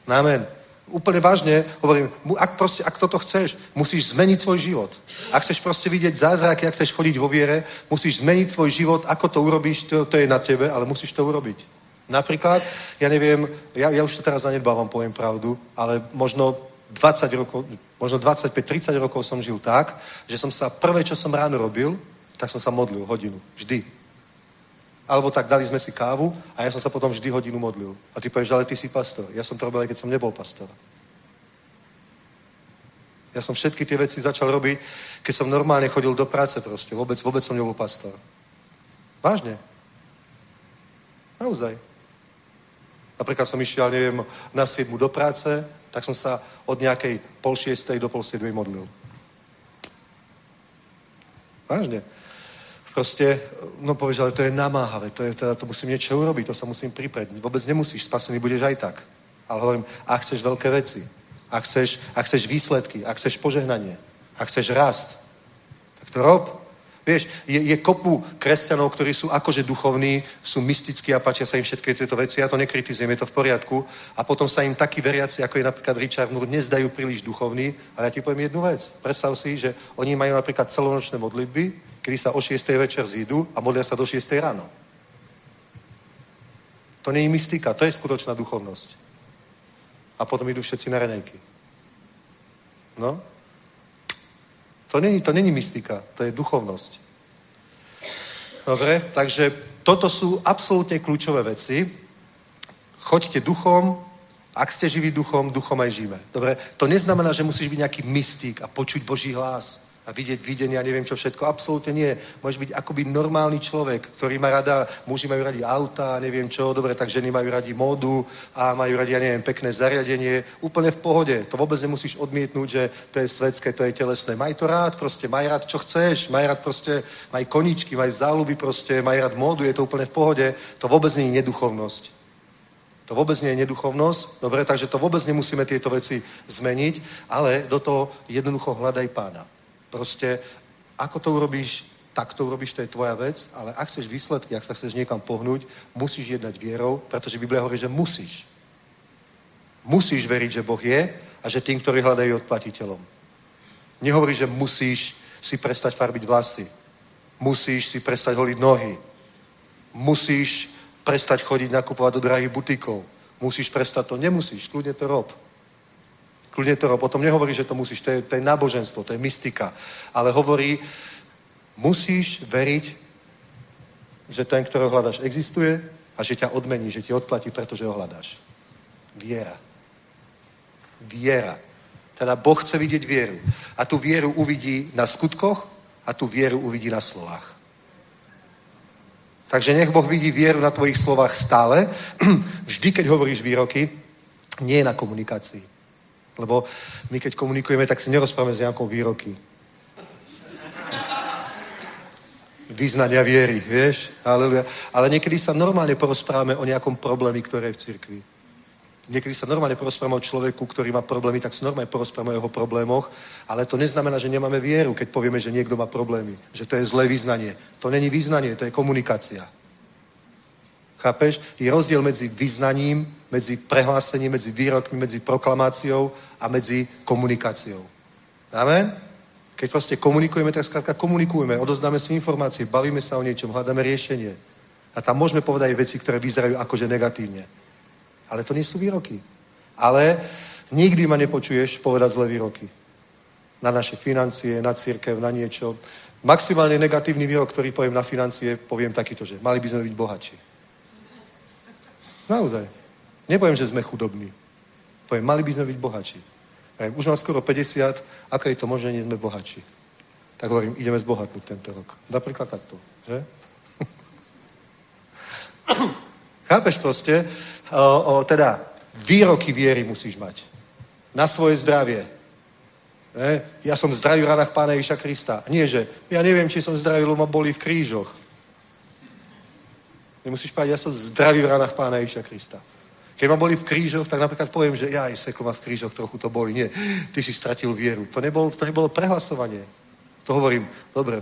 Amen. Úplne vážne hovorím, ak, proste, ak toto chceš, musíš zmeniť svoj život. Ak chceš proste vidieť zázraky, ak chceš chodiť vo viere, musíš zmeniť svoj život. Ako to urobíš, to, to je na tebe, ale musíš to urobiť. Napríklad, ja neviem, ja, ja už to teraz zanedbávam, poviem pravdu, ale možno 20 rokov, možno 25-30 rokov som žil tak, že som sa, prvé, čo som ráno robil, tak som sa modlil hodinu. Vždy. Alebo tak dali sme si kávu a ja som sa potom vždy hodinu modlil. A ty povieš, ale ty si pastor. Ja som to robil, aj keď som nebol pastor. Ja som všetky tie veci začal robiť, keď som normálne chodil do práce proste. Vôbec, vôbec som nebol pastor. Vážne. Naozaj. Napríklad som išiel, neviem, na 7 do práce, tak som sa od nejakej pol šiestej do pol siedmej modlil. Vážne. Proste, no povieš, ale to je namáhavé, to, je, teda, to musím niečo urobiť, to sa musím pripraviť. Vôbec nemusíš, spasený budeš aj tak. Ale hovorím, ak chceš veľké veci, ak chceš, ak chceš výsledky, ak chceš požehnanie, ak chceš rast, tak to rob. Vieš, je, je kopu kresťanov, ktorí sú akože duchovní, sú mystickí a páčia sa im všetky tieto veci, ja to nekritizujem, je to v poriadku. A potom sa im takí veriaci, ako je napríklad Richard Moore, nezdajú príliš duchovní, ale ja ti poviem jednu vec. Predstav si, že oni majú napríklad celonočné modlitby, kedy sa o 6. večer zídu a modlia sa do 6. ráno. To nie je mystika, to je skutočná duchovnosť. A potom idú všetci na renejky. No, to není, to není mystika, to je duchovnosť. Dobre, takže toto sú absolútne kľúčové veci. Choďte duchom, ak ste živí duchom, duchom aj žijeme. Dobre, to neznamená, že musíš byť nejaký mystik a počuť Boží hlas a vidieť videnia, neviem čo všetko. Absolútne nie. Môžeš byť akoby normálny človek, ktorý má rada, muži majú radi auta, neviem čo, dobre, tak ženy majú radi módu a majú radi, ja neviem, pekné zariadenie. Úplne v pohode. To vôbec nemusíš odmietnúť, že to je svetské, to je telesné. Maj to rád, proste, maj rád, čo chceš, maj rád proste, maj koničky, maj záľuby proste, maj rád módu, je to úplne v pohode. To vôbec nie je neduchovnosť. To vôbec nie je neduchovnosť, dobre, takže to vôbec nemusíme tieto veci zmeniť, ale do toho jednoducho hľadaj pána. Proste, ako to urobíš, tak to urobíš, to je tvoja vec, ale ak chceš výsledky, ak sa chceš niekam pohnúť, musíš jednať vierou, pretože Biblia hovorí, že musíš. Musíš veriť, že Boh je a že tým, ktorí hľadajú odplatiteľom. Nehovorí, že musíš si prestať farbiť vlasy. Musíš si prestať holiť nohy. Musíš prestať chodiť nakupovať do drahých butikov. Musíš prestať to. Nemusíš, kľudne to rob. Kľudne to rob. Potom nehovorí, že to musíš. To je, to je náboženstvo, to je mystika. Ale hovorí, musíš veriť, že ten, ktorého hľadaš, existuje a že ťa odmení, že ti odplatí, pretože ho hľadáš. Viera. Viera. Teda Boh chce vidieť vieru. A tú vieru uvidí na skutkoch a tú vieru uvidí na slovách. Takže nech Boh vidí vieru na tvojich slovách stále. Vždy, keď hovoríš výroky, nie na komunikácii. Lebo my, keď komunikujeme, tak si nerozprávame s nejakou výroky. Význania viery, vieš? Aleluja. Ale niekedy sa normálne porozprávame o nejakom probléme, ktoré je v cirkvi. Niekedy sa normálne porozprávame o človeku, ktorý má problémy, tak sa normálne porozprávame o jeho problémoch, ale to neznamená, že nemáme vieru, keď povieme, že niekto má problémy, že to je zlé význanie. To není význanie, to je komunikácia. Chápeš? Je rozdiel medzi vyznaním, medzi prehlásením, medzi výrokmi, medzi proklamáciou a medzi komunikáciou. Amen? Keď proste komunikujeme, tak skrátka komunikujeme, odozdáme si informácie, bavíme sa o niečom, hľadáme riešenie. A tam môžeme povedať veci, ktoré vyzerajú akože negatívne. Ale to nie sú výroky. Ale nikdy ma nepočuješ povedať zlé výroky. Na naše financie, na církev, na niečo. Maximálne negatívny výrok, ktorý poviem na financie, poviem takýto, že mali by sme byť bohatší. Naozaj. Nepoviem, že sme chudobní. Poviem, mali by sme byť. Poviem, už mám skoro 50, ako je to možné, nie sme bohatší. Tak hovorím, ideme zbohatnúť tento rok. Napríklad takto, že? Chápeš proste? O, o, teda, výroky viery musíš mať. Na svoje zdravie. Ne? Ja som zdravý v ranách Pána Ježiša Krista. Nie, že ja neviem, či som zdravý, lebo ma boli v krížoch. Nemusíš povedať, ja som zdravý v ranách Pána Ježiša Krista. Keď ma boli v krížoch, tak napríklad poviem, že ja seklo ma v krížoch, trochu to boli. Nie, ty si stratil vieru. To nebolo, to nebolo prehlasovanie. To hovorím, dobre,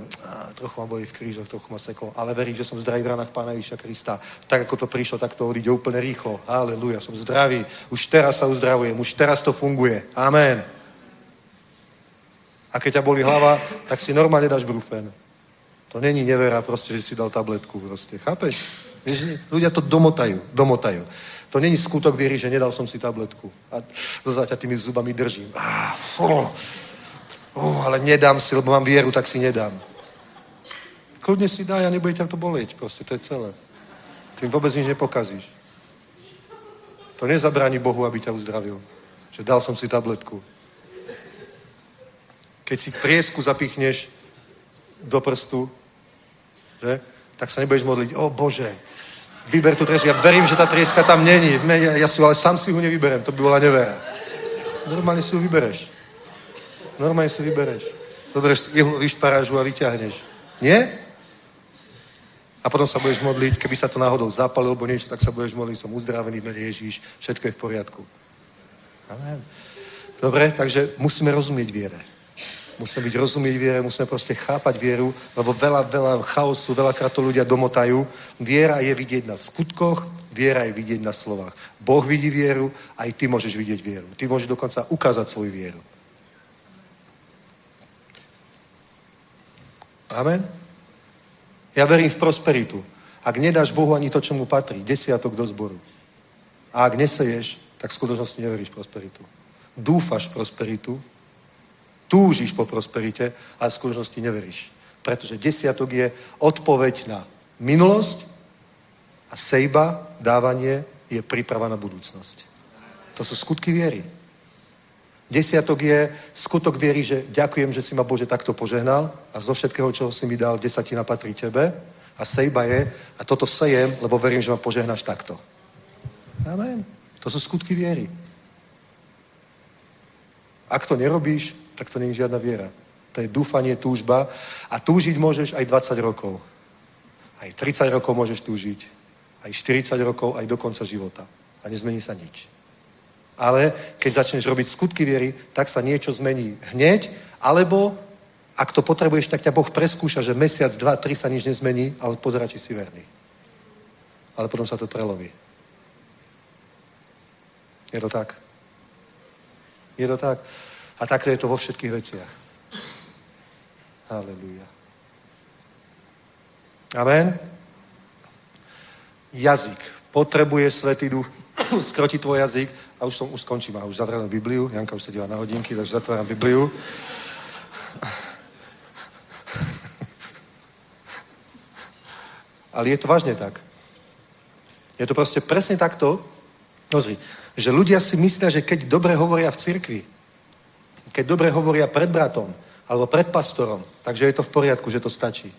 trochu ma boli v krížoch, trochu ma seklo, ale verím, že som zdravý v ranách Pána Ježiša Krista. Tak ako to prišlo, tak to odíde úplne rýchlo. Aleluja, som zdravý. Už teraz sa uzdravujem, už teraz to funguje. Amen. A keď ťa boli hlava, tak si normálne dáš brufen. To není nevera proste, že si dal tabletku proste. Chápeš? Ľudia to domotajú, domotajú. To není skutok viery, že nedal som si tabletku. A so zaťatými zubami držím. Ah, oh, oh, ale nedám si, lebo mám vieru, tak si nedám. Kľudne si daj a nebude ťa to bolieť. Proste, to je celé. Tým vôbec nič nepokazíš. To nezabráni Bohu, aby ťa uzdravil. Že dal som si tabletku. Keď si triesku zapichneš do prstu, že? tak sa nebudeš modliť, o Bože, vyber tú triesku. Ja verím, že tá trieska tam není. Ne, Ja, ja si, ju- ale sám si ju nevyberem, to by bola nevera. Normálne si ju vybereš. Normálne si ju vybereš. Zoberieš ihlu, vyšparážu a vyťahneš. Nie? A potom sa budeš modliť, keby sa to náhodou zapalilo alebo niečo, tak sa budeš modliť, som uzdravený, mene Ježíš, všetko je v poriadku. Amen. Dobre, takže musíme rozumieť viere. Musíme byť rozumieť viere, musíme proste chápať vieru, lebo veľa, veľa chaosu, veľakrát to ľudia domotajú. Viera je vidieť na skutkoch, viera je vidieť na slovách. Boh vidí vieru, aj ty môžeš vidieť vieru. Ty môžeš dokonca ukázať svoju vieru. Amen? Ja verím v prosperitu. Ak nedáš Bohu ani to, čo mu patrí, desiatok do zboru. A ak neseješ, tak v skutočnosti neveríš prosperitu. Dúfaš prosperitu, túžiš po prosperite, ale v skutočnosti neveríš. Pretože desiatok je odpoveď na minulosť a sejba, dávanie, je príprava na budúcnosť. To sú skutky viery. Desiatok je skutok viery, že ďakujem, že si ma Bože takto požehnal a zo všetkého, čo si mi dal, desatina patrí tebe. A sejba je, a toto sejem, lebo verím, že ma požehnáš takto. Amen. To sú skutky viery. Ak to nerobíš, tak to je žiadna viera. To je dúfanie, túžba. A túžiť môžeš aj 20 rokov. Aj 30 rokov môžeš túžiť. Aj 40 rokov, aj do konca života. A nezmení sa nič. Ale keď začneš robiť skutky viery, tak sa niečo zmení hneď, alebo ak to potrebuješ, tak ťa Boh preskúša, že mesiac, dva, tri sa nič nezmení, ale pozera, či si verný. Ale potom sa to prelomí. Je to tak? Je to tak? A takto je to vo všetkých veciach. Halelúja. Amen. Jazyk. Potrebuje Svetý Duch skrotiť tvoj jazyk. A už som, už skončím, a už zavrám Bibliu. Janka už sa díva na hodinky, takže zatváram Bibliu. Ale je to vážne tak. Je to proste presne takto, pozri, že ľudia si myslia, že keď dobre hovoria v cirkvi, keď dobre hovoria pred bratom alebo pred pastorom, takže je to v poriadku, že to stačí.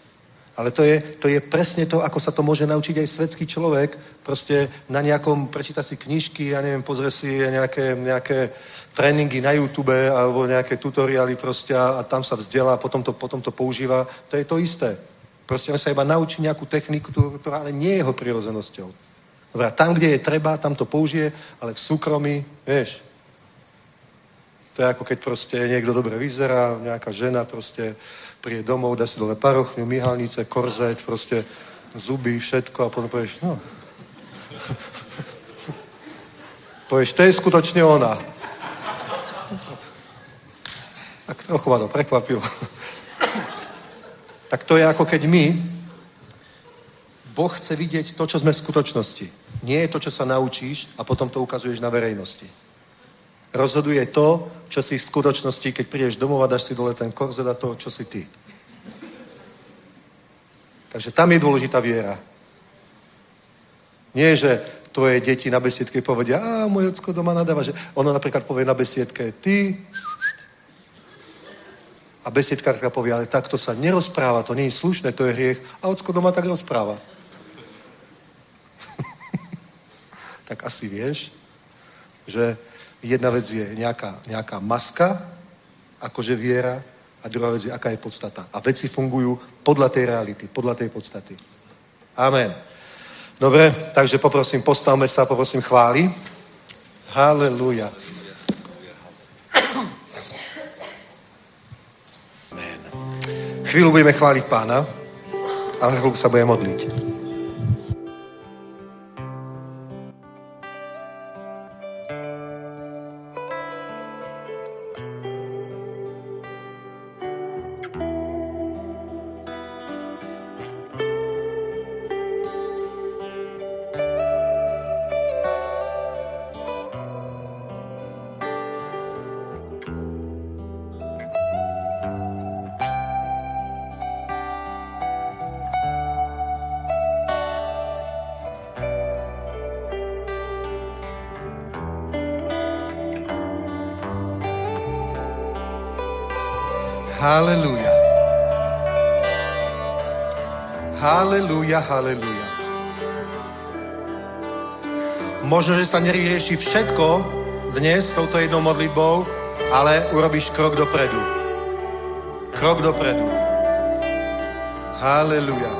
Ale to je, to je presne to, ako sa to môže naučiť aj svetský človek. Proste na nejakom, prečíta si knižky, ja neviem, pozrie si nejaké, nejaké tréningy na YouTube alebo nejaké tutoriály proste a, a tam sa vzdelá potom to, potom to používa. To je to isté. Proste on sa iba naučí nejakú techniku, ktorá ale nie je jeho prirodzenosťou. Dobre, tam, kde je treba, tam to použije, ale v súkromí, vieš, to je ako keď proste niekto dobre vyzerá, nejaká žena proste príde domov, dá si dole parochňu, myhalnice, korzet, proste zuby, všetko a potom povieš, no. povieš, to je skutočne ona. Tak trochu ma to prekvapilo. tak to je ako keď my, Boh chce vidieť to, čo sme v skutočnosti. Nie je to, čo sa naučíš a potom to ukazuješ na verejnosti. Rozhoduje to, čo si v skutočnosti, keď prídeš domov a dáš si dole ten korzet a to, čo si ty. Takže tam je dôležitá viera. Nie, že tvoje deti na besiedke povedia, a môj ocko doma nadáva, že ono napríklad povie na besiedke, ty a besiedkárka povie, ale takto sa nerozpráva, to nie je slušné, to je hriech. A ocko doma tak rozpráva. tak asi vieš, že jedna vec je nejaká, nejaká maska, akože viera, a druhá vec je, aká je podstata. A veci fungujú podľa tej reality, podľa tej podstaty. Amen. Dobre, takže poprosím, postavme sa, poprosím chváli. Halelúja. Amen. Chvíľu budeme chváliť pána a chvíľu sa budeme modliť. Halelúja. Možno, že sa nevyrieši všetko dnes s touto jednou modlitbou, ale urobíš krok dopredu. Krok dopredu. Halelúja.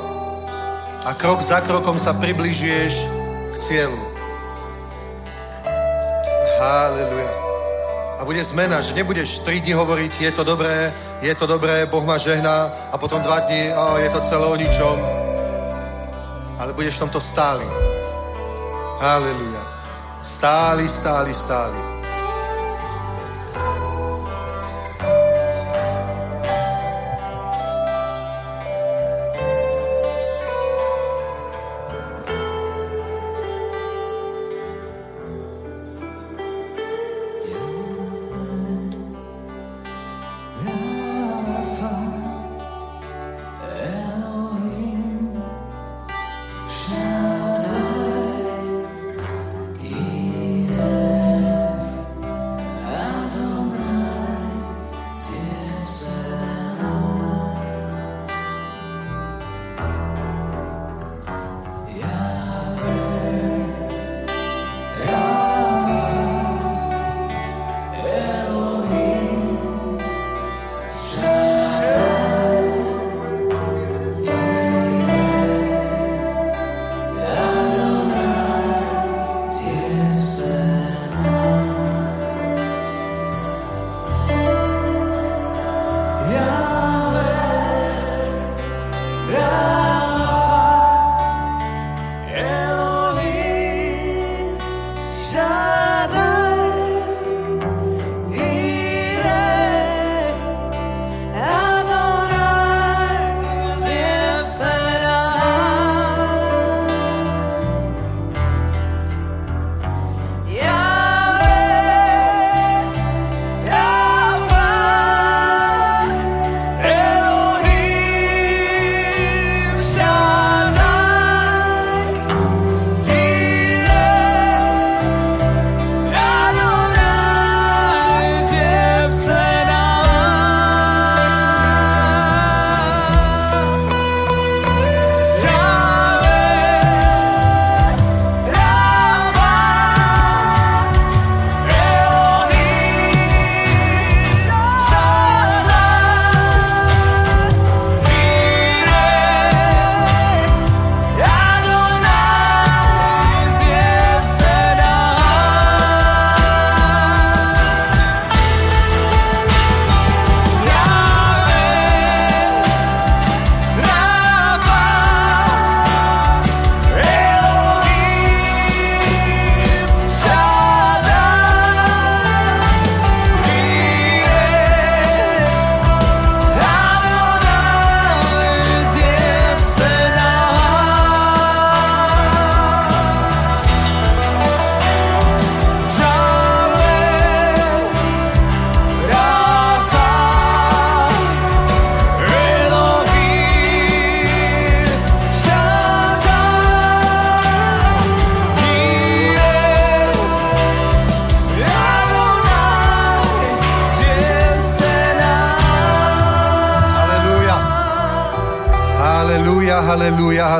A krok za krokom sa približuješ k cieľu. Halelúja. A bude zmena, že nebudeš 3 dní hovoriť, je to dobré, je to dobré, Boh ma žehná a potom 2 dní, o, je to celé o ničom. Budeš v tomto stály. Halleluja. Stáli, stáli, stáli.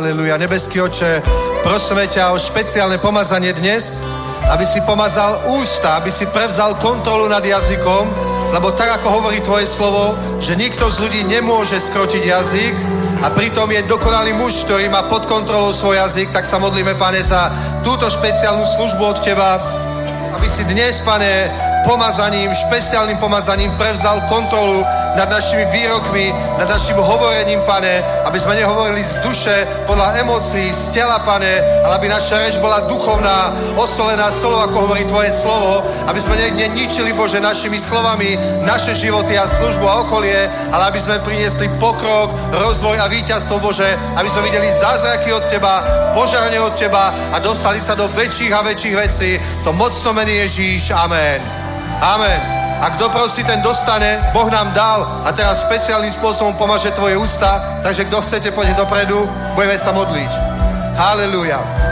Halelúja. Nebeský oče, prosíme ťa o špeciálne pomazanie dnes, aby si pomazal ústa, aby si prevzal kontrolu nad jazykom, lebo tak, ako hovorí tvoje slovo, že nikto z ľudí nemôže skrotiť jazyk a pritom je dokonalý muž, ktorý má pod kontrolou svoj jazyk, tak sa modlíme, pane, za túto špeciálnu službu od teba, aby si dnes, pane, pomazaním, špeciálnym pomazaním prevzal kontrolu nad našimi výrokmi, nad našim hovorením, pane, aby sme nehovorili z duše, podľa emócií, z tela, pane, ale aby naša reč bola duchovná, osolená solou, ako hovorí tvoje slovo, aby sme ne- neničili, Bože, našimi slovami naše životy a službu a okolie, ale aby sme priniesli pokrok, rozvoj a víťazstvo, Bože, aby sme videli zázraky od Teba, požahnenie od Teba a dostali sa do väčších a väčších vecí. To mocno mení Ježíš. Amen. Amen. A kto prosí, ten dostane. Boh nám dal a teraz špeciálnym spôsobom pomaže tvoje ústa. Takže kto chcete, poďte dopredu. Budeme sa modliť. Haleluja.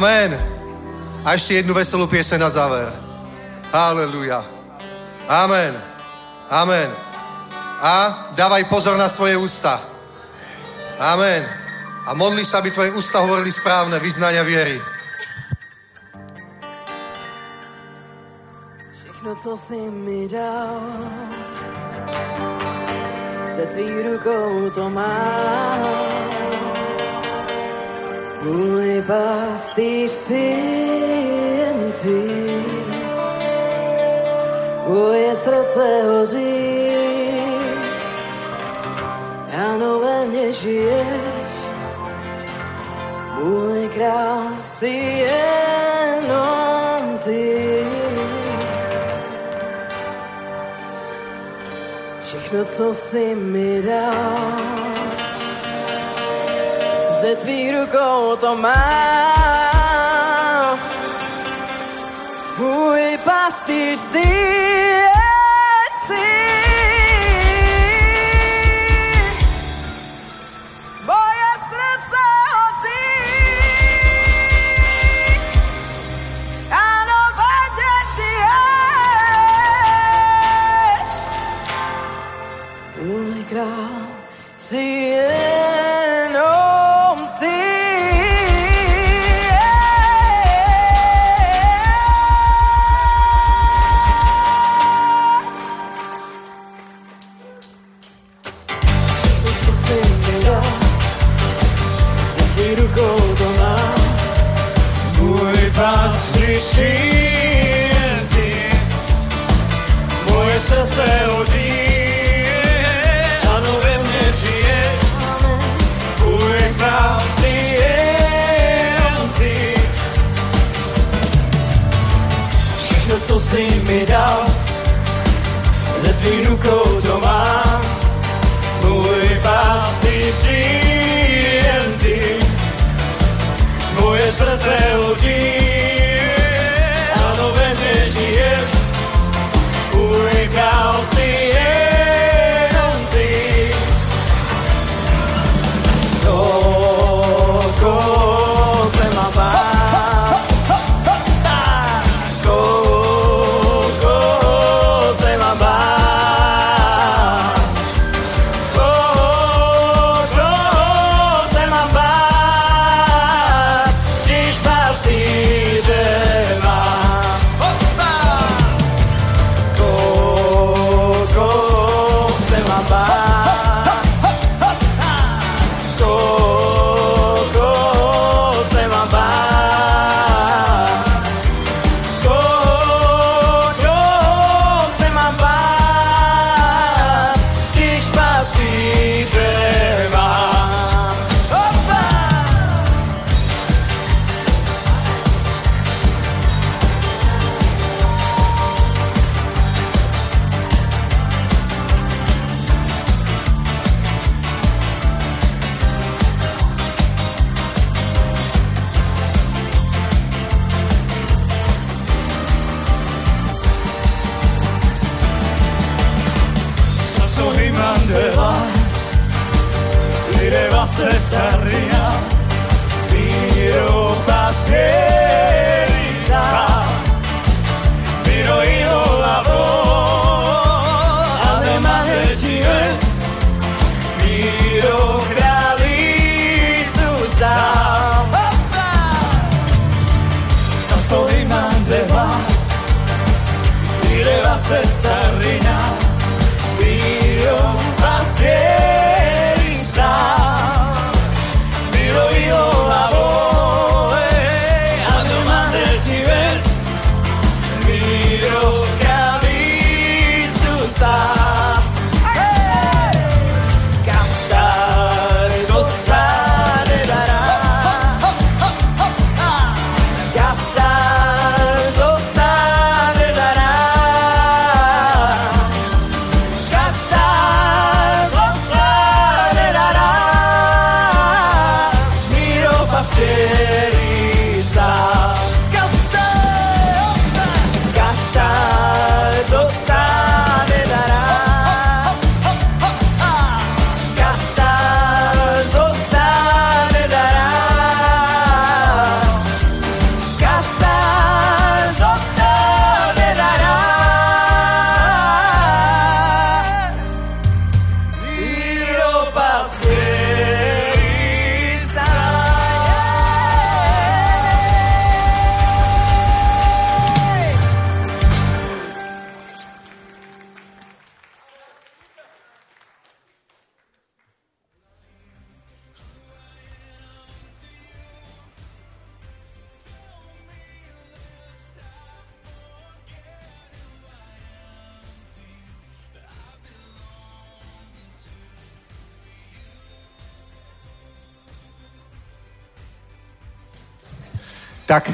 Amen. A ešte jednu veselú pieseň na záver. Halelúja. Amen. Amen. A dávaj pozor na svoje ústa. Amen. A modli sa, aby tvoje ústa hovorili správne vyznania viery. Všechno, co si mi dal, se tvých rukou to mám. Si jen ty, moje srdce hoří. Ano, ve mně žiješ, můj král. Všechno, co si mi dal, ze tvých rukou to mám. Za tvý rukou to mám. Můj pastýř jen ty, moje srdce hoří, ano ve mně žiješ, můj král jsi jenom ty. Všechno, co jsi mi dal, ze tvých rukou mám, můj pastýř jen moje srdce hoří. Ano, ve mne žiješ, můj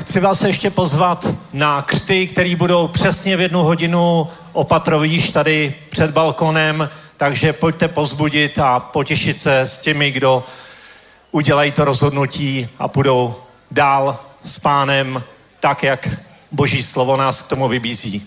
chci vás ještě pozvat na křty, které budou přesně v jednu hodinu opatrovíš tady před balkonem, takže pojďte pozbudit a potěšit se s těmi, kdo udělají to rozhodnutí a půjdou dál s pánem tak, jak boží slovo nás k tomu vybízí.